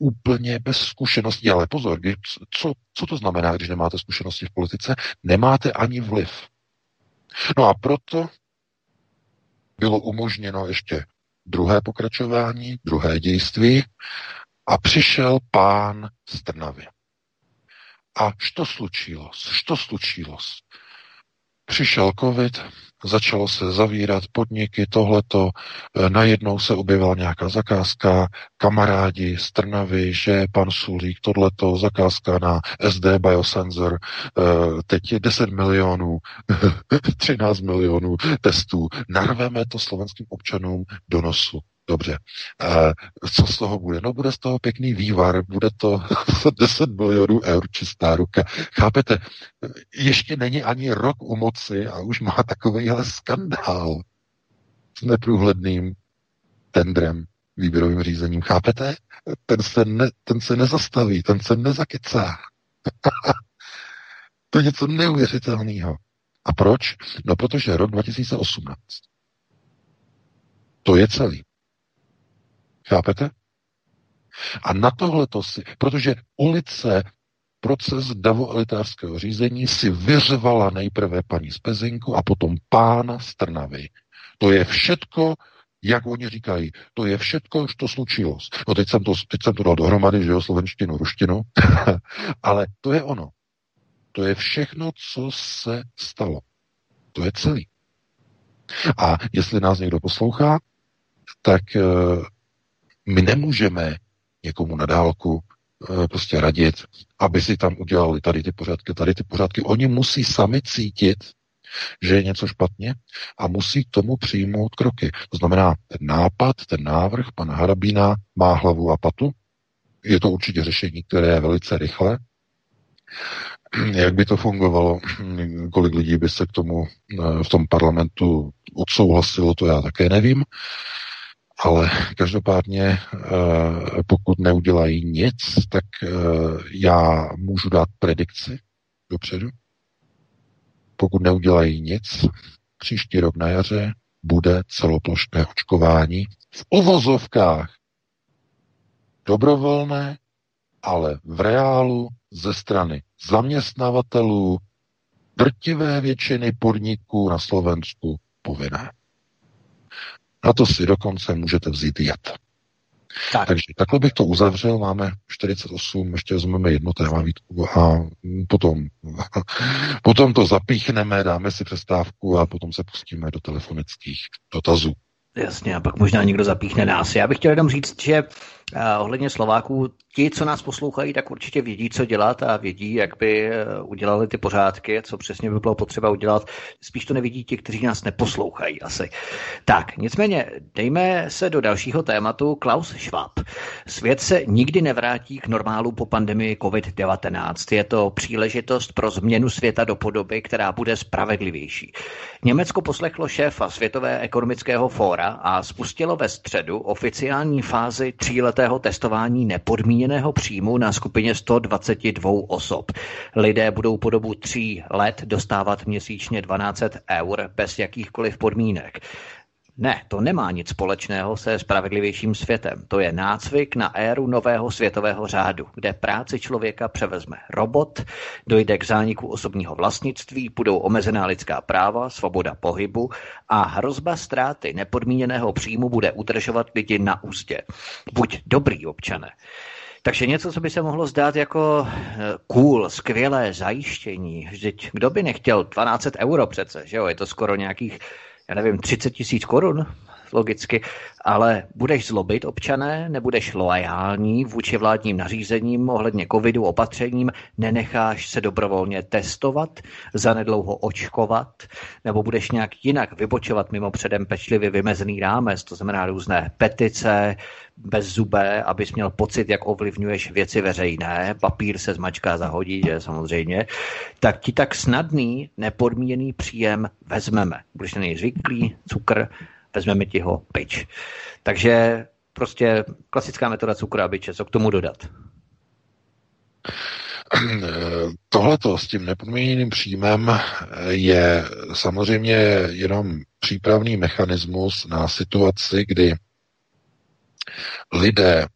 úplně bez zkušeností. Ale pozor, kdy, co, co to znamená, když nemáte zkušenosti v politice? Nemáte ani vliv. No a proto bylo umožněno ještě druhé pokračování, druhé dějství a přišel pán z Trnavy. A što slučilo? Što slučilo? Přišel covid, začalo se zavírat podniky, tohleto, e, najednou se objevila nějaká zakázka, kamarádi z Trnavy, že pan Sulík, tohleto, zakázka na SD Biosensor, e, teď je 10 milionů, 13 milionů testů, narveme to slovenským občanům do nosu. Dobře. Co z toho bude? No bude z toho pěkný vývar, bude to 10 milionů eur čistá ruka. Chápete? Ještě není ani rok u moci a už má takovýhle skandál s neprůhledným tendrem, výběrovým řízením. Chápete? Ten se, ne, ten se nezastaví, ten se nezakecá. to je něco neuvěřitelného. A proč? No protože rok 2018 to je celý. Chápete? A na tohle to si, protože ulice proces davoelitářského řízení si vyřvala nejprve paní z Pezinku a potom pána z Trnavy. To je všetko, jak oni říkají, to je všetko, to slučilo. No teď jsem to, teď jsem to dal dohromady, že jo, slovenštinu, ruštinu, ale to je ono. To je všechno, co se stalo. To je celý. A jestli nás někdo poslouchá, tak eh, my nemůžeme někomu na dálku e, prostě radit, aby si tam udělali tady ty pořádky, tady ty pořádky. Oni musí sami cítit, že je něco špatně a musí k tomu přijmout kroky. To znamená, ten nápad, ten návrh pana Harabína má hlavu a patu. Je to určitě řešení, které je velice rychle. Jak by to fungovalo, kolik lidí by se k tomu e, v tom parlamentu odsouhlasilo, to já také nevím. Ale každopádně, eh, pokud neudělají nic, tak eh, já můžu dát predikci dopředu. Pokud neudělají nic, příští rok na jaře bude celoplošné očkování v uvozovkách dobrovolné, ale v reálu ze strany zaměstnavatelů drtivé většiny podniků na Slovensku povinné. Na to si dokonce můžete vzít jed. Tak. Takže takhle bych to uzavřel, máme 48, ještě vezmeme jedno téma výtku a potom, potom to zapíchneme, dáme si přestávku a potom se pustíme do telefonických dotazů. Jasně, a pak možná někdo zapíchne nás. Já bych chtěl jenom říct, že ohledně Slováků, ti, co nás poslouchají, tak určitě vědí, co dělat a vědí, jak by uh, udělali ty pořádky, co přesně by bylo potřeba udělat. Spíš to nevidí ti, kteří nás neposlouchají asi. Tak, nicméně, dejme se do dalšího tématu. Klaus Schwab. Svět se nikdy nevrátí k normálu po pandemii COVID-19. Je to příležitost pro změnu světa do podoby, která bude spravedlivější. Německo poslechlo šéfa Světové ekonomického fóra a spustilo ve středu oficiální fázi tříletého testování nepodmíněného příjmu na skupině 122 osob. Lidé budou po dobu tří let dostávat měsíčně 12 eur bez jakýchkoliv podmínek. Ne, to nemá nic společného se spravedlivějším světem. To je nácvik na éru nového světového řádu, kde práci člověka převezme robot, dojde k zániku osobního vlastnictví, budou omezená lidská práva, svoboda pohybu a hrozba ztráty nepodmíněného příjmu bude udržovat lidi na úzdě. Buď dobrý občané. Takže něco, co by se mohlo zdát jako eh, cool, skvělé zajištění. Vždyť kdo by nechtěl 12 euro přece, že jo? Je to skoro nějakých já nevím, 30 tisíc korun, logicky, ale budeš zlobit občané, nebudeš loajální vůči vládním nařízením ohledně covidu opatřením, nenecháš se dobrovolně testovat, zanedlouho očkovat, nebo budeš nějak jinak vybočovat mimo předem pečlivě vymezený rámec, to znamená různé petice, bez zubé, abys měl pocit, jak ovlivňuješ věci veřejné, papír se zmačká zahodí, že samozřejmě, tak ti tak snadný, nepodmíněný příjem vezmeme. Budeš na něj zvyklý, cukr, vezmeme ti ho pryč. Takže prostě klasická metoda byče, co k tomu dodat? Tohleto s tím nepodmíněným příjmem je samozřejmě jenom přípravný mechanismus na situaci, kdy lidé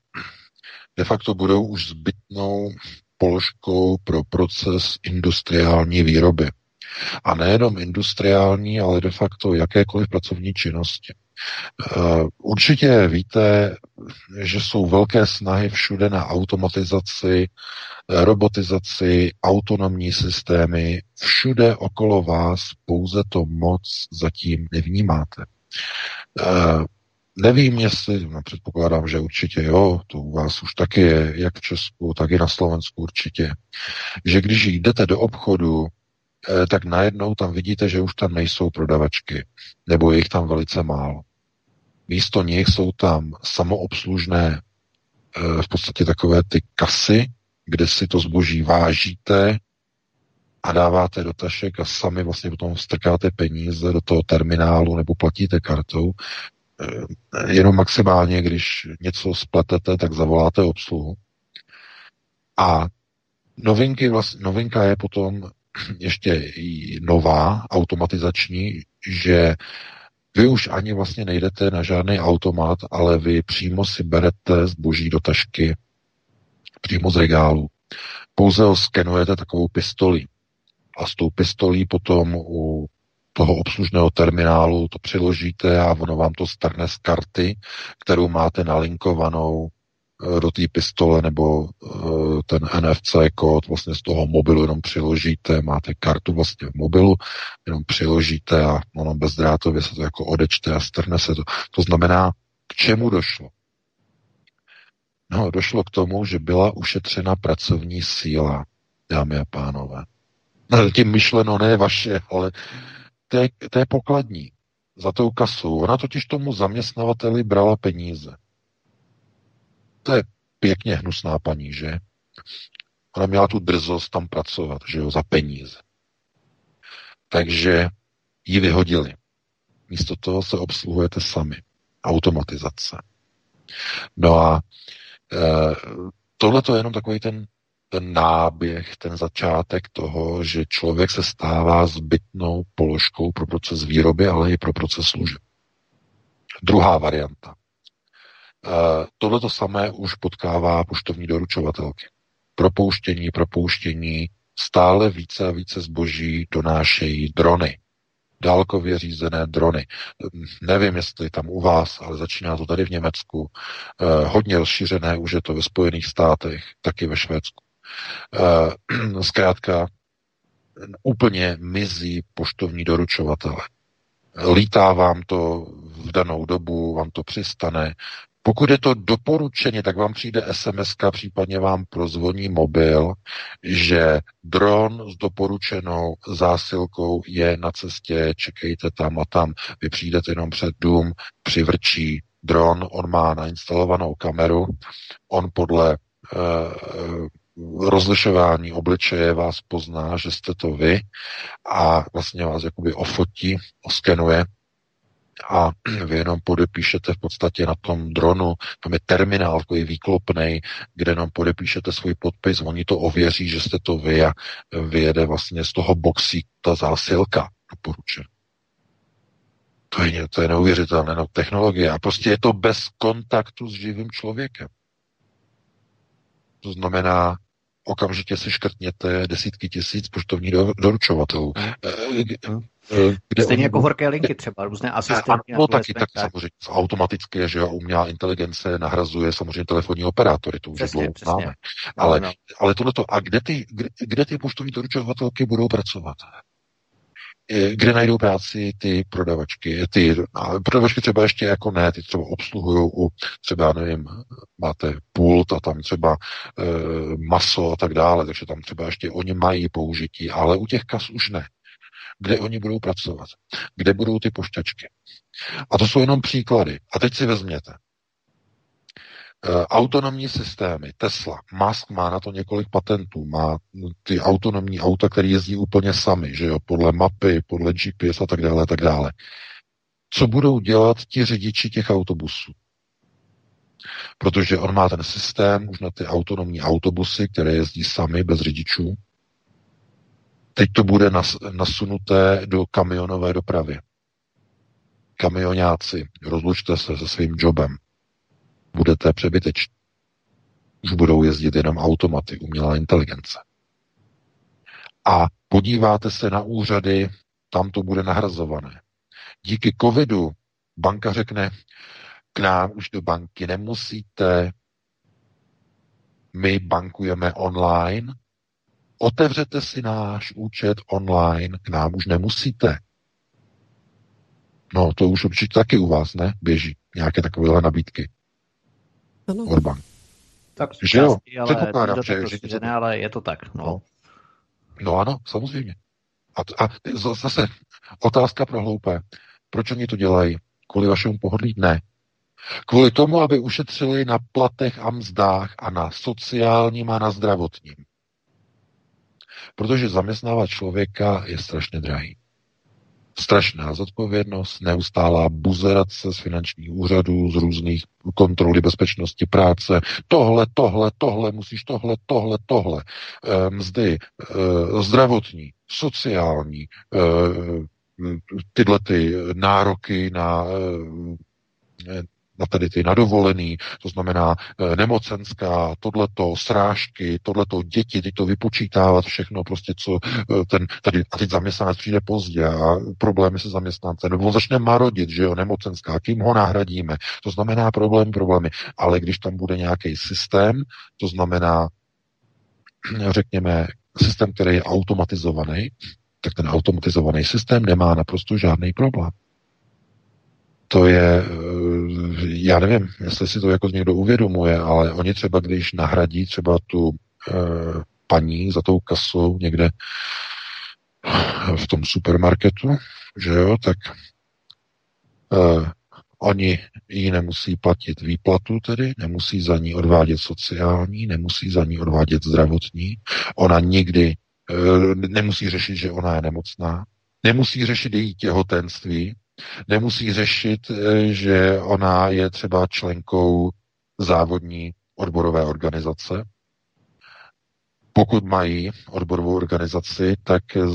de facto budou už zbytnou položkou pro proces industriální výroby. A nejenom industriální, ale de facto jakékoliv pracovní činnosti. Určitě víte, že jsou velké snahy všude na automatizaci, robotizaci, autonomní systémy. Všude okolo vás pouze to moc zatím nevnímáte. Nevím, jestli, no předpokládám, že určitě jo, to u vás už taky je, jak v Česku, tak i na Slovensku určitě, že když jdete do obchodu, tak najednou tam vidíte, že už tam nejsou prodavačky, nebo je jich tam velice málo. Místo nich jsou tam samoobslužné eh, v podstatě takové ty kasy, kde si to zboží vážíte a dáváte do tašek a sami vlastně potom strkáte peníze do toho terminálu nebo platíte kartou. Eh, jenom maximálně, když něco spletete, tak zavoláte obsluhu. A novinky, vlastně, novinka je potom ještě i nová, automatizační, že vy už ani vlastně nejdete na žádný automat, ale vy přímo si berete zboží do tašky, přímo z regálu. Pouze ho skenujete takovou pistoli. A s tou pistolí potom u toho obslužného terminálu to přiložíte a ono vám to strne z karty, kterou máte nalinkovanou do té pistole nebo uh, ten NFC kód vlastně z toho mobilu jenom přiložíte, máte kartu vlastně v mobilu, jenom přiložíte a ono bezdrátově se to jako odečte a strne se to. To znamená, k čemu došlo? No, došlo k tomu, že byla ušetřena pracovní síla, dámy a pánové. Tím myšleno ne vaše, ale té, té pokladní za tou kasou. Ona totiž tomu zaměstnavateli brala peníze. To je pěkně hnusná paní, že? Ona měla tu drzost tam pracovat, že jo, za peníze. Takže ji vyhodili. Místo toho se obsluhujete sami. Automatizace. No a e, tohle to je jenom takový ten ten náběh, ten začátek toho, že člověk se stává zbytnou položkou pro proces výroby, ale i pro proces služeb. Druhá varianta. E, Tohle to samé už potkává poštovní doručovatelky. Propouštění, propouštění, stále více a více zboží donášejí drony. Dálkově řízené drony. Nevím, jestli tam u vás, ale začíná to tady v Německu. Eh, hodně rozšířené už je to ve Spojených státech, taky ve Švédsku. Uh, zkrátka úplně mizí poštovní doručovatele. Lítá vám to v danou dobu, vám to přistane. Pokud je to doporučeně, tak vám přijde SMS, případně vám prozvoní mobil, že dron s doporučenou zásilkou je na cestě, čekejte tam a tam. Vy přijdete jenom před dům, přivrčí dron, on má nainstalovanou kameru, on podle uh, rozlišování obličeje vás pozná, že jste to vy a vlastně vás jakoby ofotí, oskenuje a vy jenom podepíšete v podstatě na tom dronu, tam je terminál takový výklopný, kde jenom podepíšete svůj podpis, oni to ověří, že jste to vy a vyjede vlastně z toho boxí ta zásilka doporučen. To je, to je neuvěřitelné no, technologie a prostě je to bez kontaktu s živým člověkem. To znamená, okamžitě si škrtněte desítky tisíc poštovních doručovatelů. Eh, eh, kde Stejně on, jako horké linky třeba, různé asistenty. No taky, tak samozřejmě automaticky, že umělá inteligence nahrazuje samozřejmě telefonní operátory, to už přesně, dlouho známe. No, ale, no. ale tohleto, a kde ty, kde, kde ty poštovní doručovatelky budou pracovat? kde najdou práci ty prodavačky. Ty prodavačky třeba ještě jako ne, ty třeba obsluhují u třeba, nevím, máte pult a tam třeba e, maso a tak dále, takže tam třeba ještě oni mají použití, ale u těch kas už ne. Kde oni budou pracovat? Kde budou ty pošťačky? A to jsou jenom příklady. A teď si vezměte. Eh, autonomní systémy, Tesla, Musk má na to několik patentů, má ty autonomní auta, které jezdí úplně sami, že jo, podle mapy, podle GPS a tak dále, a tak dále. Co budou dělat ti řidiči těch autobusů? Protože on má ten systém už na ty autonomní autobusy, které jezdí sami, bez řidičů. Teď to bude nas, nasunuté do kamionové dopravy. Kamionáci, rozlučte se se svým jobem budete přebyteční. Už budou jezdit jenom automaty, umělá inteligence. A podíváte se na úřady, tam to bude nahrazované. Díky covidu banka řekne, k nám už do banky nemusíte, my bankujeme online, otevřete si náš účet online, k nám už nemusíte. No, to už určitě taky u vás, ne? Běží nějaké takovéhle nabídky. Ano. Orban. Tak že jo, ale, předpokládám, že, že, že ne, ale je to tak. No. no. No ano, samozřejmě. A, a zase otázka pro hloupé. Proč oni to dělají? Kvůli vašemu pohodlí? Ne. Kvůli tomu, aby ušetřili na platech a mzdách a na sociálním a na zdravotním. Protože zaměstnávat člověka je strašně drahý. Strašná zodpovědnost, neustálá buzerace z finančních úřadů, z různých kontroly bezpečnosti práce. Tohle, tohle, tohle, musíš tohle, tohle, tohle. E, mzdy, e, zdravotní, sociální, e, tyhle ty nároky na na tady ty nadovolený, to znamená e, nemocenská, tohleto, srážky, tohleto, děti, teď to vypočítávat všechno, prostě co e, ten, tady, a teď zaměstnanec přijde pozdě a problémy se zaměstnancem, nebo on začne marodit, že jo, nemocenská, kým ho nahradíme, to znamená problém, problémy, ale když tam bude nějaký systém, to znamená, řekněme, systém, který je automatizovaný, tak ten automatizovaný systém nemá naprosto žádný problém. To je, eh, já nevím, jestli si to jako někdo uvědomuje, ale oni třeba, když nahradí třeba tu e, paní za tou kasou někde v tom supermarketu, že jo, tak e, oni ji nemusí platit výplatu tedy, nemusí za ní odvádět sociální, nemusí za ní odvádět zdravotní, ona nikdy e, nemusí řešit, že ona je nemocná, nemusí řešit její těhotenství, Nemusí řešit, eh, že ona je třeba členkou závodní odborové organizace. Pokud mají odborovou organizaci, tak eh,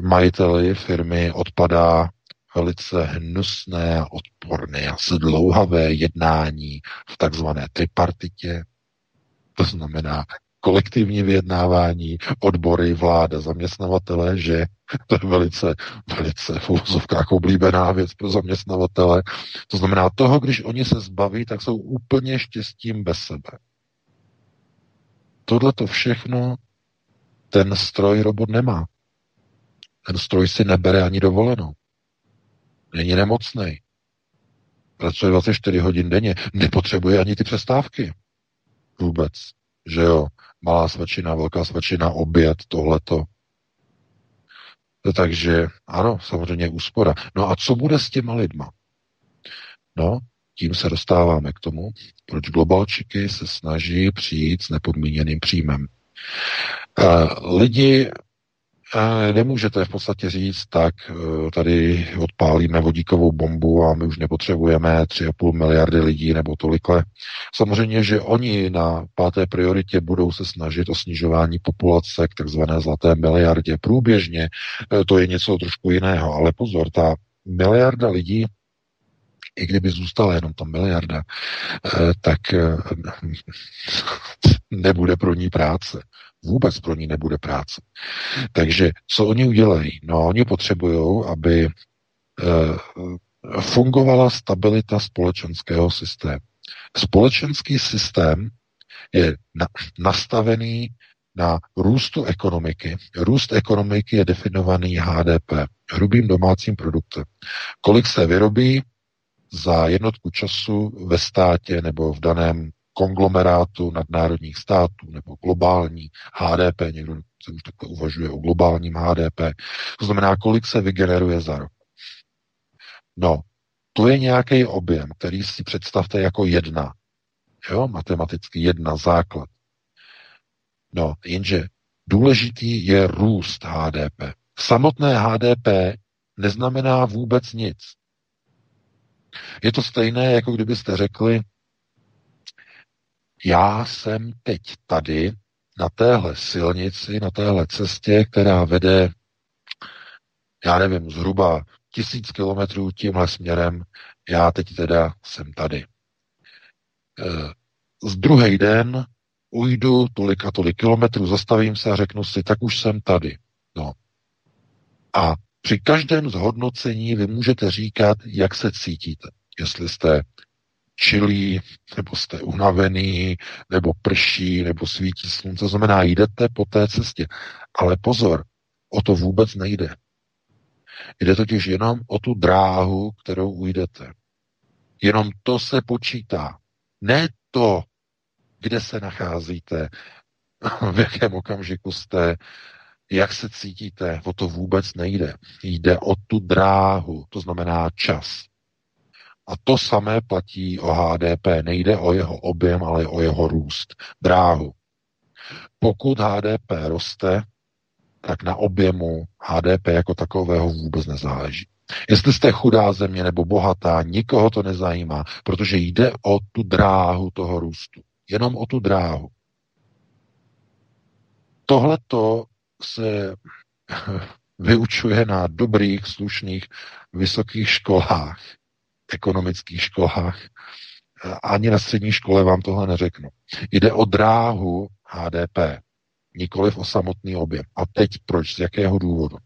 majiteli firmy odpadá velice hnusné a odporné a zdlouhavé jednání v takzvané tripartitě. To znamená kolektivní vyjednávání, odbory, vláda, zaměstnavatele, že to je velice, velice v úvozovkách oblíbená věc pro zaměstnavatele. To znamená toho, když oni se zbaví, tak jsou úplně štěstím bez sebe. Tohle to všechno ten stroj robot nemá. Ten stroj si nebere ani dovolenou. Není nemocný. Pracuje 24 hodin denně. Nepotřebuje ani ty přestávky. Vůbec. Že jo? Malá svačina, velká svačina, oběd, tohleto. Takže ano, samozřejmě úspora. No a co bude s těma lidma? No, tím se dostáváme k tomu, proč globalčiky se snaží přijít s nepodmíněným příjmem. Uh, lidi Nemůžete v podstatě říct, tak eh, tady odpálíme vodíkovou bombu a my už nepotřebujeme 3,5 miliardy lidí nebo tolikle. Samozřejmě, že oni na páté prioritě budou se snažit o snižování populace k takzvané zlaté miliardě. Průběžně eh, to je něco trošku jiného, ale pozor, ta miliarda lidí i kdyby zůstala jenom ta miliarda, eh, tak nebude pro ní práce. Vůbec pro ní nebude práce. Takže co oni udělají? No, oni potřebují, aby e, fungovala stabilita společenského systému. Společenský systém je na, nastavený na růstu ekonomiky. Růst ekonomiky je definovaný HDP, hrubým domácím produktem. Kolik se vyrobí za jednotku času ve státě nebo v daném konglomerátu nadnárodních států nebo globální HDP, někdo se už takhle uvažuje o globálním HDP, to znamená, kolik se vygeneruje za rok. No, to je nějaký objem, který si představte jako jedna. Jo, matematicky jedna základ. No, jenže důležitý je růst HDP. Samotné HDP neznamená vůbec nic. Je to stejné, jako kdybyste řekli, já jsem teď tady na téhle silnici, na téhle cestě, která vede, já nevím, zhruba tisíc kilometrů tímhle směrem, já teď teda jsem tady. Eh, z druhý den ujdu tolik a tolik kilometrů, zastavím se a řeknu si, tak už jsem tady. No. A Při každém zhodnocení vy můžete říkat, jak se cítíte. Jestli jste čilí, nebo jste unavený, nebo prší, nebo svítí slunce. Znamená, jdete po té cestě. Ale pozor, o to vůbec nejde. Jde totiž jenom o tu dráhu, kterou ujdete. Jenom to se počítá. Ne to, kde se nacházíte, v jakém okamžiku jste, jak se cítíte, o to vůbec nejde. Jde o tu dráhu, to znamená čas. A to samé platí o HDP. Nejde o jeho objem, ale o jeho růst, dráhu. Pokud HDP roste, tak na objemu HDP jako takového vůbec nezáleží. Jestli jste chudá země nebo bohatá, nikoho to nezajímá, protože jde o tu dráhu toho růstu. Jenom o tu dráhu. Tohleto se vyučuje na dobrých, slušných, vysokých školách, ekonomických školách. Ani na střední škole vám tohle neřeknu. Jde o dráhu HDP, nikoliv o samotný objem. A teď proč? Z jakého důvodu?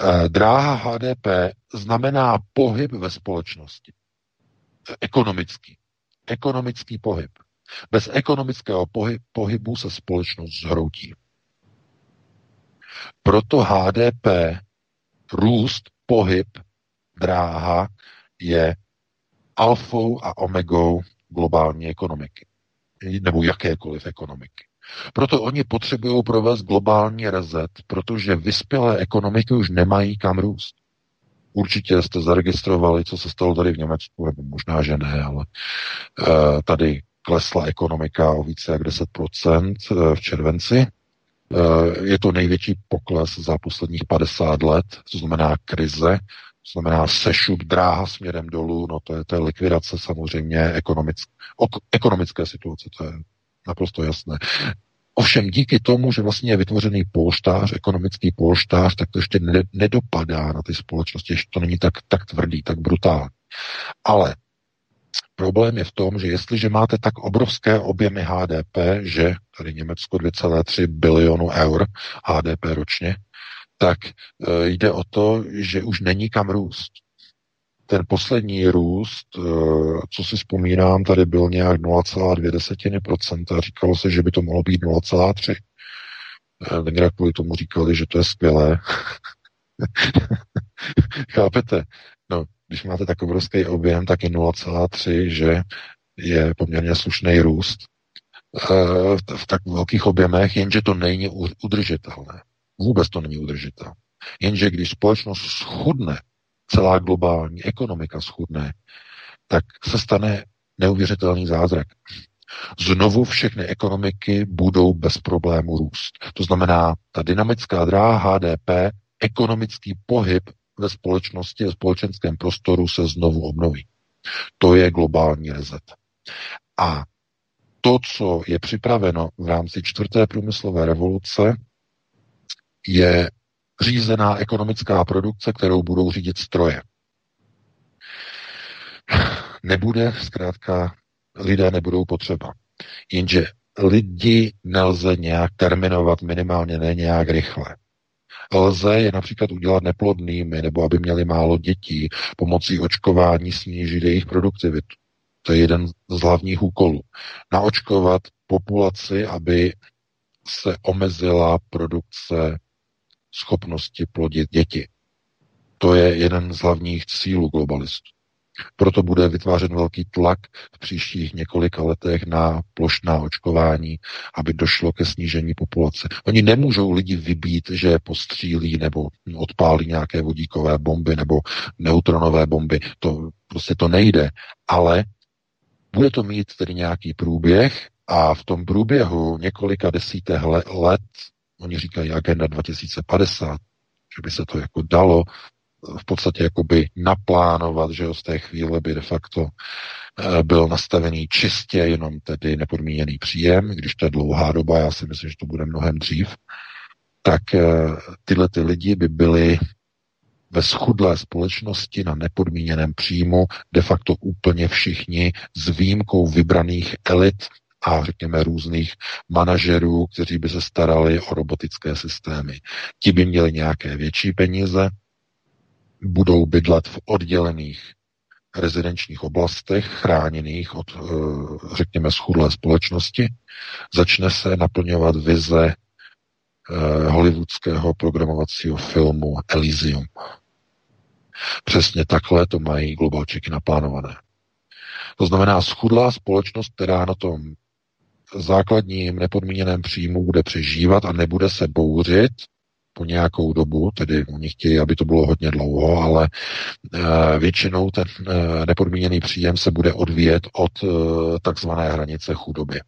Eh, dráha HDP znamená pohyb ve společnosti. Ekonomický. Ekonomický pohyb. Bez ekonomického pohybu se společnost zhroutí. Proto HDP, růst, pohyb, dráha je alfou a omegou globální ekonomiky. Nebo jakékoliv ekonomiky. Proto oni potřebují provést globální rezet, protože vyspělé ekonomiky už nemají kam růst. Určitě jste zaregistrovali, co se stalo tady v Německu, nebo možná, že ne, ale uh, tady klesla ekonomika o více jak 10% eh, v červenci. Uh, je to největší pokles za posledních 50 let, to znamená krize, znamená sešup dráha směrem dolů, no to je, to je likvidace samozřejmě ekonomické, ekonomické situace, to je naprosto jasné. Ovšem díky tomu, že vlastně je vytvořený polštář, ekonomický polštář, tak to ještě nedopadá na ty společnosti, ještě to není tak, tak tvrdý, tak brutální. Ale problém je v tom, že jestliže máte tak obrovské objemy HDP, že tady Německo 2,3 bilionu eur HDP ročně, tak e, jde o to, že už není kam růst ten poslední růst, eh, co si vzpomínám, tady byl nějak 0,2%. Říkalo se, že by to mohlo být 0,3%. Eh, Tenkrát kvůli tomu říkali, že to je skvělé. Chápete? No, když máte tak obrovský objem, tak je 0,3, že je poměrně slušný růst eh, v tak velkých objemech, jenže to není udržitelné. Vůbec to není udržitelné. Jenže když společnost schudne celá globální ekonomika schudne, tak se stane neuvěřitelný zázrak. Znovu všechny ekonomiky budou bez problému růst. To znamená, ta dynamická dráha HDP, ekonomický pohyb ve společnosti, ve společenském prostoru se znovu obnoví. To je globální rezet. A to, co je připraveno v rámci čtvrté průmyslové revoluce, je řízená ekonomická produkce, kterou budou řídit stroje. Nebude, zkrátka, lidé nebudou potřeba. Jenže lidi nelze nějak terminovat, minimálně ne nějak rychle. Lze je například udělat neplodnými, nebo aby měli málo dětí, pomocí očkování snížit jejich produktivitu. To je jeden z hlavních úkolů. Naočkovat populaci, aby se omezila produkce schopnosti plodit děti. To je jeden z hlavních cílů globalistů. Proto bude vytvářen velký tlak v příštích několika letech na plošná očkování, aby došlo ke snížení populace. Oni nemůžou lidi vybít, že postřílí nebo odpálí nějaké vodíkové bomby nebo neutronové bomby. To prostě to nejde. Ale bude to mít tedy nějaký průběh a v tom průběhu několika desítek let Oni říkají agenda 2050, že by se to jako dalo v podstatě jakoby naplánovat, že z té chvíle by de facto eh, byl nastavený čistě jenom tedy nepodmíněný příjem, když to je dlouhá doba, já si myslím, že to bude mnohem dřív, tak eh, tyhle ty lidi by byli ve schudlé společnosti na nepodmíněném příjmu de facto úplně všichni s výjimkou vybraných elit a řekněme různých manažerů, kteří by se starali o robotické systémy. Ti by měli nějaké větší peníze, budou bydlet v oddělených rezidenčních oblastech, chráněných od, eh, řekněme, schudlé společnosti, začne se naplňovat vize eh, hollywoodského programovacího filmu Elysium. Přesně takhle to mají globalčiky naplánované. To znamená schudlá společnost, která na tom základním nepodmíněném příjmu bude přežívat a nebude se bouřit, po nějakou dobu, tedy oni chtějí, aby to bylo hodně dlouho, ale e, většinou ten e, nepodmíněný příjem se bude odvíjet od e, takzvané hranice chudoby.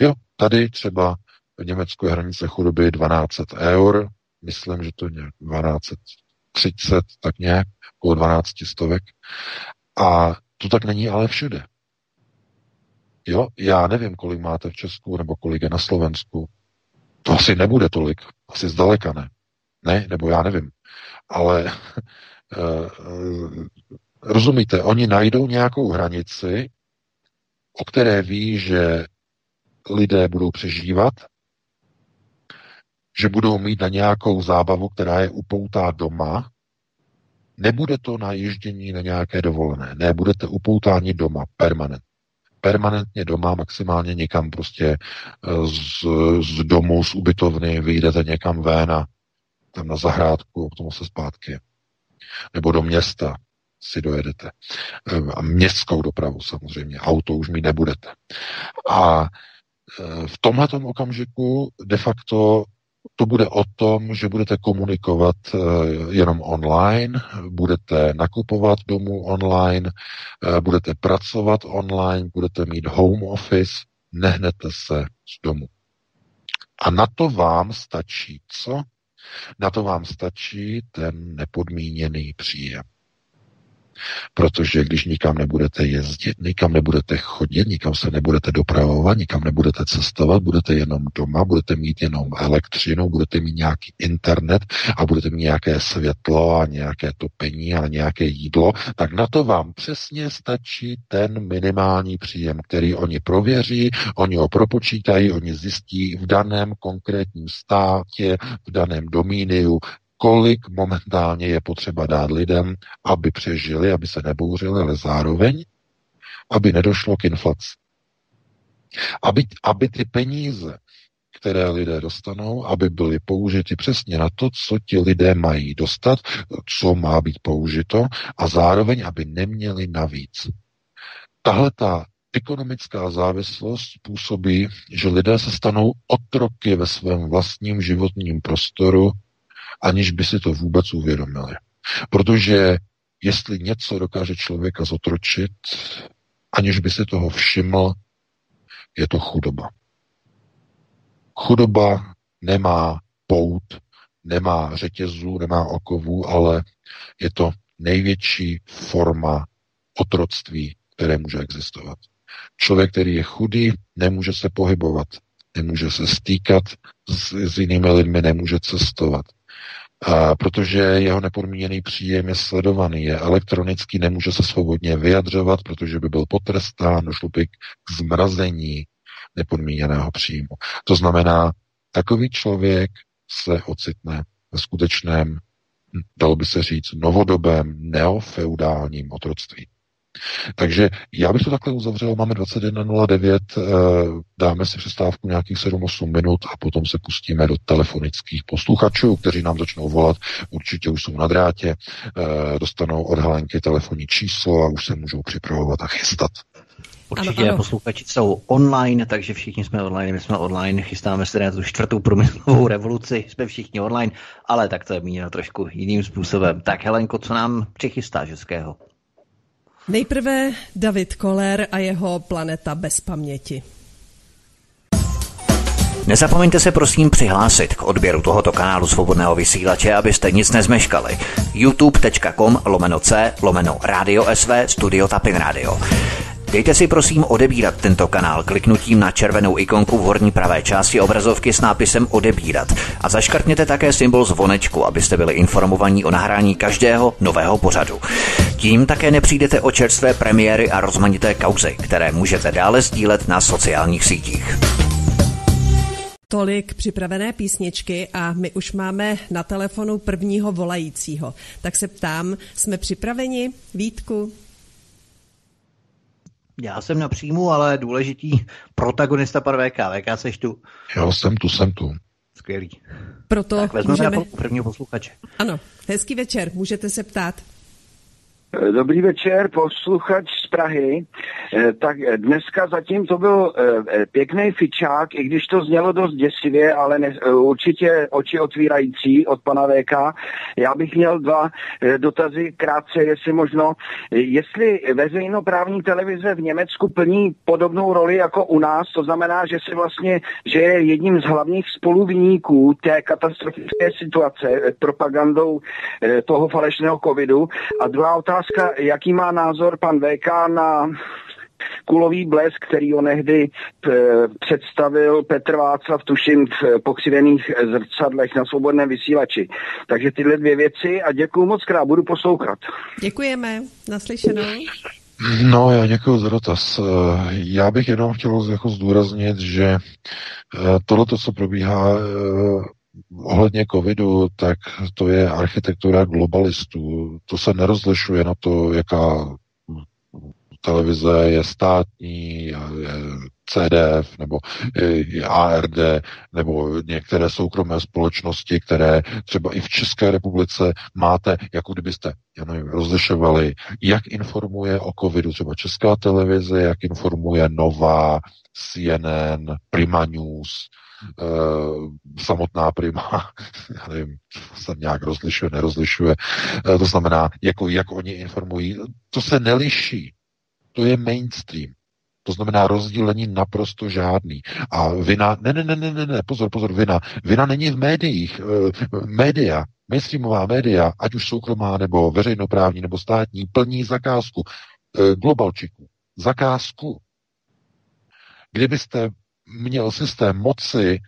Jo, tady třeba v Německu je hranice chudoby 1200 eur, myslím, že to je 1230, tak nějak, okolo 12 stovek. A to tak není ale všude. Jo, já nevím, kolik máte v Česku nebo kolik je na Slovensku. To asi nebude tolik, asi zdaleka ne. Ne, nebo já nevím. Ale uh, rozumíte, oni najdou nějakou hranici, o které ví, že lidé budou přežívat, že budou mít na nějakou zábavu, která je upoutá doma. Nebude to na ježdění na nějaké dovolené. Ne, budete upoutáni doma, permanent permanentně doma, maximálně někam prostě eh, z, z domu, z ubytovny, vyjdete někam ven a tam na zahrádku, k tomu se zpátky. Nebo do města si dojedete. Eh, a městskou dopravu samozřejmě. Auto už mít nebudete. A eh, v tomhle okamžiku de facto to bude o tom, že budete komunikovat eh, jenom online, budete nakupovat domů online, eh, budete pracovat online, budete mít home office, nehnete se z domu. A na to vám stačí co? Na to vám stačí ten nepodmíněný příjem. Protože když nikam nebudete jezdit, nikam nebudete chodit, nikam se nebudete dopravovat, nikam nebudete cestovat, budete jenom doma, budete mít jenom elektřinu, budete mít nějaký internet a budete mít nějaké světlo a nějaké topení a nějaké jídlo, tak na to vám přesně stačí ten minimální příjem, který oni prověří, oni ho propočítají, oni zjistí v daném konkrétním státě, v daném domíniu, kolik momentálně je potřeba dát lidem, aby přežili, aby se nebouřili, ale zároveň, aby nedošlo k inflaci. Aby, aby ty peníze, které lidé dostanou, aby byly použity přesně na to, co ti lidé mají dostat, co má být použito a zároveň, aby neměli navíc. Tahle ta ekonomická závislost způsobí, že lidé se stanou otroky ve svém vlastním životním prostoru aniž by si to vůbec uvědomili. Protože jestli něco dokáže člověka zotročit, aniž by si toho všiml, je to chudoba. Chudoba nemá pout, nemá řetězů, nemá okovů, ale je to největší forma otroctví, které může existovat. Člověk, který je chudý, nemůže se pohybovat, nemůže se stýkat s, s jinými lidmi, nemůže cestovat. A protože jeho nepodmíněný příjem je sledovaný, je elektronický, nemůže se svobodně vyjadřovat, protože by byl potrestán, došlo by k zmrazení nepodmíněného příjmu. To znamená, takový člověk se ocitne ve skutečném, dalo by se říct, novodobém neofeudálním otroctví. Takže já bych to takhle uzavřel, máme 21.09, eh, dáme si přestávku nějakých 7-8 minut a potom se pustíme do telefonických posluchačů, kteří nám začnou volat, určitě už jsou na drátě, eh, dostanou od Helenky telefonní číslo a už se můžou připravovat a chystat. Určitě ano, ano. posluchači jsou online, takže všichni jsme online, my jsme online, chystáme se na tu čtvrtou průmyslovou revoluci, jsme všichni online, ale tak to je míněno trošku jiným způsobem. Tak Helenko, co nám přichystáš hezkého? Nejprve David Koller a jeho Planeta bez paměti. Nezapomeňte se prosím přihlásit k odběru tohoto kanálu svobodného vysílače, abyste nic nezmeškali. youtube.com lomeno c lomeno radio sv studio tapin radio. Dejte si prosím odebírat tento kanál kliknutím na červenou ikonku v horní pravé části obrazovky s nápisem odebírat a zaškrtněte také symbol zvonečku, abyste byli informovaní o nahrání každého nového pořadu. Tím také nepřijdete o čerstvé premiéry a rozmanité kauzy, které můžete dále sdílet na sociálních sítích. Tolik připravené písničky a my už máme na telefonu prvního volajícího. Tak se ptám, jsme připraveni? Vítku? Já jsem na příjmu, ale důležitý protagonista pan VK. VK, seš tu? Jo, jsem tu, jsem tu. Skvělý. Proto tak vezmeme můžeme... prvního posluchače. Ano, hezký večer, můžete se ptát. Dobrý večer, posluchač z Prahy. Eh, tak dneska zatím to byl eh, pěkný fičák, i když to znělo dost děsivě, ale ne, eh, určitě oči otvírající od pana VK. Já bych měl dva dotazy krátce, jestli možno. Jestli veřejnoprávní televize v Německu plní podobnou roli jako u nás, to znamená, že si vlastně, že je jedním z hlavních spoluviníků té katastrofické situace propagandou toho falešného covidu. A druhá otázka, otázka, jaký má názor pan VK na kulový blesk, který onehdy eh, představil Petr Václav, tuším, v pokřivených zrcadlech na svobodném vysílači. Takže tyhle dvě věci a děkuji moc krát, budu poslouchat. Děkujeme, naslyšenou. No, já děkuji za dotaz. Eh, já bych jenom chtěl jako zdůraznit, že eh, tohle, co probíhá ohledně covidu, tak to je architektura globalistů. To se nerozlišuje na to, jaká televize je státní, je CDF nebo je ARD nebo některé soukromé společnosti, které třeba i v České republice máte, jako kdybyste já nevím, rozlišovali, jak informuje o covidu třeba Česká televize, jak informuje Nova, CNN, Prima News, samotná prima, já nevím, se nějak rozlišuje, nerozlišuje, uh, to znamená, jako, jak oni informují, to se neliší, to je mainstream. To znamená, rozdíl není naprosto žádný. A vina, ne, ne, ne, ne, ne, ne, pozor, pozor, vina. Vina není v médiích. E, média, mainstreamová média, ať už soukromá nebo veřejnoprávní nebo státní, plní zakázku. Globalčiku. Zakázku. Kdybyste měl systém moci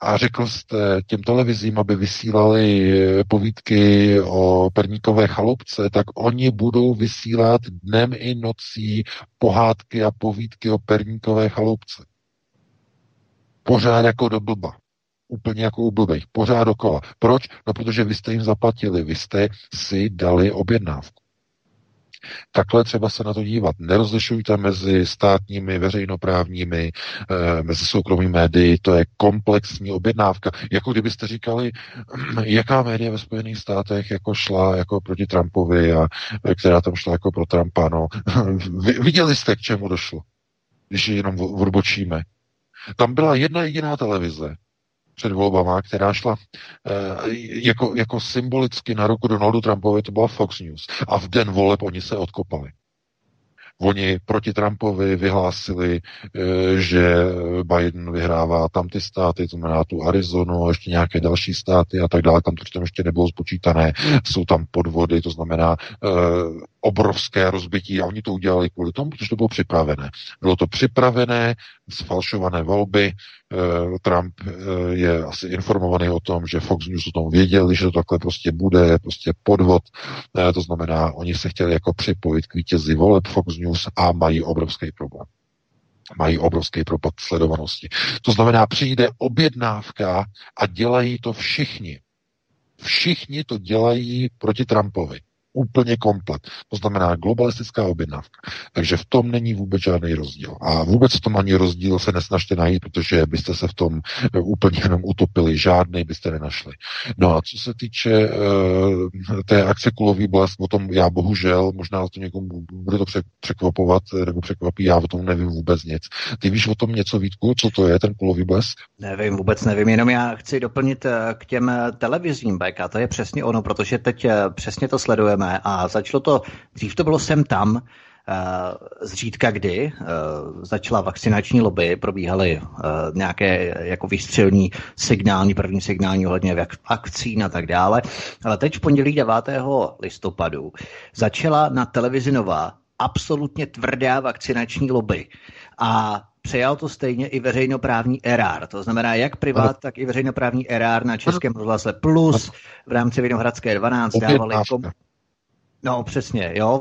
a řekl jste těm televizím, aby vysílali povídky o perníkové chalupce, tak oni budou vysílat dnem i nocí pohádky a povídky o perníkové chalupce. Pořád jako do blba. Úplně jako u blbých. Pořád dokola. Proč? No, protože vy jste jim zaplatili, vy jste si dali objednávku. Takhle třeba se na to dívat. Nerozlišujte mezi státními, veřejnoprávními, e, mezi soukromými médii, to je komplexní objednávka. Jako kdybyste říkali, jaká média ve Spojených státech jako šla jako proti Trumpovi a která tam šla jako pro Trumpa. No. Viděli jste, k čemu došlo, když jenom odbočíme. Tam byla jedna jediná televize, před volbama, která šla e, jako, jako symbolicky na ruku Donaldu Trumpovi, to byla Fox News. A v den voleb oni se odkopali. Oni proti Trumpovi vyhlásili, eh, že Biden vyhrává tam ty státy, to znamená tu Arizonu ještě nějaké další státy a tak dále, tam to ještě nebylo spočítané, jsou tam podvody, to znamená uh, obrovské rozbití a oni to udělali kvůli tomu, protože to bylo připravené. Bylo to připravené, sfalšované volby, uh, Trump uh, je asi informovaný o tom, že Fox News o tom věděli, že to takhle prostě bude, prostě podvod, to znamená, oni se chtěli jako připojit k vítězi voleb Fox News News a mají obrovský problém. Mají obrovský propad sledovanosti. To znamená, přijde objednávka a dělají to všichni. Všichni to dělají proti Trumpovi úplně komplet. To znamená globalistická objednávka. Takže v tom není vůbec žádný rozdíl. A vůbec v tom ani rozdíl se nesnažte najít, protože byste se v tom eh, úplně jenom utopili. Žádný byste nenašli. No a co se týče uh, té akce Kulový blesk, o tom já bohužel, možná to někomu bude to překvapovat, eh, nebo překvapí, já o tom nevím vůbec nic. Ty víš o tom něco, Vítku, co to je ten Kulový blesk? Nevím, vůbec nevím, jenom já chci doplnit k těm televizním BK, to je přesně ono, protože teď přesně to sledujeme a začalo to, dřív to bylo sem tam, eh, zřídka kdy eh, začala vakcinační lobby, probíhaly eh, nějaké jako výstřelní signální, první signální ohledně vakcín a tak dále. Ale teď v pondělí 9. listopadu začala na televizi Nova absolutně tvrdá vakcinační lobby. A přejal to stejně i veřejnoprávní erár. To znamená, jak privát, tak i veřejnoprávní erár na Českém rozhlase Plus v rámci Vinohradské 12 dávali kom- No přesně, jo,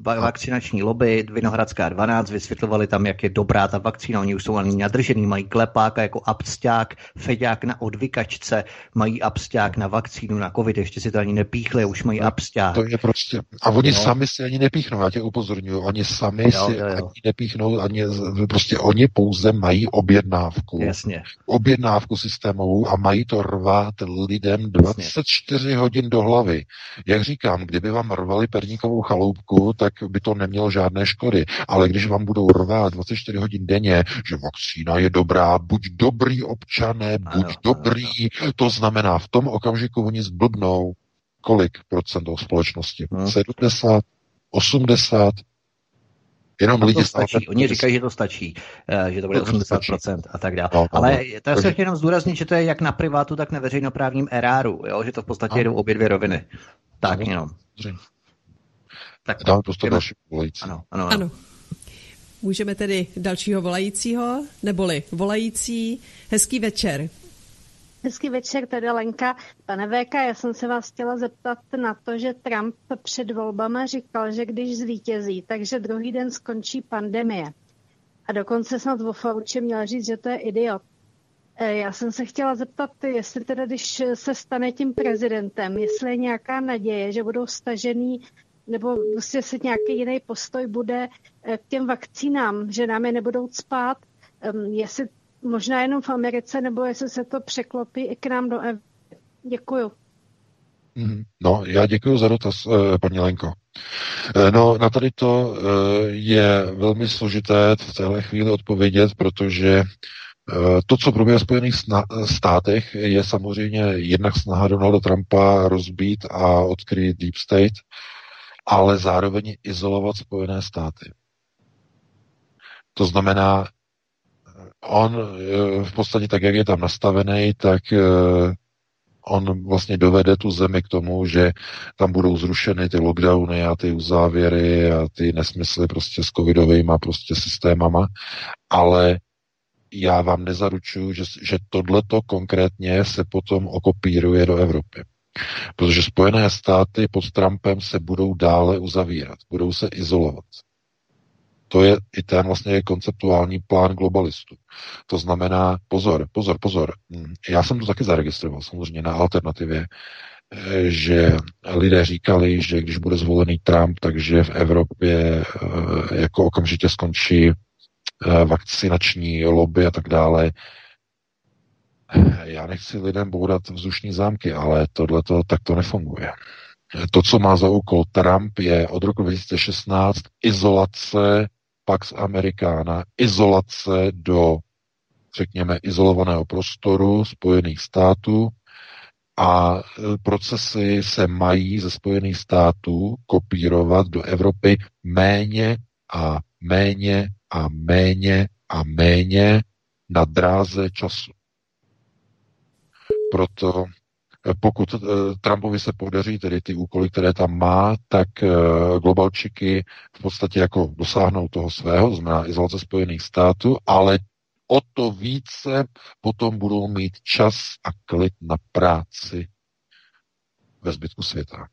vakcinační lobby, Vinohradská 12, vysvětlovali tam, jak je dobrá ta vakcína, oni už jsou ani nadržený, mají klepáka jako absťák, feďák na odvykačce, mají absťák na vakcínu, na covid, ještě si to ani nepíchli, už mají absťák. To je prostě, a oni no. sami si ani nepíchnou, já tě upozorňuji, oni sami jo, si jo, jo. ani nepíchnou, ani, prostě oni pouze mají objednávku. Jasně. Objednávku systémovou a mají to rvát lidem 24 Jasně. hodin do hlavy. Jak říkám, kdyby vám vám rvali perníkovou chaloupku, tak by to nemělo žádné škody. Ale když vám budou rvát 24 hodin denně, že vakcína je dobrá, buď dobrý občané, buď ano, dobrý, ano. to znamená v tom okamžiku oni zblbnou kolik procent společnosti? Hmm. 70, 80, Jenom lidi to stačí. Oni říkají, že to stačí, eh, že to bude 80% a tak dále. No, no, Ale no. to se chci jenom zdůraznit, že to je jak na privátu, tak na veřejnoprávním eráru, jo? že to v podstatě no. jdou obě dvě roviny. Tak no. jenom. Tak dáme prostě další volající. Ano, ano, ano. ano. Můžeme tedy dalšího volajícího, neboli volající. Hezký večer. Hezký večer, tady Lenka. Pane VK, já jsem se vás chtěla zeptat na to, že Trump před volbama říkal, že když zvítězí, takže druhý den skončí pandemie. A dokonce snad vo Fauci měl říct, že to je idiot. E, já jsem se chtěla zeptat, jestli teda, když se stane tím prezidentem, jestli je nějaká naděje, že budou stažený, nebo prostě se nějaký jiný postoj bude e, k těm vakcínám, že nám je nebudou spát, jestli možná jenom v Americe, nebo jestli se to překlopí i k nám do Evropy. Děkuju. Mhm. No, já děkuji za dotaz, eh, paní Lenko. Eh, no, na tady to eh, je velmi složité v téhle chvíli odpovědět, protože to, co probíhá v Spojených státech, je samozřejmě jednak snaha Donalda Trumpa rozbít a odkryt Deep State, ale zároveň izolovat Spojené státy. To znamená, on eh, v podstatě tak, jak je tam nastavený, tak eh, on vlastně dovede tu zemi k tomu, že tam budou zrušeny ty lockdowny a ty uzávěry a ty nesmysly prostě s covidovými prostě systémama, ale já vám nezaručuju, že, že tohleto konkrétně se potom okopíruje do Evropy. Protože Spojené státy pod Trumpem se budou dále uzavírat, budou se izolovat. To je i ten vlastně konceptuální plán globalistů. To znamená, pozor, pozor, pozor, já jsem to taky zaregistroval samozřejmě na alternativě, že lidé říkali, že když bude zvolený Trump, takže v Evropě eh, jako okamžitě skončí eh, vakcinační lobby a tak dále. Já nechci lidem boudat vzdušní zámky, ale tohle to nefunguje. To, co má za úkol Trump, je od roku 2016 izolace Pax Americana, izolace do, řekněme, izolovaného prostoru Spojených států a e, procesy se mají ze Spojených států kopírovat do Evropy méně a méně a méně a méně na dráze času. Proto pokud eh, Trumpovi se podaří tedy ty úkoly, které tam má, tak eh, globalčiky v podstatě jako dosáhnou toho svého, znamená izolace Spojených států, ale o to více potom budou mít čas a klid na práci ve zbytku světa.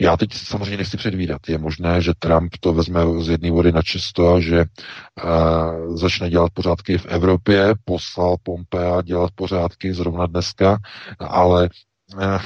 Já teď samozřejmě nechci předvídat. Je možné, že Trump to vezme z jedné vody na čisto a že uh, začne dělat pořádky v Evropě, poslal Pompea dělat pořádky zrovna dneska, ale uh,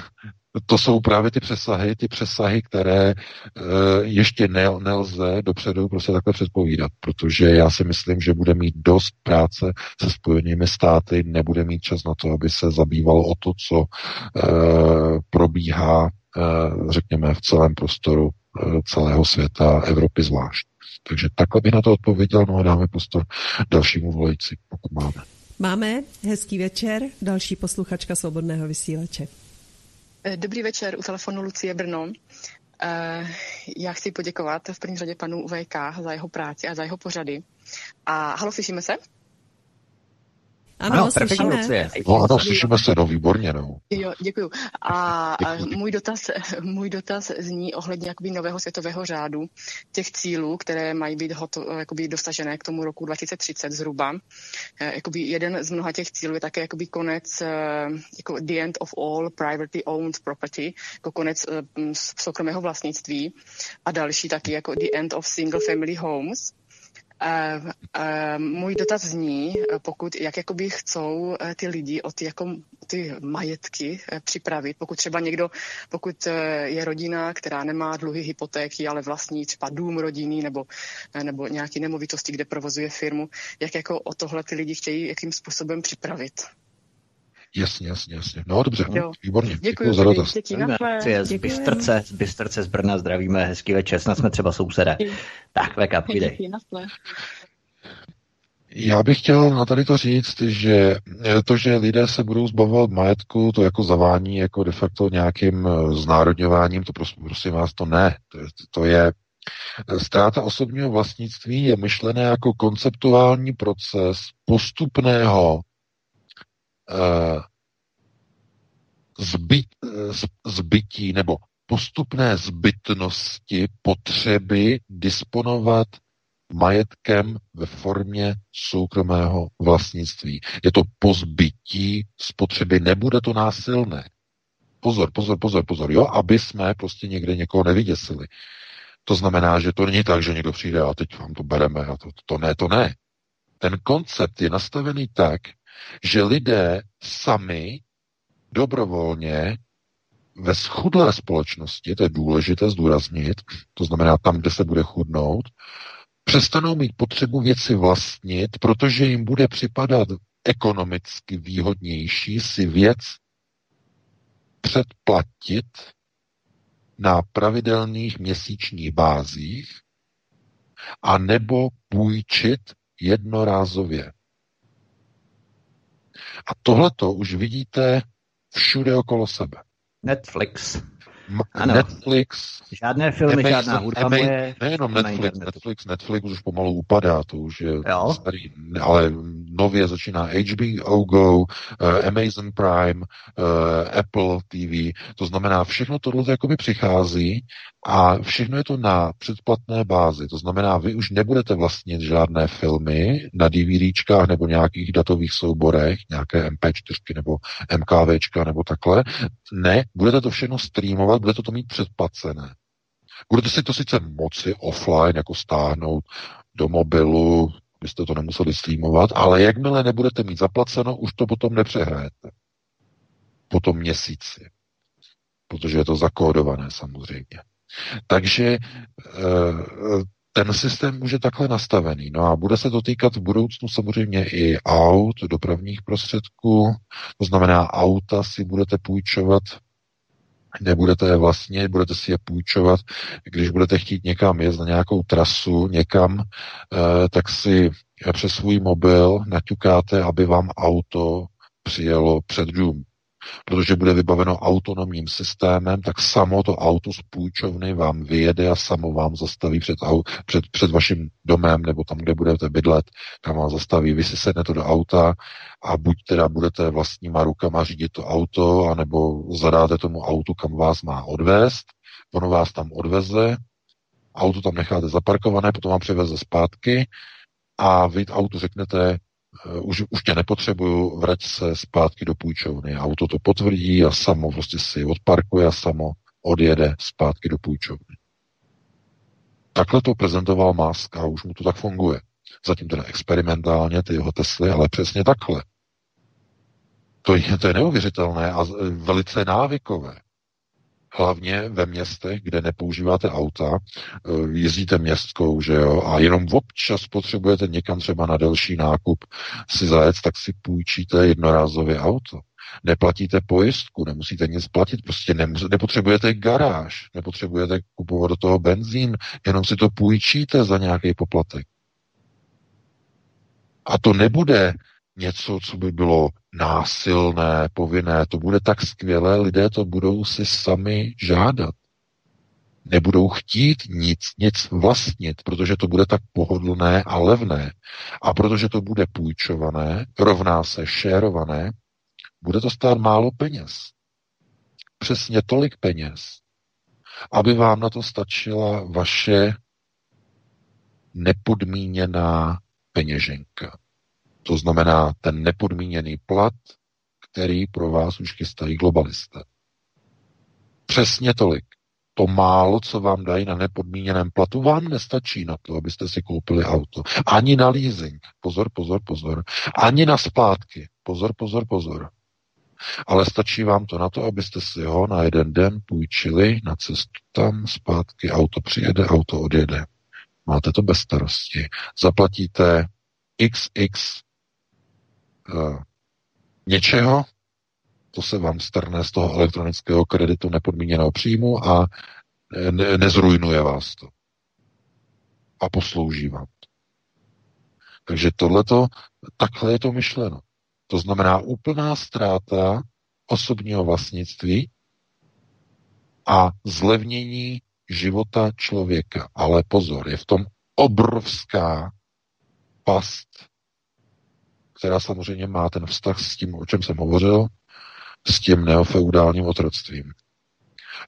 to jsou právě ty přesahy, ty přesahy, které uh, ještě nel, nelze dopředu prostě takhle předpovídat, protože já si myslím, že bude mít dost práce se spojenými státy, nebude mít čas na to, aby se zabýval o to, co uh, probíhá Eh, řekněme, v celém prostoru eh, celého světa, Evropy zvlášť. Takže takhle bych na to odpověděl, no a dáme prostor dalšímu volající, pokud máme. Máme, hezký večer, další posluchačka Svobodného vysílače. Eh, dobrý večer, u telefonu Lucie Brno. Já chci poděkovat v první řadě panu VK za jeho práci a za jeho pořady. A halo, slyšíme se? Ano, ano slyšíme. No ano, slyšíme se, no výborně, no. Jo, děkuju. A, děkuju. můj, dotaz, můj dotaz zní ohledně jakoby nového světového řádu, těch cílů, které mají být hoto, jakoby dosažené k tomu roku 2030 zhruba. Eh, jakoby jeden z mnoha těch cílů je také jakoby konec, eh, jako the end of all privately owned property, jako konec eh, soukromého vlastnictví a další taky jako the end of single family homes. Uh, uh, můj dotaz zní, pokud, jak jakoby chcou ty lidi o ty, jako, ty majetky připravit, pokud třeba někdo, pokud je rodina, která nemá dluhy hypotéky, ale vlastní třeba dům rodinný nebo, nebo nějaký nemovitosti, kde provozuje firmu, jak jako o tohle ty lidi chtějí, jakým způsobem připravit? Jasně, jasně, jasně. No dobře, jo. výborně. Děkuji za dotaz. Z Bystrce, z Bystrce z Brna zdravíme, hezký večer, snad jsme třeba sousedé. Tak, wake up, Já bych chtěl na tady to říct, že to, že lidé se budou zbavovat majetku, to jako zavání jako de facto nějakým eh, znárodňováním, to prostě, prosím vás, to ne. To je, to je Ztráta osobního vlastnictví je myšlené jako konceptuální proces postupného Eh, zbyt, eh, zbytí nebo postupné zbytnosti potřeby disponovat majetkem ve formě soukromého vlastnictví. Je to pozbytí spotřeby, nebude to násilné. Pozor, pozor, pozor, pozor, jo, aby jsme prostě někde někoho nevyděsili. To znamená, že to není tak, že někdo přijde a teď vám to bereme a to, to ne, to ne. Ten koncept je nastavený tak, že lidé sami dobrovolně ve schudlé společnosti, to je důležité zdůraznit, to znamená tam, kde se bude chudnout, přestanou mít potřebu věci vlastnit, protože jim bude připadat ekonomicky výhodnější si věc předplatit na pravidelných měsíčních bázích a nebo půjčit jednorázově. A tohleto už vidíte všude okolo sebe. Netflix. Ano. Netflix. Žádné filmy, Amazon, žádná hudba Amazon, moje. Nejenom Netflix, Netflix, Netflix už pomalu upadá, to už je jo. starý, ale nově začíná HBO Go, uh, Amazon Prime, uh, Apple TV, to znamená, všechno tohle jakoby přichází a všechno je to na předplatné bázi. To znamená, vy už nebudete vlastnit žádné filmy na DVDčkách nebo nějakých datových souborech, nějaké MP4 nebo MKVčka nebo takhle. Ne, budete to všechno streamovat, budete to mít předplacené. Budete si to sice moci offline jako stáhnout do mobilu, byste to nemuseli streamovat, ale jakmile nebudete mít zaplaceno, už to potom nepřehrajete. Po tom měsíci. Protože je to zakódované samozřejmě. Takže eh, ten systém může takhle nastavený. No a bude se to týkat v budoucnu samozřejmě i aut, dopravních prostředků, to znamená auta si budete půjčovat nebudete je vlastně, budete si je půjčovat, když budete chtít někam jet na nějakou trasu, někam, eh, tak si přes svůj mobil naťukáte, aby vám auto přijelo před dům protože bude vybaveno autonomním systémem, tak samo to auto z půjčovny vám vyjede a samo vám zastaví před, před, před vaším domem nebo tam, kde budete bydlet, tam vám zastaví. Vy si sednete do auta a buď teda budete vlastníma rukama řídit to auto, anebo zadáte tomu autu, kam vás má odvést, ono vás tam odveze, auto tam necháte zaparkované, potom vám přiveze zpátky a vy autu řeknete, už, už tě nepotřebuju, vrať se zpátky do půjčovny. Auto to potvrdí a samo prostě si odparkuje a samo odjede zpátky do půjčovny. Takhle to prezentoval Musk a už mu to tak funguje. Zatím teda experimentálně ty jeho Tesly, ale přesně takhle. To je, to je neuvěřitelné a velice návykové hlavně ve městech, kde nepoužíváte auta, eh, jezdíte městskou, že jo, a jenom občas potřebujete někam třeba na delší nákup si zajet, tak si půjčíte jednorázově auto. Neplatíte pojistku, nemusíte nic platit, prostě nemus- nepotřebujete garáž, nepotřebujete kupovat do toho benzín, jenom si to půjčíte za nějaký poplatek. A to nebude něco, co by bylo násilné, povinné. To bude tak skvělé, lidé to budou si sami žádat. nebudou chtít nic, nic vlastnit, protože to bude tak pohodlné a levné. A protože to bude půjčované, rovná se šérované, bude to stát málo peněz. Přesně tolik peněz, aby vám na to stačila vaše nepodmíněná peněženka. To znamená ten nepodmíněný plat, který pro vás už chystají globalisté. Přesně tolik. To málo, co vám dají na nepodmíněném platu, vám nestačí na to, abyste si koupili auto. Ani na leasing. Pozor, pozor, pozor. Ani na splátky. Pozor, pozor, pozor. Ale stačí vám to na to, abyste si ho na jeden den půjčili na cestu tam, zpátky, auto přijede, auto odjede. Máte to bez starosti. Zaplatíte XX něčeho, to se vám strne z toho elektronického kreditu nepodmíněného příjmu a ne, nezrujnuje vás to. A poslouží vám to. Takže tohleto, takhle je to myšleno. To znamená úplná ztráta osobního vlastnictví a zlevnění života člověka. Ale pozor, je v tom obrovská past, která samozřejmě má ten vztah s tím, o čem jsem hovořil, s tím neofeudálním otroctvím.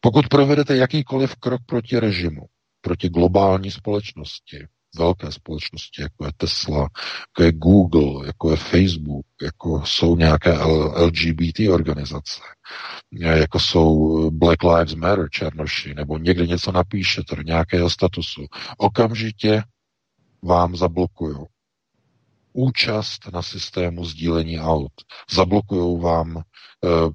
Pokud provedete jakýkoliv krok proti režimu, proti globální společnosti, velké společnosti, jako je Tesla, jako je Google, jako je Facebook, jako jsou nějaké LGBT organizace, jako jsou Black Lives Matter černoši, nebo někde něco napíšete do nějakého statusu, okamžitě vám zablokují účast na systému sdílení aut, zablokují vám e,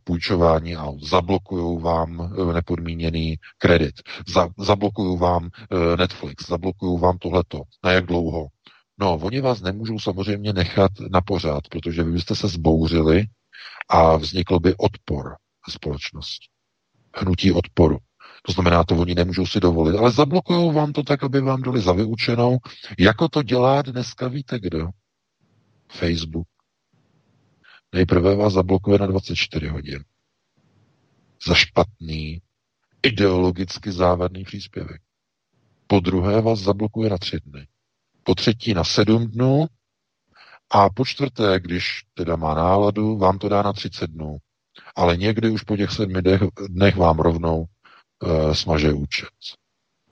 půjčování aut, zablokují vám e, nepodmíněný kredit, za, zablokují vám e, Netflix, zablokují vám tohleto. Na jak dlouho? No, oni vás nemůžou samozřejmě nechat na pořád, protože vy byste se zbouřili a vznikl by odpor společnosti. Hnutí odporu. To znamená, to oni nemůžou si dovolit, ale zablokují vám to tak, aby vám dali za vyučenou, jako to dělá dneska víte kdo. Facebook. Nejprve vás zablokuje na 24 hodin. Za špatný, ideologicky závadný příspěvek. Po druhé vás zablokuje na tři dny. Po třetí na sedm dnů a po čtvrté, když teda má náladu, vám to dá na 30 dnů. Ale někdy už po těch sedmi dnech, dnech vám rovnou uh, smaže účet.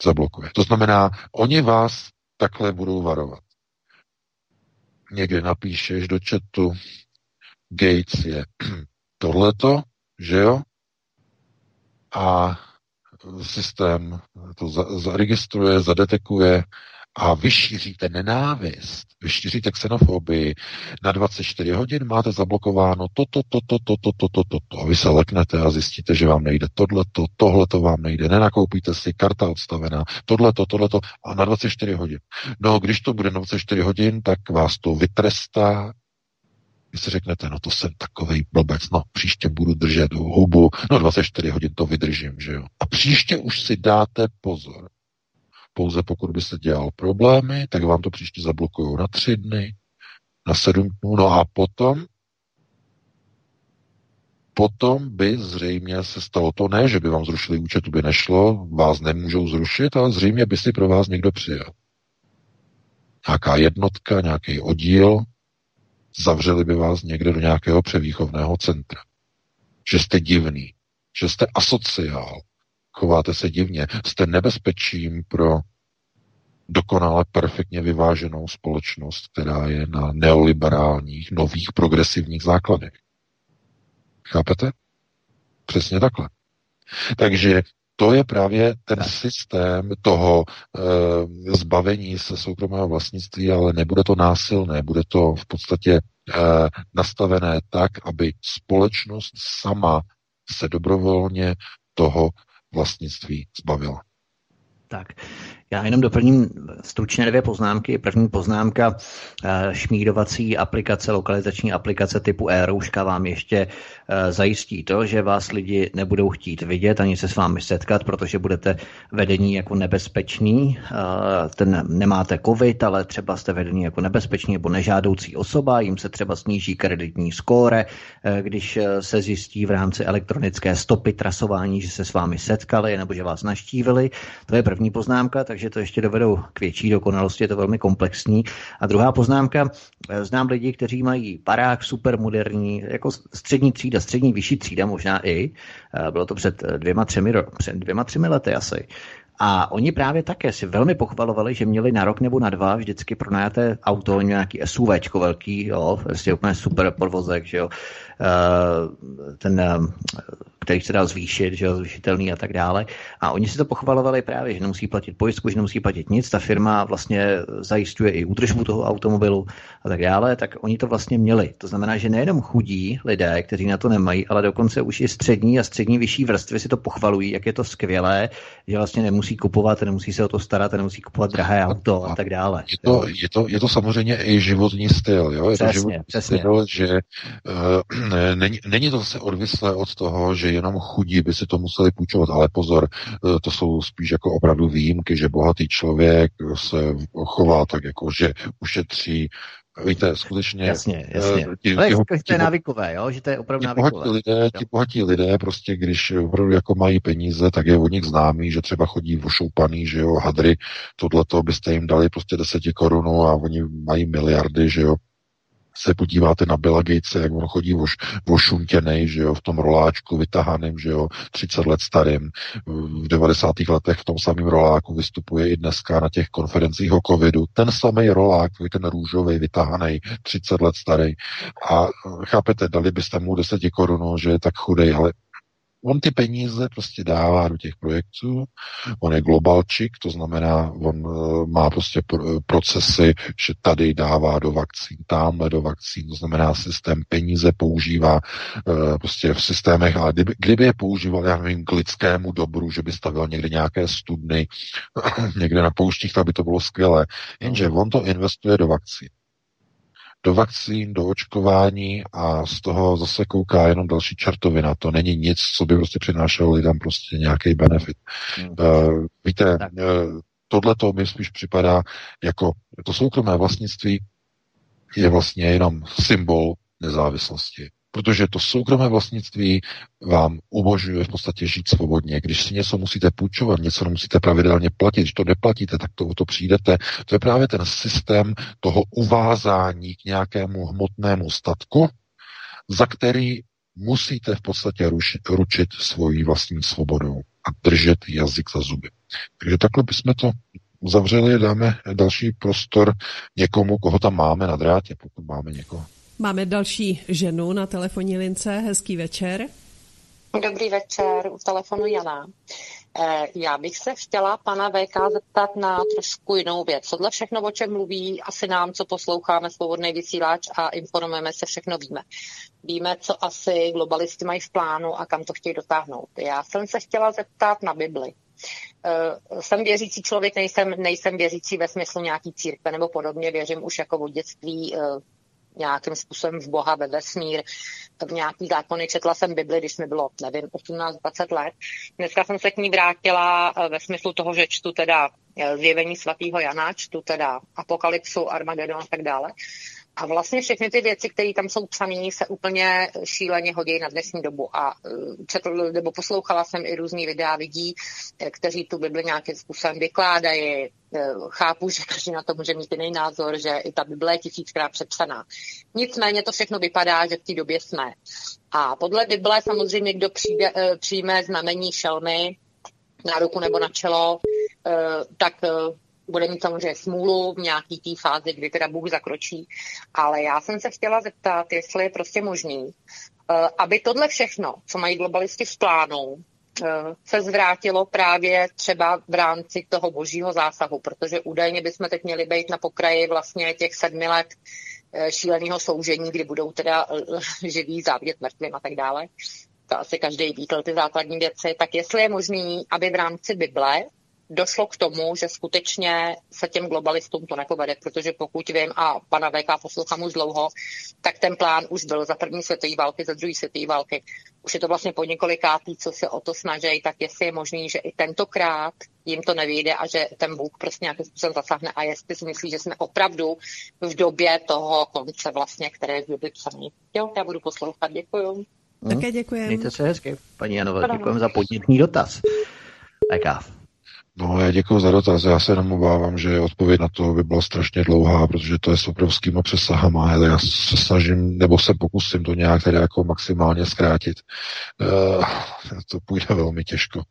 Zablokuje. To znamená, oni vás takhle budou varovat někde napíšeš do chatu, Gates je tohleto, že jo? A systém to zaregistruje, zadetekuje a vyšíříte nenávist, vyšíříte xenofobii, na 24 hodin máte zablokováno toto, toto, toto, toto, toto. A vy se leknete a zjistíte, že vám nejde tohleto, tohleto vám nejde, nenakoupíte si, karta odstavená, tohleto, tohleto a na 24 hodin. No, když to bude na 24 hodin, tak vás to vytrestá, vy si řeknete, no to jsem takovej blbec, no příště budu držet hubu, no 24 hodin to vydržím, že jo. A příště už si dáte pozor. Pouze pokud byste dělal problémy, tak vám to příště zablokují na tři dny, na sedm dnů, no a potom potom by zřejmě se stalo to ne, že by vám zrušili účet, by nešlo, vás nemůžou zrušit, ale zřejmě by si pro vás někdo přijel. Nějaká jednotka, nějaký oddíl, zavřeli by vás někde do nějakého převýchovného centra. Že jste divný, že jste asociál, chováte se divně, jste nebezpečím pro dokonale perfektně vyváženou společnost, která je na neoliberálních, nových, progresivních základech. Chápete? Přesně takhle. Takže to je právě ten systém toho e, zbavení se soukromého vlastnictví, ale nebude to násilné, bude to v podstatě e, nastavené tak, aby společnost sama se dobrovolně toho vlastnictví zbavila. Tak, Já jenom doplním stručně dvě poznámky. První poznámka, eh, šmídovací aplikace, lokalizační aplikace typu e-rouška vám ještě eh, zajistí to, že vás lidi nebudou chtít vidět ani se s vámi setkat, protože budete vedení jako nebezpečný. Eh, ten nemáte covid, ale třeba jste vedení jako nebezpečný nebo nežádoucí osoba, jim se třeba sníží kreditní skóre, když se zjistí v rámci elektronické stopy trasování, že se s vámi setkali nebo že vás naštívili. To je první poznámka, takže to ještě dovedou k větší dokonalosti, je to velmi komplexní. A druhá poznámka, eh, znám lidi, kteří mají barák super moderní, jako střední třída, střední vyšší třída možná i, eh, bylo to před dvěma, třemi, před dvěma, třemi lety asi, a oni právě také si velmi pochvalovali, že měli na rok nebo na dva vždycky pronajaté auto, nějaký SUVčko velký, jo, prostě úplně super podvozek, že jo. Eh, ten který se dá zvýšit, že jo, zvýšitelný a tak dále. A oni si to pochvalovali právě, že nemusí platit pojistku, že nemusí platit nic, ta firma vlastně zajišťuje i údržbu toho automobilu a tak dále, tak oni to vlastně měli. To znamená, že nejenom chudí lidé, kteří na to nemají, ale dokonce už i střední a střední vyšší vrstvy si to pochvalují, jak je to skvělé, že vlastně nemusí kupovat, nemusí se o to starat, nemusí kupovat drahé auto a tak dále. Je to, je to, je to samozřejmě i životní styl, jo? Je přesně, to životní přesně. styl, že uh, není, není to zase odvislé od toho, že jenom chudí by si to museli půjčovat, ale pozor, eh, to jsou spíš jako opravdu výjimky, že bohatý člověk se chová tak jako, že ušetří Víte, skutečně... Jasně, jasně. Uh, ti, Ale ti, to je návykové, jo? že to je opravdu ti Bohatí lidé, ti bohatí lidé prostě, když opravdu jako mají peníze, tak je od nich známý, že třeba chodí vošoupaný, že jo, hadry, tohleto byste jim dali prostě deseti korunu a oni mají miliardy, že jo, se podíváte na Billa Gatese, jak on chodí voš, vošuntěnej, že jo, v tom roláčku vytahaným, že jo, 30 let starým, v 90. letech v tom samém roláku vystupuje i dneska na těch konferencích o covidu. Ten samý rolák, ten růžový, vytahaný, 30 let starý. A chápete, dali byste mu 10 korun, že je tak chudej, ale on ty peníze prostě dává do těch projektů, on je globalčik, to znamená, on uh, má prostě pr- procesy, že tady dává do vakcín, tamhle do vakcín, to znamená systém peníze používá uh, prostě v systémech, ale kdyby, kdyby je používal, já nevím, k lidskému dobru, že by stavil někde nějaké studny, někde na pouštích, tak by to bylo skvělé. Jenže on to investuje do vakcín do vakcín, do očkování a z toho zase kouká jenom další čertovina. To není nic, co by prostě přinášelo lidem prostě nějaký benefit. Hmm. Uh, víte, uh, tohle to mi spíš připadá jako to soukromé vlastnictví je vlastně jenom symbol nezávislosti. Protože to soukromé vlastnictví vám umožňuje v podstatě žít svobodně. Když si něco musíte půjčovat, něco musíte pravidelně platit, když to neplatíte, tak to, to přijdete. To je právě ten systém toho uvázání k nějakému hmotnému statku, za který musíte v podstatě rušit, ručit svojí vlastní svobodou a držet jazyk za zuby. Takže takhle bychom to uzavřeli, dáme další prostor někomu, koho tam máme na drátě, pokud máme někoho. Máme další ženu na telefonní lince. Hezký večer. Dobrý večer, u telefonu Jana. Eh, já bych se chtěla pana VK zeptat na trošku jinou věc. Tohle všechno, o čem mluví, asi nám, co posloucháme svobodný vysílač a informujeme se, všechno víme. Víme, co asi globalisti mají v plánu a kam to chtějí dotáhnout. Já jsem se chtěla zeptat na Bibli. Uh, jsem věřící člověk, nejsem, nejsem věřící ve smyslu nějaký církve nebo podobně, věřím už jako od dětství uh, nějakým způsobem v Boha, ve vesmír, v nějaký zákony. Četla jsem Bibli, když mi bylo, nevím, 18-20 let. Dneska jsem se k ní vrátila eh, ve smyslu toho, že čtu teda eh, zjevení svatého Jana, čtu teda Apokalypsu, Armagedon a tak dále. A vlastně všechny ty věci, které tam jsou psané, se úplně šíleně hodí na dnešní dobu. A eh, četl, nebo poslouchala jsem i různý videa lidí, eh, kteří tu Bibli nějakým způsobem vykládají. Eh, chápu, že každý na to může mít jiný názor, že i ta Bible je tisíckrát přepsaná. Nicméně to všechno vypadá, že v té době jsme. A podle Bible samozřejmě, kdo přijde, přijme znamení šelmy na ruku nebo na čelo, tak bude mít samozřejmě smůlu v nějaký té fázi, kdy teda Bůh zakročí. Ale já jsem se chtěla zeptat, jestli je prostě možný, eh, aby tohle všechno, co mají globalisti v plánu, eh, se zvrátilo právě třeba v rámci toho božího zásahu, protože údajně bychom teď měli být na pokraji vlastně těch sedmi let eh, šíleného soužení, kdy budou teda živí závět mrtvým a tak dále. To asi každý vítel ty základní věci. Tak jestli je možný, aby v rámci Bible došlo k tomu, že skutečně se těm globalistům to nepovede, protože pokud vím, a pana VK poslouchám už dlouho, tak ten plán už byl za první světové války, za druhé světové války. Už je to vlastně po několikátý, co se o to snaží, tak jestli je možný, že i tentokrát jim to nevyjde a že ten Bůh prostě nějakým způsobem zasáhne a jestli si myslí, že jsme opravdu v době toho konce vlastně, které je v době psaný. Jo, já budu poslouchat, děkuju. Také děkujeme. Mějte se hezky, paní Janové, děkujeme za podnětný dotaz. VK. No, já děkuji za dotaz. Já se jenom obávám, že odpověď na to by byla strašně dlouhá, protože to je s obrovskýma přesahama. Já se snažím, nebo se pokusím to nějak tedy jako maximálně zkrátit. Uh, to půjde velmi těžko,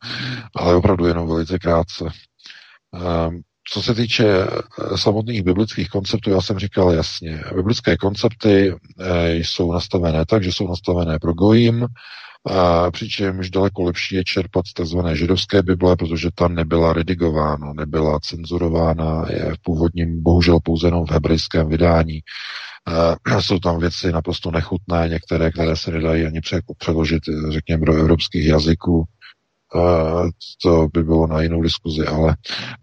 ale opravdu jenom velice krátce. Uh, co se týče eh, samotných biblických konceptů, já jsem říkal jasně, biblické koncepty jsou nastavené tak, že jsou nastavené pro gojím, a přičemž daleko lepší je čerpat z tzv. židovské Bible, protože ta nebyla redigována, nebyla cenzurována, je v původním bohužel pouze jenom v hebrejském vydání. Uh, jsou tam věci naprosto nechutné, některé, které se nedají ani přeložit, řekněme, do evropských jazyků. Uh, to by bylo na jinou diskuzi, ale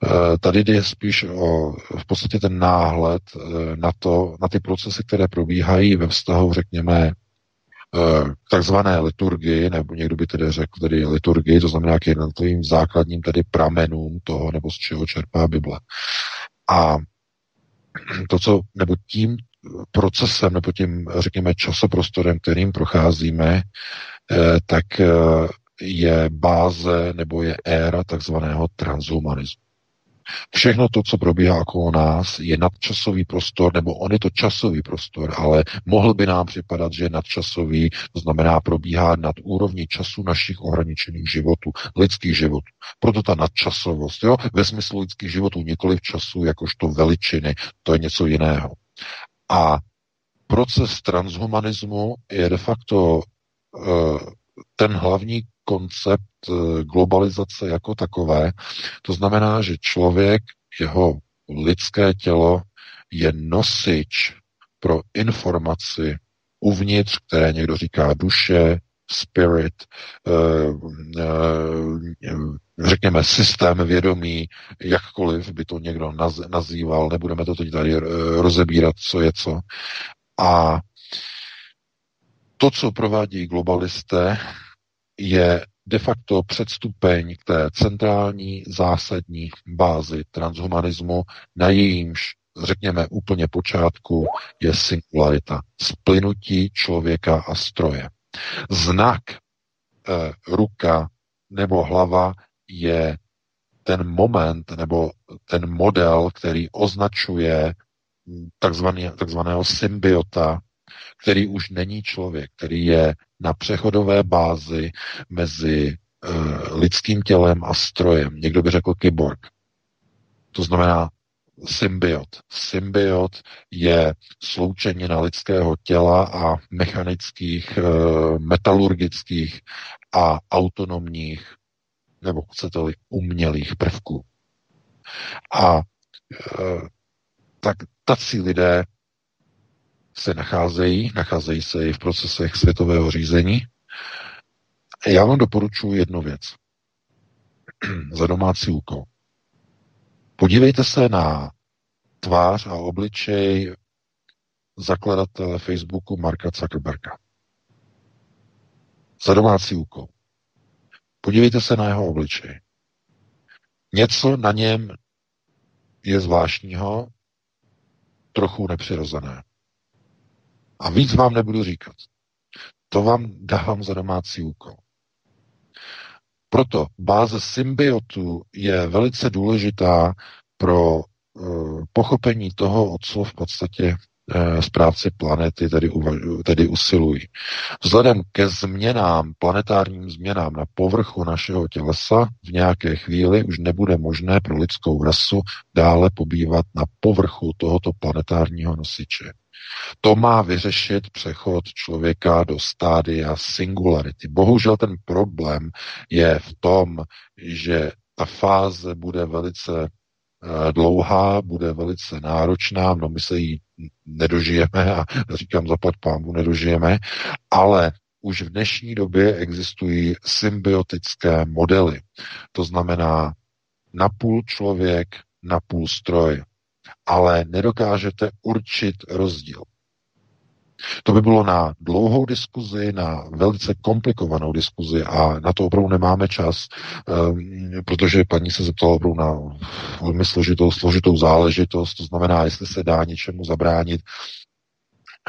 uh, tady jde spíš o v podstatě ten náhled na to, na ty procesy, které probíhají ve vztahu, řekněme, Eh, takzvané liturgii, nebo někdo by tedy řekl tedy liturgii, to znamená k jednotlivým základním tedy pramenům toho, nebo z čeho čerpá Bible. A to, co, nebo tím procesem, nebo tím, řekněme, časoprostorem, kterým procházíme, eh, tak eh, je báze nebo je éra takzvaného transhumanismu. Všechno to, co probíhá okolo nás, je nadčasový prostor, nebo on je to časový prostor, ale mohl by nám připadat, že je nadčasový, to znamená probíhá nad úrovní času našich ohraničených životů, lidských životů. Proto ta nadčasovost, jo, ve smyslu lidských životů, nikoli v času, jakožto veličiny, to je něco jiného. A proces transhumanismu je de facto uh, ten hlavní koncept eh, globalizace jako takové. To znamená, že člověk, jeho lidské tělo je nosič pro informaci uvnitř, které někdo říká duše, spirit, eh, eh, řekněme systém vědomí, jakkoliv by to někdo nazýval, nebudeme to teď tady rozebírat, co je co. A to, co provádí globalisté, je de facto předstupeň k té centrální zásadní bázi transhumanismu, na jejímž, řekněme, úplně počátku je singularita, splynutí člověka a stroje. Znak eh, ruka nebo hlava je ten moment nebo ten model, který označuje takzvaný, takzvaného symbiota, který už není člověk, který je na přechodové bázi mezi uh, lidským tělem a strojem. Někdo by řekl kyborg. To znamená symbiot. Symbiot je sloučenina lidského těla a mechanických, uh, metalurgických a autonomních, nebo chcete-li, umělých prvků. A uh, tak tací lidé se nacházejí, nacházejí se i v procesech světového řízení. Já vám doporučuji jednu věc za domácí úkol. Podívejte se na tvář a obličej zakladatele Facebooku Marka Zuckerberga. Za domácí úkol. Podívejte se na jeho obličej. Něco na něm je zvláštního, trochu nepřirozené. A víc vám nebudu říkat. To vám dávám za domácí úkol. Proto báze symbiotu je velice důležitá pro uh, pochopení toho, o co v podstatě správci planety tedy, tedy usilují. Vzhledem ke změnám, planetárním změnám na povrchu našeho tělesa v nějaké chvíli už nebude možné pro lidskou rasu dále pobývat na povrchu tohoto planetárního nosiče. To má vyřešit přechod člověka do stádia singularity. Bohužel ten problém je v tom, že ta fáze bude velice eh, dlouhá, bude velice náročná, no my se jí nedožijeme a říkám zaplať pámu nedožijeme, ale už v dnešní době existují symbiotické modely. To znamená napůl člověk, napůl stroj. Ale nedokážete určit rozdíl. To by bylo na dlouhou diskuzi, na velice komplikovanou diskuzi a na to opravdu nemáme čas, um, protože paní se zeptala opravdu na velmi složitou, složitou záležitost, to znamená, jestli se dá něčemu zabránit,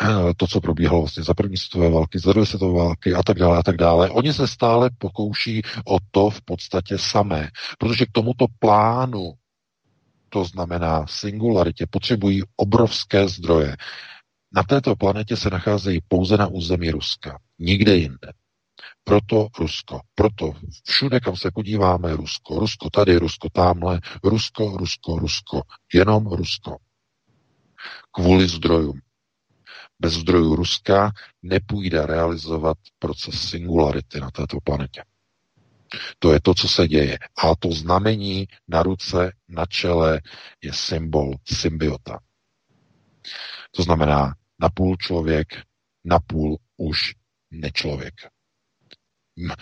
eh, to, co probíhalo vlastně za první světové války, za druhé světové války a tak dále a tak dále. Oni se stále pokouší o to v podstatě samé, protože k tomuto plánu, to znamená singularitě, potřebují obrovské zdroje. Na této planetě se nacházejí pouze na území Ruska, nikde jinde. Proto Rusko. Proto všude, kam se podíváme, Rusko. Rusko tady, Rusko tamhle, Rusko, Rusko, Rusko. Jenom Rusko. Kvůli zdrojům. Bez zdrojů Ruska nepůjde realizovat proces singularity na této planetě. To je to, co se děje. A to znamení na ruce, na čele je symbol symbiota. To znamená, napůl člověk, napůl už nečlověk.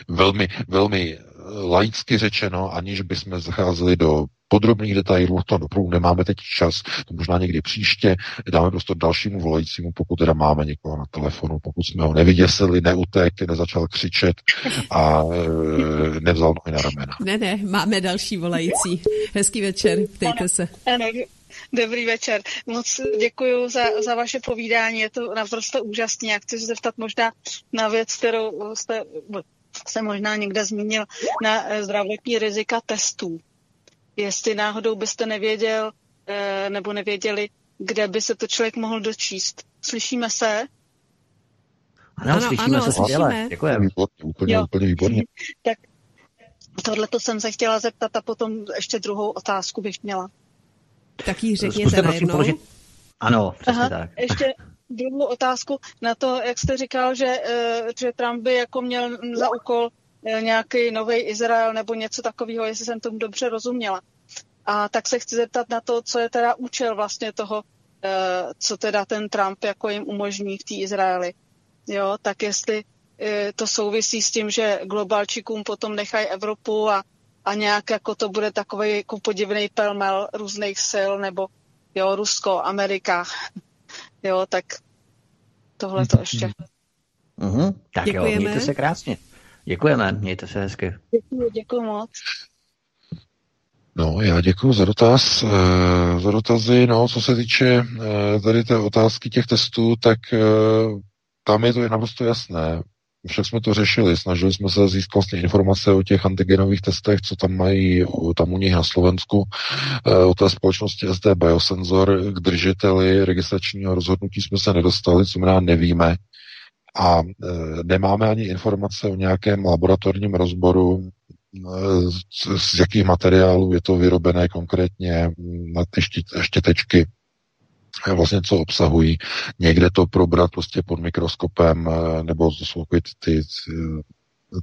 Velmi, velmi laicky řečeno, aniž bychom zacházeli do podrobných detailů, to opravdu nemáme teď čas, to možná někdy příště, dáme prostě dalšímu volajícímu, pokud teda máme někoho na telefonu, pokud jsme ho nevyděsili, neutek, nezačal křičet a e, nevzal nohy na ramena. Ne, ne, máme další volající. Hezký večer, ptejte se. Dobrý večer. Moc děkuji za, za vaše povídání. Je to naprosto úžasné. Já chci se zeptat možná na věc, kterou jste se možná někde zmínil, na eh, zdravotní rizika testů. Jestli náhodou byste nevěděl eh, nebo nevěděli, kde by se to člověk mohl dočíst. Slyšíme se? Ano, ano slyšíme ano, se skvěle. Děkujeme. Úplně, jo. úplně výborně. tak tohle to jsem se chtěla zeptat a potom ještě druhou otázku bych měla. Tak ji řekněte najednou. Položit... Ano, přesně Aha, tak. Ještě druhou otázku na to, jak jste říkal, že, eh, že Trump by jako měl za úkol eh, nějaký nový Izrael nebo něco takového, jestli jsem tomu dobře rozuměla. A tak se chci zeptat na to, co je teda účel vlastně toho, eh, co teda ten Trump jako jim umožní v té Izraeli. Jo, tak jestli to souvisí s tím, že globalčíkům potom nechají Evropu a a nějak jako to bude takový jako podivný pelmel různých sil, nebo jo, Rusko, Amerika, jo, tak tohle to ještě. Uh-huh. Tak Děkujeme. jo, mějte se krásně. Děkujeme, mějte se hezky. Děkuji, děkuji moc. No, já děkuji za dotaz, eh, za dotazy. No, co se týče eh, tady té otázky těch testů, tak eh, tam je to naprosto jasné. Však jsme to řešili, snažili jsme se získat vlastně informace o těch antigenových testech, co tam mají tam u nich na Slovensku, eh, o té společnosti SD Biosensor. K držiteli registračního rozhodnutí jsme se nedostali, co znamená nevíme. A eh, nemáme ani informace o nějakém laboratorním rozboru, eh, z, jakých materiálů je to vyrobené konkrétně na ty štětečky vlastně co obsahují. Někde to probrat prostě pod mikroskopem, eh, nebo to jsou ty, ty,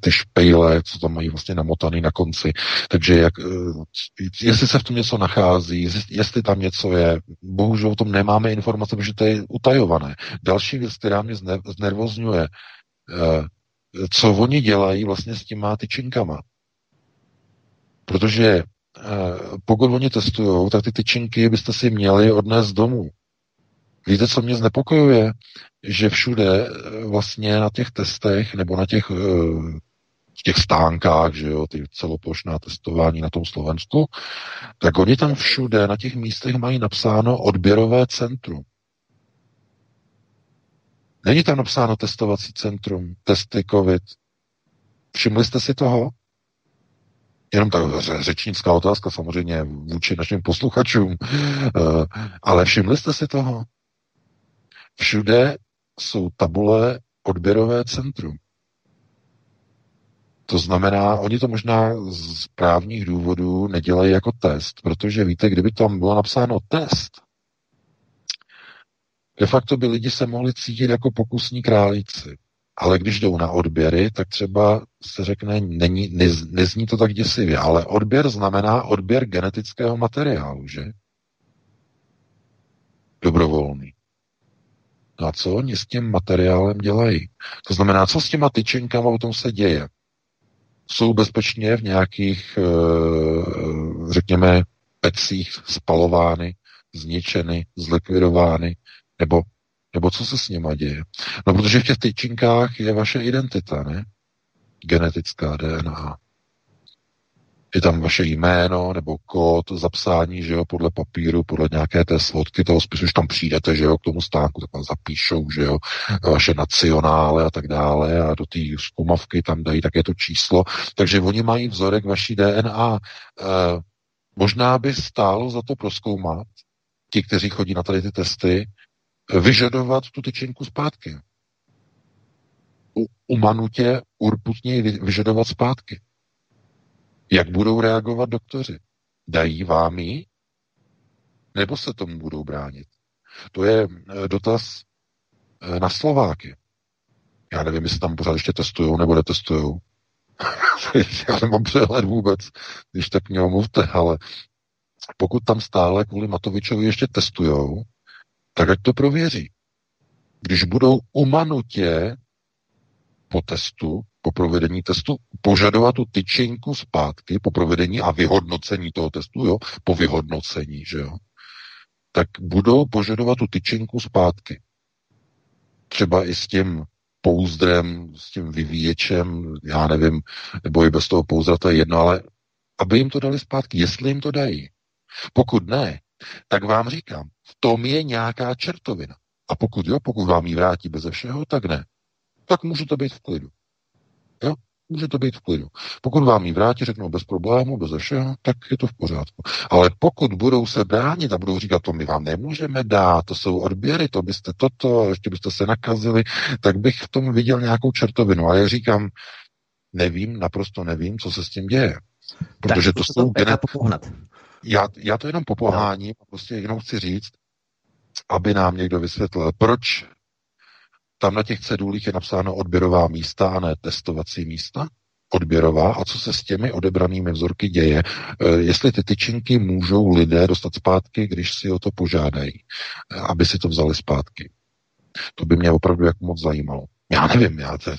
ty špejle, co tam mají vlastně namotaný na konci. Takže jak, eh, jestli se v tom něco nachází, jestli tam něco je, bohužel o tom nemáme informace, protože to je utajované. Další věc, která mě znervozňuje, eh, co oni dělají vlastně s těma tyčinkama. Protože pokud oni testují, tak ty tyčinky byste si měli odnést domů. Víte, co mě znepokojuje? Že všude eh, vlastně na těch testech nebo na těch, eh, v těch stánkách, že jo, ty celoplošná testování na tom Slovensku, tak oni tam všude na těch místech mají napsáno odběrové centrum. Není tam napsáno testovací centrum, testy COVID. Všimli jste si toho? Jenom tak řečnická otázka samozřejmě vůči našim posluchačům. Eh, ale všimli jste si toho? Všude jsou tabule odběrové centrum. To znamená, oni to možná z právních důvodů nedělají jako test, protože víte, kdyby tam bylo napsáno test, de facto by lidi se mohli cítit jako pokusní králíci. Ale když jdou na odběry, tak třeba se řekne, není, nez, nezní to tak děsivě, ale odběr znamená odběr genetického materiálu, že? Dobrovolný. No a co oni s tím materiálem dělají? To znamená, co s těma o tom se děje? Jsou bezpečně v nějakých, řekněme, pecích spalovány, zničeny, zlikvidovány, nebo, nebo co se s nima děje? No, protože v těch tyčinkách je vaše identita, ne? Genetická DNA je tam vaše jméno nebo kód zapsání, že jo, podle papíru, podle nějaké té svodky toho spisu, už tam přijdete, že jo, k tomu stánku, tak tam zapíšou, že jo, vaše nacionále a tak dále a do té zkumavky tam dají také to číslo. Takže oni mají vzorek vaší DNA. E, možná by stálo za to proskoumat, ti, kteří chodí na tady ty testy, vyžadovat tu tyčinku zpátky. U, u manutě urputně vyžadovat zpátky. Jak budou reagovat doktoři? Dají vám ji? Nebo se tomu budou bránit? To je eh, dotaz eh, na Slováky. Já nevím, jestli tam pořád ještě testují nebo netestují. Já nemám přehled vůbec, když tak mě omluvte, ale pokud tam stále kvůli Matovičovi ještě testujou, tak ať to prověří. Když budou umanutě po testu po provedení testu požadovat tu tyčinku zpátky po provedení a vyhodnocení toho testu, jo, po vyhodnocení, že jo, tak budou požadovat tu tyčinku zpátky. Třeba i s tím pouzdrem, s tím vyvíječem, já nevím, nebo i bez toho pouzdra, to je jedno, ale aby jim to dali zpátky, jestli jim to dají. Pokud ne, tak vám říkám, v tom je nějaká čertovina. A pokud jo, pokud vám ji vrátí bez všeho, tak ne. Tak můžete být v klidu. Může to být v klidu. Pokud vám ji vrátí, řeknou bez problému, bez všeho, tak je to v pořádku. Ale pokud budou se bránit a budou říkat, to my vám nemůžeme dát, to jsou odběry, to byste toto, ještě byste se nakazili, tak bych v tom viděl nějakou čertovinu. A já říkám, nevím, naprosto nevím, co se s tím děje. Protože tak, to jsou... To genet... já, já to jenom popoháním, no. prostě jenom chci říct, aby nám někdo vysvětlil, proč tam na těch cedulích je napsáno odběrová místa a ne testovací místa. Odběrová. A co se s těmi odebranými vzorky děje? E, jestli ty tyčinky můžou lidé dostat zpátky, když si o to požádají, aby si to vzali zpátky. To by mě opravdu jako moc zajímalo. Já nevím, já to,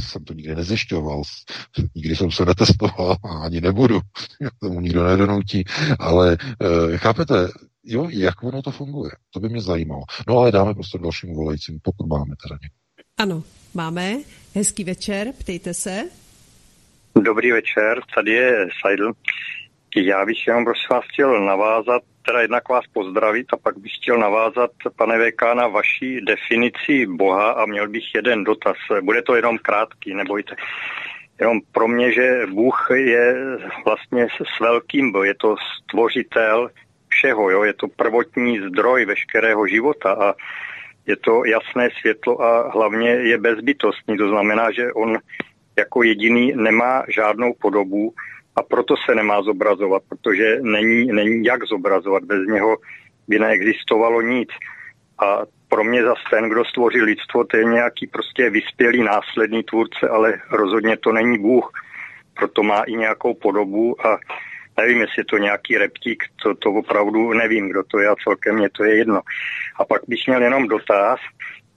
jsem to nikdy nezjišťoval, nikdy jsem se netestoval a ani nebudu, tomu nikdo nedonutí, ale e, chápete, jo, jak ono to funguje. To by mě zajímalo. No ale dáme prostě dalšímu volajícímu, pokud máme teda někoho. Ano, máme. Hezký večer, ptejte se. Dobrý večer, tady je Seidl. Já bych jenom prosím vás chtěl navázat, teda jednak vás pozdravit a pak bych chtěl navázat, pane VK, na vaší definici Boha a měl bych jeden dotaz. Bude to jenom krátký, nebojte. Jenom pro mě, že Bůh je vlastně s velkým B, je to stvořitel, všeho. Jo? Je to prvotní zdroj veškerého života a je to jasné světlo a hlavně je bezbytostný. To znamená, že on jako jediný nemá žádnou podobu a proto se nemá zobrazovat, protože není, není jak zobrazovat. Bez něho by neexistovalo nic. A pro mě zase ten, kdo stvoří lidstvo, to je nějaký prostě vyspělý následný tvůrce, ale rozhodně to není Bůh. Proto má i nějakou podobu a Nevím, jestli je to nějaký reptík, to, to opravdu nevím, kdo to je a celkem mě to je jedno. A pak bych měl jenom dotaz.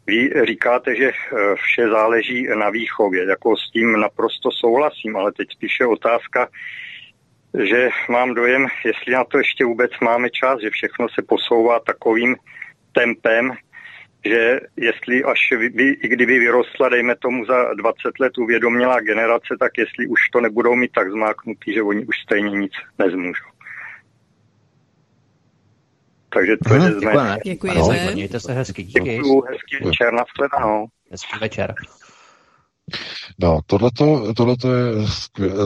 Vy říkáte, že eh, vše záleží na výchově, jako s tím naprosto souhlasím, ale teď spíše otázka, že mám dojem, jestli na to ještě vůbec máme čas, že všechno se posouvá takovým tempem, že jestli až vy, i kdyby vyrostla, dejme tomu za 20 let uvědomila generace, tak jestli už to nebudou mít tak zmáknutý, že oni už stejně nic nezmůžou. Takže to hmm, je z mé... Děkujeme. Mějte se hezky. Díky. Děkuju, hezký večer, nashledanou. Hezký večer. No, tohleto, tohleto je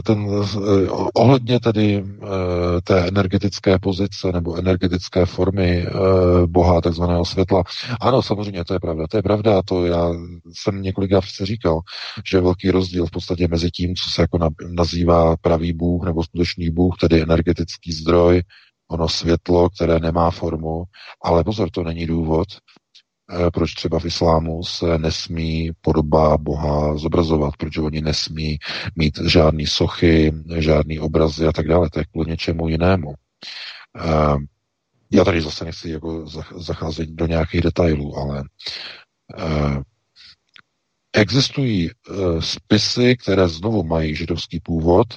ten, eh, ohledně tedy eh, té energetické pozice nebo energetické formy eh, Boha, takzvaného světla. Ano, samozřejmě, to je pravda. To je pravda, to já jsem několikrát přece říkal, že je velký rozdíl v podstatě mezi tím, co se jako nazývá pravý Bůh nebo skutečný Bůh, tedy energetický zdroj, ono světlo, které nemá formu, ale pozor, to není důvod, proč třeba v islámu se nesmí podoba Boha zobrazovat, proč oni nesmí mít žádný sochy, žádný obrazy a tak dále. To je kvůli něčemu jinému. Eh, já tady zase nechci jako zacházet do nějakých detailů, ale eh, existují spisy, které znovu mají židovský původ.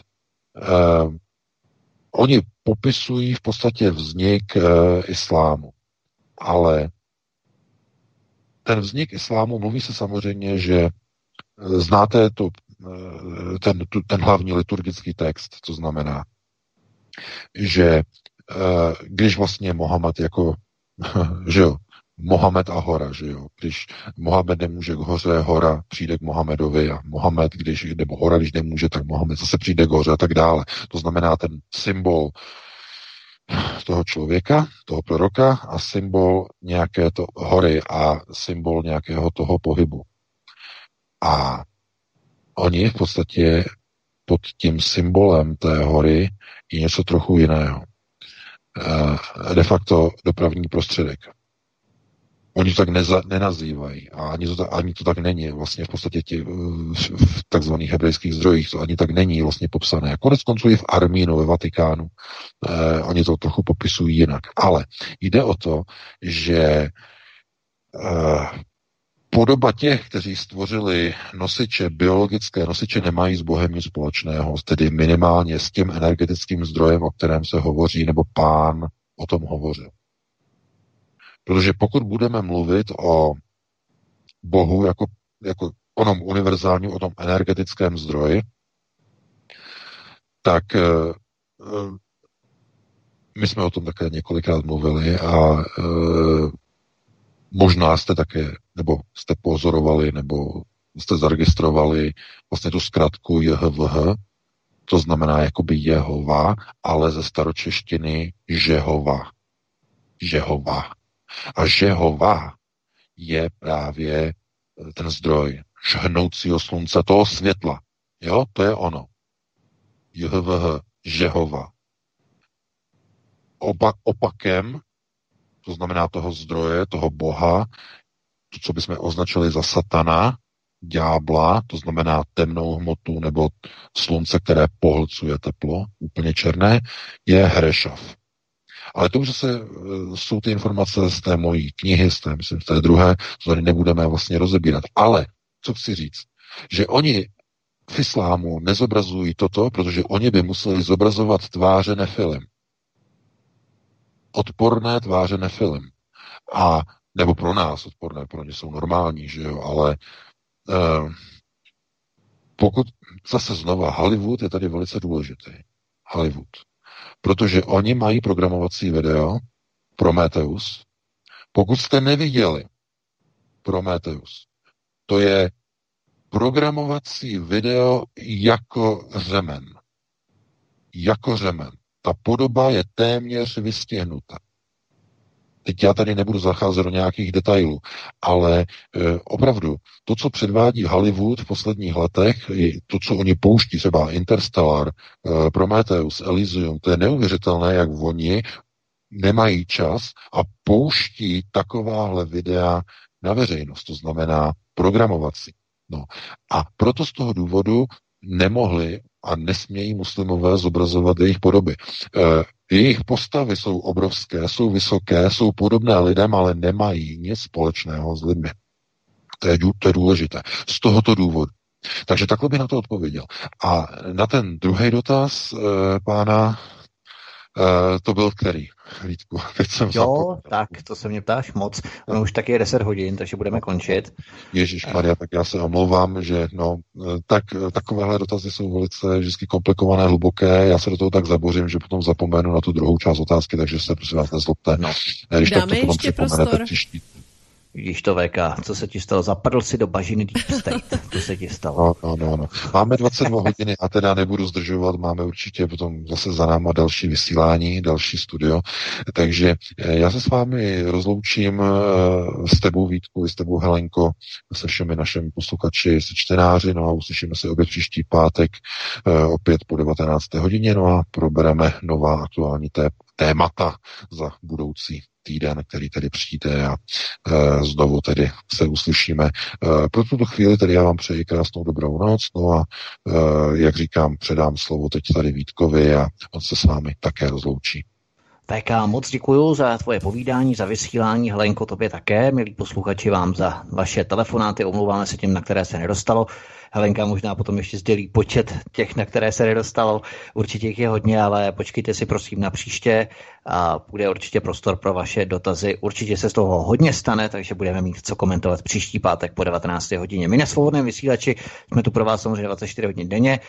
Oni popisují v podstatě vznik islámu. Ale ten vznik islámu, mluví se samozřejmě, že e, znáte to, e, ten, ten hlavní liturgický text, co znamená, že e, když vlastně Mohamed jako, že jo, Mohamed a hora, že jo. Když Mohamed nemůže k hoře, hora přijde k Mohamedovi a Mohamed, když, nebo hora, když nemůže, tak Mohamed zase přijde k hoře a tak dále. To znamená ten symbol toho člověka, toho proroka a symbol nějaké to hory a symbol nějakého toho pohybu. A oni v podstatě pod tím symbolem té hory je něco trochu jiného. Eh, de facto dopravní prostředek. Oni to tak neza, nenazývají a ani to, tak, ani to tak není vlastně v podstatě tě, v takzvaných hebrejských zdrojích, to ani tak není vlastně popsané. Konec konců i v Armínu, ve Vatikánu, eh, oni to trochu popisují jinak. Ale jde o to, že eh, podoba těch, kteří stvořili nosiče, biologické nosiče, nemají s Bohem nic společného, tedy minimálně s tím energetickým zdrojem, o kterém se hovoří, nebo pán o tom hovořil. Protože pokud budeme mluvit o Bohu jako, jako onom univerzálním, o tom energetickém zdroji, tak uh, my jsme o tom také několikrát mluvili a uh, možná jste také, nebo jste pozorovali, nebo jste zaregistrovali vlastně tu zkratku JHVH, to znamená jakoby Jehova, ale ze staročeštiny Žehova. Žehova. A Žehova je právě eh, ten zdroj žhnoucího slunce, toho světla. Jo, to je ono. JHVH, Žehova. Opak, opakem, to znamená toho zdroje, toho boha, to, co bychom označili za satana, ďábla, to znamená temnou hmotu nebo slunce, které pohlcuje teplo, úplně černé, je Hrešav. Ale to už zase eh, jsou ty informace z té mojí knihy, z té, myslím, z té druhé, co tady nebudeme vlastně rozebírat. Ale, co chci říct, že oni v islámu nezobrazují toto, protože oni by museli zobrazovat tváře nefilim. Odporné tváře nefilim. A, nebo pro nás odporné, pro ně jsou normální, že jo, ale uh, pokud zase znova Hollywood je tady velice důležitý. Hollywood. Protože oni mají programovací video Prometheus. Pokud jste neviděli Prometheus, to je programovací video jako řemen. Jako řemen. Ta podoba je téměř vystihnuta. Teď já tady nebudu zacházet do nějakých detailů, ale e, opravdu to, co předvádí Hollywood v posledních letech, to, co oni pouští, třeba Interstellar, e, Prometheus, Elysium, to je neuvěřitelné, jak oni nemají čas a pouští takováhle videa na veřejnost, to znamená programovací. No. A proto z toho důvodu nemohli a nesmějí muslimové zobrazovat jejich podoby. E, jejich postavy jsou obrovské, jsou vysoké, jsou podobné lidem, ale nemají nic společného s lidmi. To je, to je důležité. Z tohoto důvodu. Takže takhle bych na to odpověděl. A na ten druhý dotaz e, pána, e, to byl který? Vítku, teď jsem Jo, zapomněl. tak to se mě ptáš moc. Ono už taky je 10 hodin, takže budeme končit. Ježíš Maria, tak já se omlouvám, že no, tak, takovéhle dotazy jsou velice vždycky komplikované, hluboké. Já se do toho tak zabořím, že potom zapomenu na tu druhou část otázky, takže se prosím vás nezlobte. No. Když Dáme tak to potom ještě prostor. Příští, Vidíš to, VK, co se ti stalo? Zapadl si do bažiny Deep State. To se ti stalo. No, no, no, no. Máme 22 hodiny a teda nebudu zdržovat. Máme určitě potom zase za náma další vysílání, další studio. Takže eh, já se s vámi rozloučím eh, s tebou Vítku i s tebou Helenko, se všemi našimi posluchači, se čtenáři, no a uslyšíme se opět příští pátek, eh, opět po 19. hodině, no a probereme nová aktuální té, témata za budoucí týden, který tedy přijde a e, znovu tedy se uslyšíme. E, pro tuto chvíli tedy já vám přeji krásnou dobrou noc, no a e, jak říkám, předám slovo teď tady Vítkovi a on se s vámi také rozloučí. Tak a moc děkuji za tvoje povídání, za vysílání. Helenko, tobě také. Milí posluchači, vám za vaše telefonáty. Omlouváme se těm, na které se nedostalo. Helenka možná potom ještě sdělí počet těch, na které se nedostalo. Určitě jich je hodně, ale počkejte si prosím na příště a bude určitě prostor pro vaše dotazy. Určitě se z toho hodně stane, takže budeme mít co komentovat příští pátek po 19. hodině. My na svobodném vysílači jsme tu pro vás samozřejmě 24 hodin denně.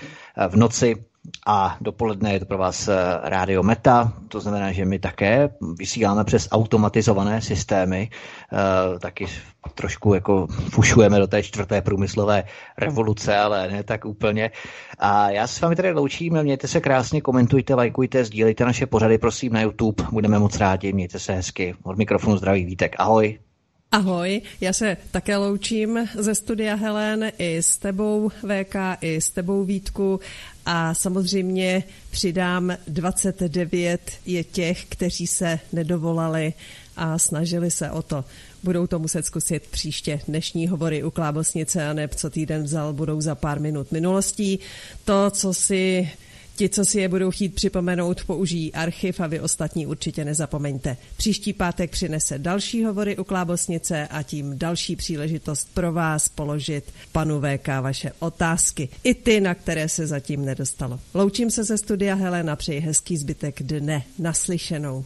V noci a dopoledne je to pro vás eh, rádio Meta, to znamená, že my také vysíláme přes automatizované systémy, e, taky trošku jako fušujeme do té čtvrté průmyslové revoluce, ale ne tak úplně. A já se s vámi tady loučím, mějte se krásně, komentujte, lajkujte, sdílejte naše pořady, prosím, na YouTube, budeme moc rádi, mějte se hezky. Od mikrofonu zdraví Vítek, ahoj. Ahoj, já se také loučím ze studia Helen i s tebou VK, i s tebou Vítku a samozřejmě přidám 29 je těch, kteří se nedovolali a snažili se o to. Budou to muset zkusit příště. Dnešní hovory u Klábosnice a neb co týden vzal, budou za pár minut minulostí. To, co si Ti, co si je budou chtít připomenout, použijí archiv a vy ostatní určitě nezapomeňte. Příští pátek přinese další hovory u Klábosnice a tím další příležitost pro vás položit panu VK vaše otázky. I ty, na které se zatím nedostalo. Loučím se ze studia Helena, přeji hezký zbytek dne. Naslyšenou.